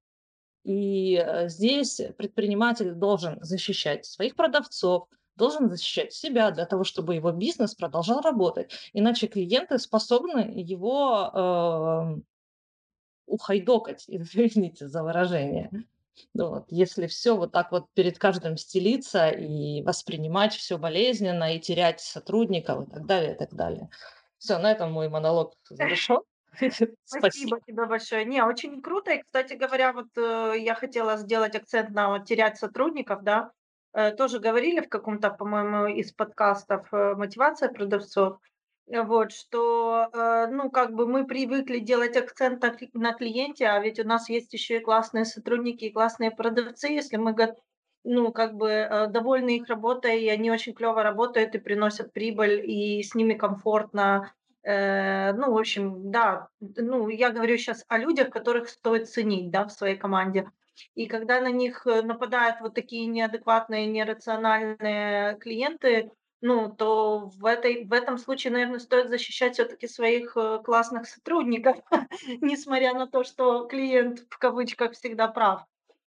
И э, здесь предприниматель должен защищать своих продавцов, должен защищать себя для того, чтобы его бизнес продолжал работать. Иначе клиенты способны его э, ухайдокать, извините за выражение. Ну вот, если все вот так вот перед каждым стелиться и воспринимать все болезненно, и терять сотрудников и так далее, и так далее. Все, на этом мой монолог завершен. Спасибо тебе большое. Не, очень круто. И, кстати говоря, вот э, я хотела сделать акцент на вот терять сотрудников, да. Э, тоже говорили в каком-то, по-моему, из подкастов э, мотивация продавцов. Вот, что, э, ну, как бы мы привыкли делать акцент на клиенте, а ведь у нас есть еще и классные сотрудники, и классные продавцы. Если мы, ну, как бы э, довольны их работой, и они очень клево работают и приносят прибыль, и с ними комфортно. Э, ну, в общем, да, ну, я говорю сейчас о людях, которых стоит ценить, да, в своей команде. И когда на них нападают вот такие неадекватные, нерациональные клиенты, ну, то в, этой, в этом случае, наверное, стоит защищать все-таки своих э, классных сотрудников, несмотря на то, что клиент в кавычках всегда прав.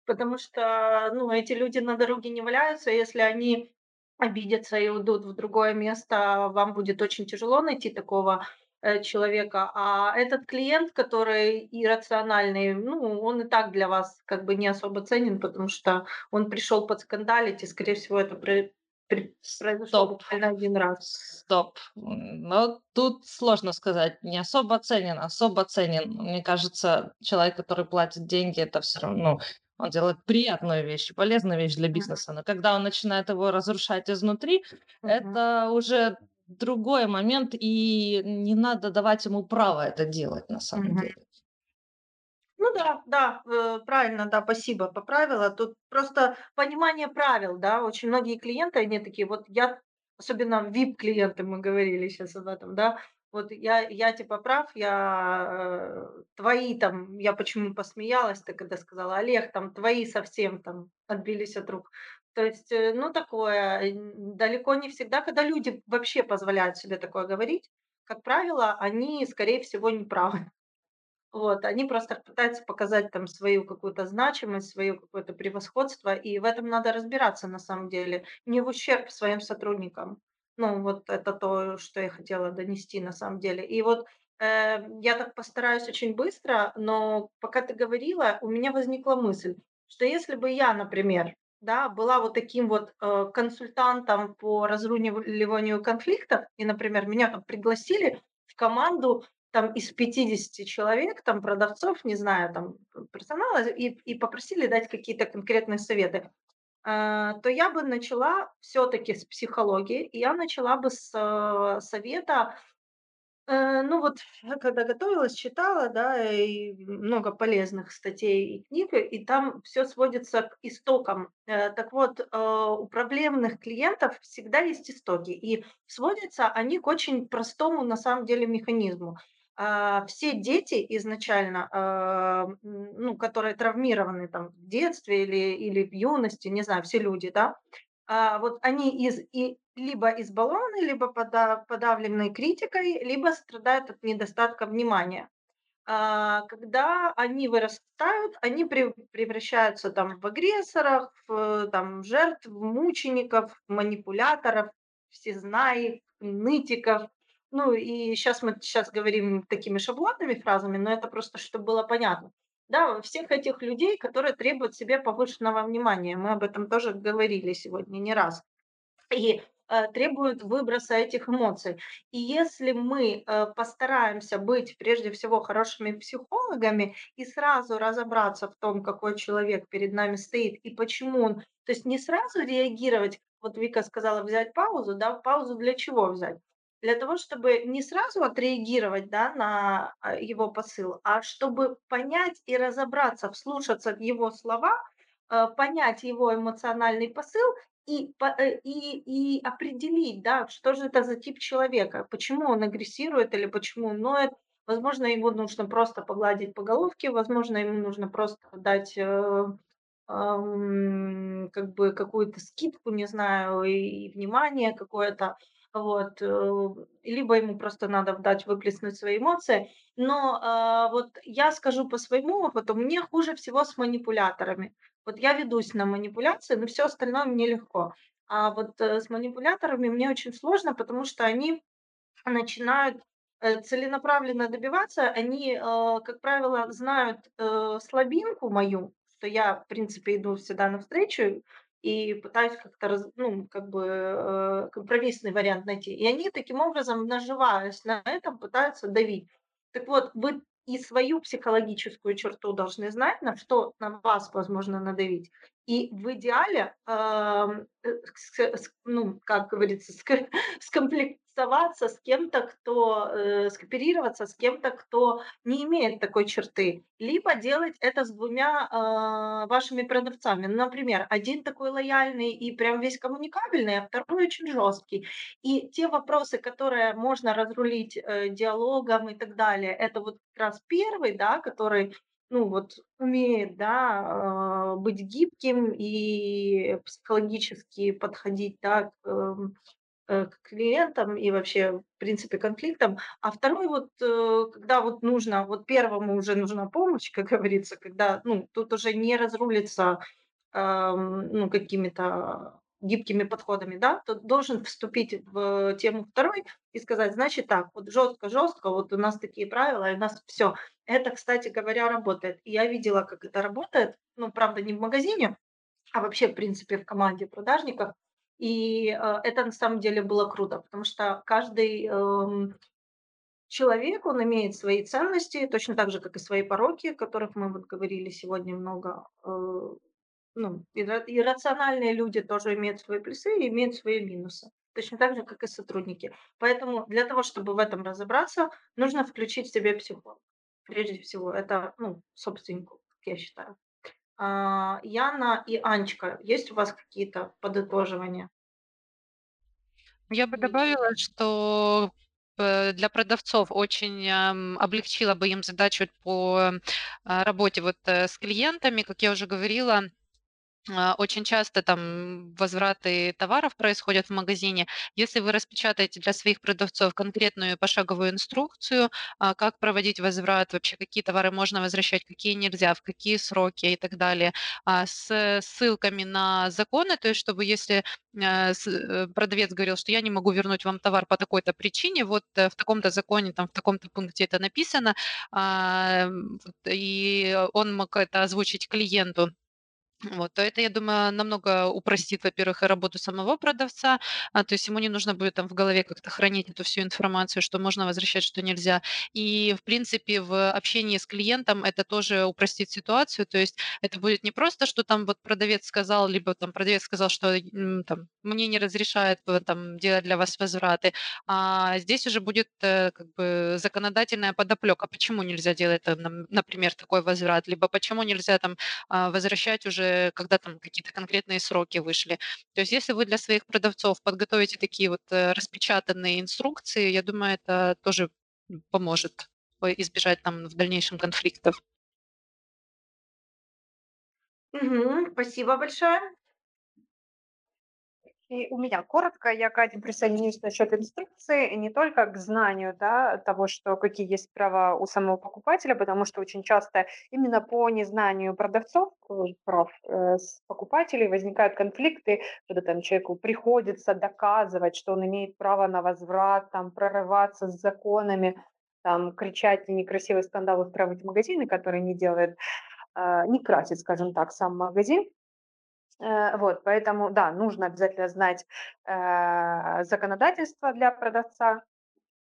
Потому что ну, эти люди на дороге не валяются, если они обидятся и уйдут в другое место, вам будет очень тяжело найти такого э, человека. А этот клиент, который иррациональный, ну, он и так для вас как бы не особо ценен, потому что он пришел подскандалить, и, скорее всего, это произошло Стоп. буквально один раз. Стоп. Но тут сложно сказать. Не особо ценен, особо ценен. Мне кажется, человек, который платит деньги, это все равно, ну, он делает приятную вещь, полезную вещь для бизнеса. Но когда он начинает его разрушать изнутри, Мгм. это уже другой момент, и не надо давать ему право это делать на самом Мгм. деле. Ну да, да, э, правильно, да, спасибо, поправила. Тут просто понимание правил, да. Очень многие клиенты, они такие, вот я, особенно VIP-клиенты, мы говорили сейчас об этом, да. Вот я, я типа прав, я э, твои там, я почему посмеялась, ты когда сказала, Олег, там твои совсем там отбились от рук. То есть, э, ну такое, далеко не всегда, когда люди вообще позволяют себе такое говорить, как правило, они, скорее всего, не правы. Вот, они просто пытаются показать там свою какую-то значимость, свое какое-то превосходство, и в этом надо разбираться на самом деле, не в ущерб своим сотрудникам. Ну, вот это то, что я хотела донести на самом деле. И вот э, я так постараюсь очень быстро, но пока ты говорила, у меня возникла мысль, что если бы я, например, да, была вот таким вот э, консультантом по разруливанию конфликтов, и, например, меня там пригласили в команду там из пятидесяти человек, там продавцов, не знаю, там п персонала, и и попросили дать какие-то конкретные советы, а, то я бы начала все таки с психологии. И я начала бы с, э, совета Э, ну вот, когда готовилась, читала, да, и много полезных статей и книг, и там все сводится к истокам. Э, так вот, э, у проблемных клиентов всегда есть истоки, и сводятся они к очень простому, на самом деле, механизму. А, все дети изначально, а, ну, которые травмированы там в детстве или или в юности, не знаю, все люди, да, а, вот они из и либо избалованы, либо пода подавлены критикой, либо страдают от недостатка внимания. Когда они вырастают, они прев превращаются там в агрессоров, в там жертв, мучеников, манипуляторов, всезнаек, нытиков. Ну и сейчас мы сейчас говорим такими шаблонными фразами, но это просто чтобы было понятно. Да, всех этих людей, которые требуют себе повышенного внимания. Мы об этом тоже говорили сегодня не раз и э, требуют выброса этих эмоций. И если мы э, постараемся быть прежде всего хорошими психологами и сразу разобраться в том, какой человек перед нами стоит и почему он, то есть не сразу реагировать, вот Вика сказала взять паузу, да, паузу для чего взять? Для того, чтобы не сразу отреагировать да, на а, его посыл, а чтобы понять и разобраться, вслушаться в его слова, э, понять его эмоциональный посыл и э, и и определить, да, что же это за тип человека, почему он агрессирует или почему он ноет. Возможно, ему нужно просто погладить по головке, возможно, ему нужно просто дать, э, как бы какую-то скидку, не знаю, и внимание какое-то. Вот, э, либо ему просто надо дать выплеснуть свои эмоции. Но, а, вот я скажу по своему опыту, мне хуже всего с манипуляторами. Вот я ведусь на манипуляции, но все остальное мне легко. А вот, э, с манипуляторами мне очень сложно, потому что они начинают, э, целенаправленно добиваться. Они, как правило, знают, слабинку мою, что я, в принципе, иду всегда навстречу и пытаюсь как-то раз ну, как бы, э, компромиссный вариант найти. И они таким образом, наживаясь на этом, пытаются давить. Так вот, вы и свою психологическую черту должны знать, на что на вас возможно надавить. И в идеале, э, с ну, как говорится, скомплектоваться с кем-то, кто, э, скооперироваться с кем-то, кто не имеет такой черты. Либо делать это с двумя а, вашими продавцами. Например, один такой лояльный и прям весь коммуникабельный, а второй очень жесткий. И те вопросы, которые можно разрулить, э, диалогом и так далее, это вот как раз первый, да, который, ну, вот умеет, да, а, быть гибким и психологически подходить, да, к, эм, э, к клиентам и вообще, в принципе, конфликтам. А второй вот, э, когда вот нужно, вот первому уже нужна помощь, как говорится, когда, ну, тут уже не разрулится, ам, ну, какими-то гибкими подходами, да, то должен вступить в тему второй и сказать, значит так, вот жестко-жестко, вот у нас такие правила, и у нас все. Это, кстати говоря, работает. Я видела, как это работает, ну, правда, не в магазине, а вообще, в принципе, в команде продажников. И э, это на самом деле было круто, потому что каждый эм, человек, он имеет свои ценности, точно так же, как и свои пороки, о которых мы вот говорили сегодня много. Э, ну, ирра- иррациональные люди тоже имеют свои плюсы и имеют свои минусы. Точно так же, как и сотрудники. Поэтому для того, чтобы в этом разобраться, нужно включить в себе психолога. Прежде всего, это, ну, собственнику, как я считаю. А, Яна и Анечка, есть у вас какие-то подытоживания? Я бы добавила, что э, для продавцов очень ам, облегчила бы им задачу по а, работе вот э, с клиентами, как я уже говорила, очень часто там возвраты товаров происходят в магазине. Если вы распечатаете для своих продавцов конкретную пошаговую инструкцию, а, как проводить возврат, вообще какие товары можно возвращать, какие нельзя, в какие сроки и так далее, а, с ссылками на законы, то есть чтобы если э, э, продавец говорил, что я не могу вернуть вам товар по такой-то причине, вот э, в таком-то законе, там в таком-то пункте это написано, а, и он мог это озвучить клиенту, вот, то это, я думаю, намного упростит, во-первых, и работу самого продавца, а, то есть ему не нужно будет там в голове как-то хранить эту всю информацию, что можно возвращать, что нельзя. И, в принципе, в общении с клиентом это тоже упростит ситуацию, то есть это будет не просто, что там вот продавец сказал, либо там продавец сказал, что там, мне не разрешает э, там делать для вас возвраты, а здесь уже будет э, как бы законодательная подоплека, почему нельзя делать, там, например, такой возврат, либо почему нельзя там а, возвращать уже, когда там какие-то конкретные сроки вышли. То есть если вы для своих продавцов подготовите такие вот э, распечатанные инструкции, я думаю, это тоже поможет э, избежать там в дальнейшем конфликтов. Мгм. Спасибо большое. И у меня коротко, я, Катя, присоединюсь насчет инструкции, не только к знанию да, того, что какие есть права у самого покупателя, потому что очень часто именно по незнанию продавцов э, прав э, с покупателей возникают конфликты, когда там человеку приходится доказывать, что он имеет право на возврат, там, прорываться с законами, там, кричать некрасивые скандалы устраивать магазины, которые не делает, э, не красит, скажем так, сам магазин. Э, вот, поэтому, да, нужно обязательно знать, э, законодательство для продавца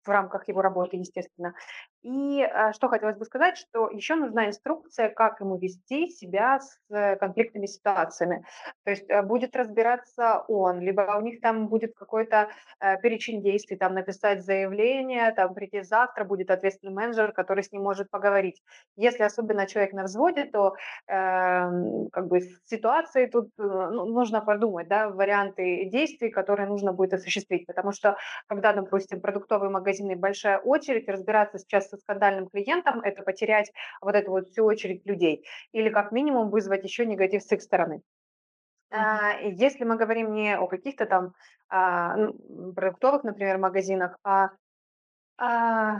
в рамках его работы, естественно. И, э, что хотелось бы сказать, что еще нужна инструкция, как ему вести себя с э, конфликтными ситуациями. То есть, э, будет разбираться он, либо у них там будет какой-то, э, перечень действий, там написать заявление, там прийти завтра, будет ответственный менеджер, который с ним может поговорить. Если особенно человек на взводе, то эм, как бы с ситуацией тут э, ну, нужно подумать, да, варианты действий, которые нужно будет осуществить, потому что когда, допустим, продуктовый магазин и большая очередь, разбираться сейчас со скандальным клиентом, это потерять вот эту вот всю очередь людей или как минимум вызвать еще негатив с их стороны. А, Если мы говорим не о каких-то там а, ну, продуктовых, например, магазинах, а а,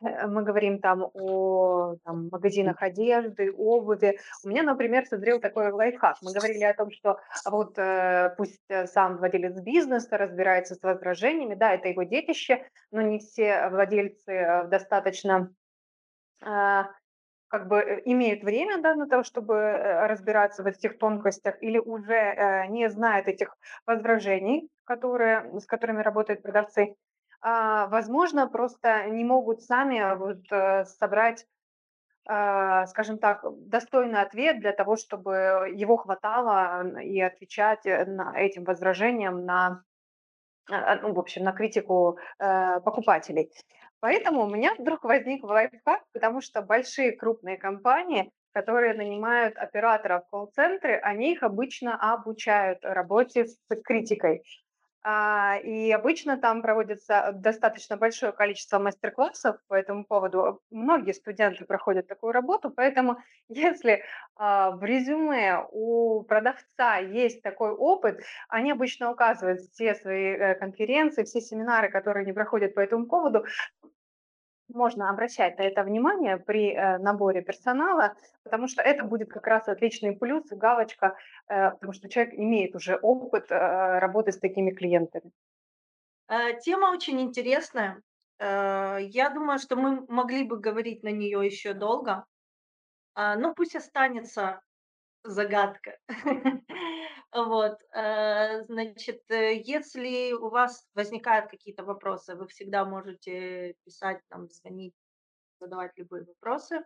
э, мы говорим там о там, магазинах одежды, обуви. У меня, например, созрел такой лайфхак. Мы говорили о том, что вот э, пусть э, сам владелец бизнеса разбирается с возражениями, да, это его детище, но не все владельцы достаточно как бы имеют время, да, на то, чтобы разбираться в этих тонкостях, или уже э, не знают этих возражений, которые, с которыми работают продавцы, возможно, просто не могут сами а, вот, э, собрать, а, скажем так, достойный ответ для того, чтобы его хватало и отвечать э, на этим возражениям на а, ну, в общем, на критику, э, покупателей. Поэтому у меня вдруг возник лайфхак, потому что большие крупные компании, которые нанимают операторов в колл-центры, они их обычно обучают работе с критикой. А, и обычно там проводится достаточно большое количество мастер-классов по этому поводу. Многие студенты проходят такую работу, поэтому если а, в резюме у продавца есть такой опыт, они обычно указывают все свои э, конференции, все семинары, которые они проходят по этому поводу, можно обращать на это внимание при э, наборе персонала, потому что это будет как раз отличный плюс галочка, э, потому что человек имеет уже опыт э, работы с такими клиентами. Э, Тема очень интересная. Э, Я думаю, что мы могли бы говорить на нее еще долго. А, Ну, пусть останется загадка. Вот, э, значит, э, если у вас возникают какие-то вопросы, вы всегда можете писать нам, звонить, задавать любые вопросы.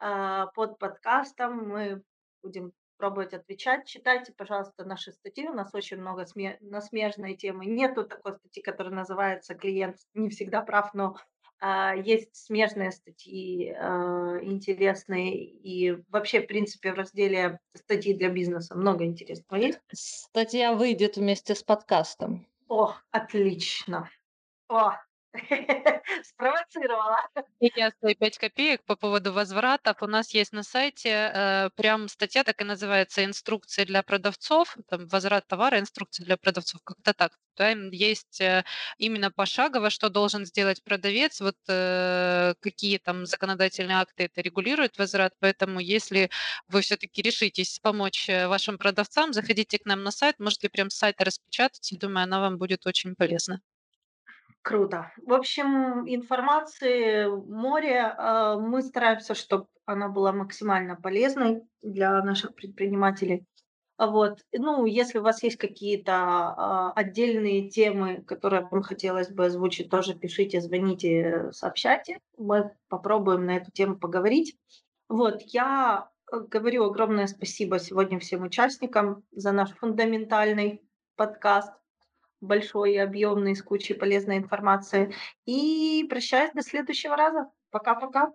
А, под подкастом мы будем пробовать отвечать. Читайте, пожалуйста, наши статьи. У нас очень много сме на смежные темы. Нету такой статьи, которая называется "Клиент не всегда прав", но есть смежные статьи, а, интересные. И вообще, в принципе, в разделе "Статьи для бизнеса" много интересного есть. Статья выйдет вместе с подкастом. О, отлично! О, спровоцировала. И я свои 5 копеек по поводу возвратов. У нас есть на сайте, э, прям статья так и называется "Инструкция для продавцов", там "Возврат товара. Инструкция для продавцов", как-то так. Там есть, э, именно пошагово, что должен сделать продавец, вот, э, какие там законодательные акты это регулируют, возврат. Поэтому если вы все-таки решитесь помочь, э, вашим продавцам, заходите к нам на сайт, можете прям с сайта распечатать. Думаю, она вам будет очень полезна. Круто. В общем, информации море. А, мы стараемся, чтобы она была максимально полезной для наших предпринимателей. А вот. Ну, если у вас есть какие-то а, отдельные темы, которые вам хотелось бы озвучить, тоже пишите, звоните, сообщайте. Мы попробуем на эту тему поговорить. Вот, я э, говорю огромное спасибо сегодня всем участникам за наш фундаментальный подкаст большой и объемный, с кучей полезной информации. И прощаюсь до следующего раза. Пока-пока.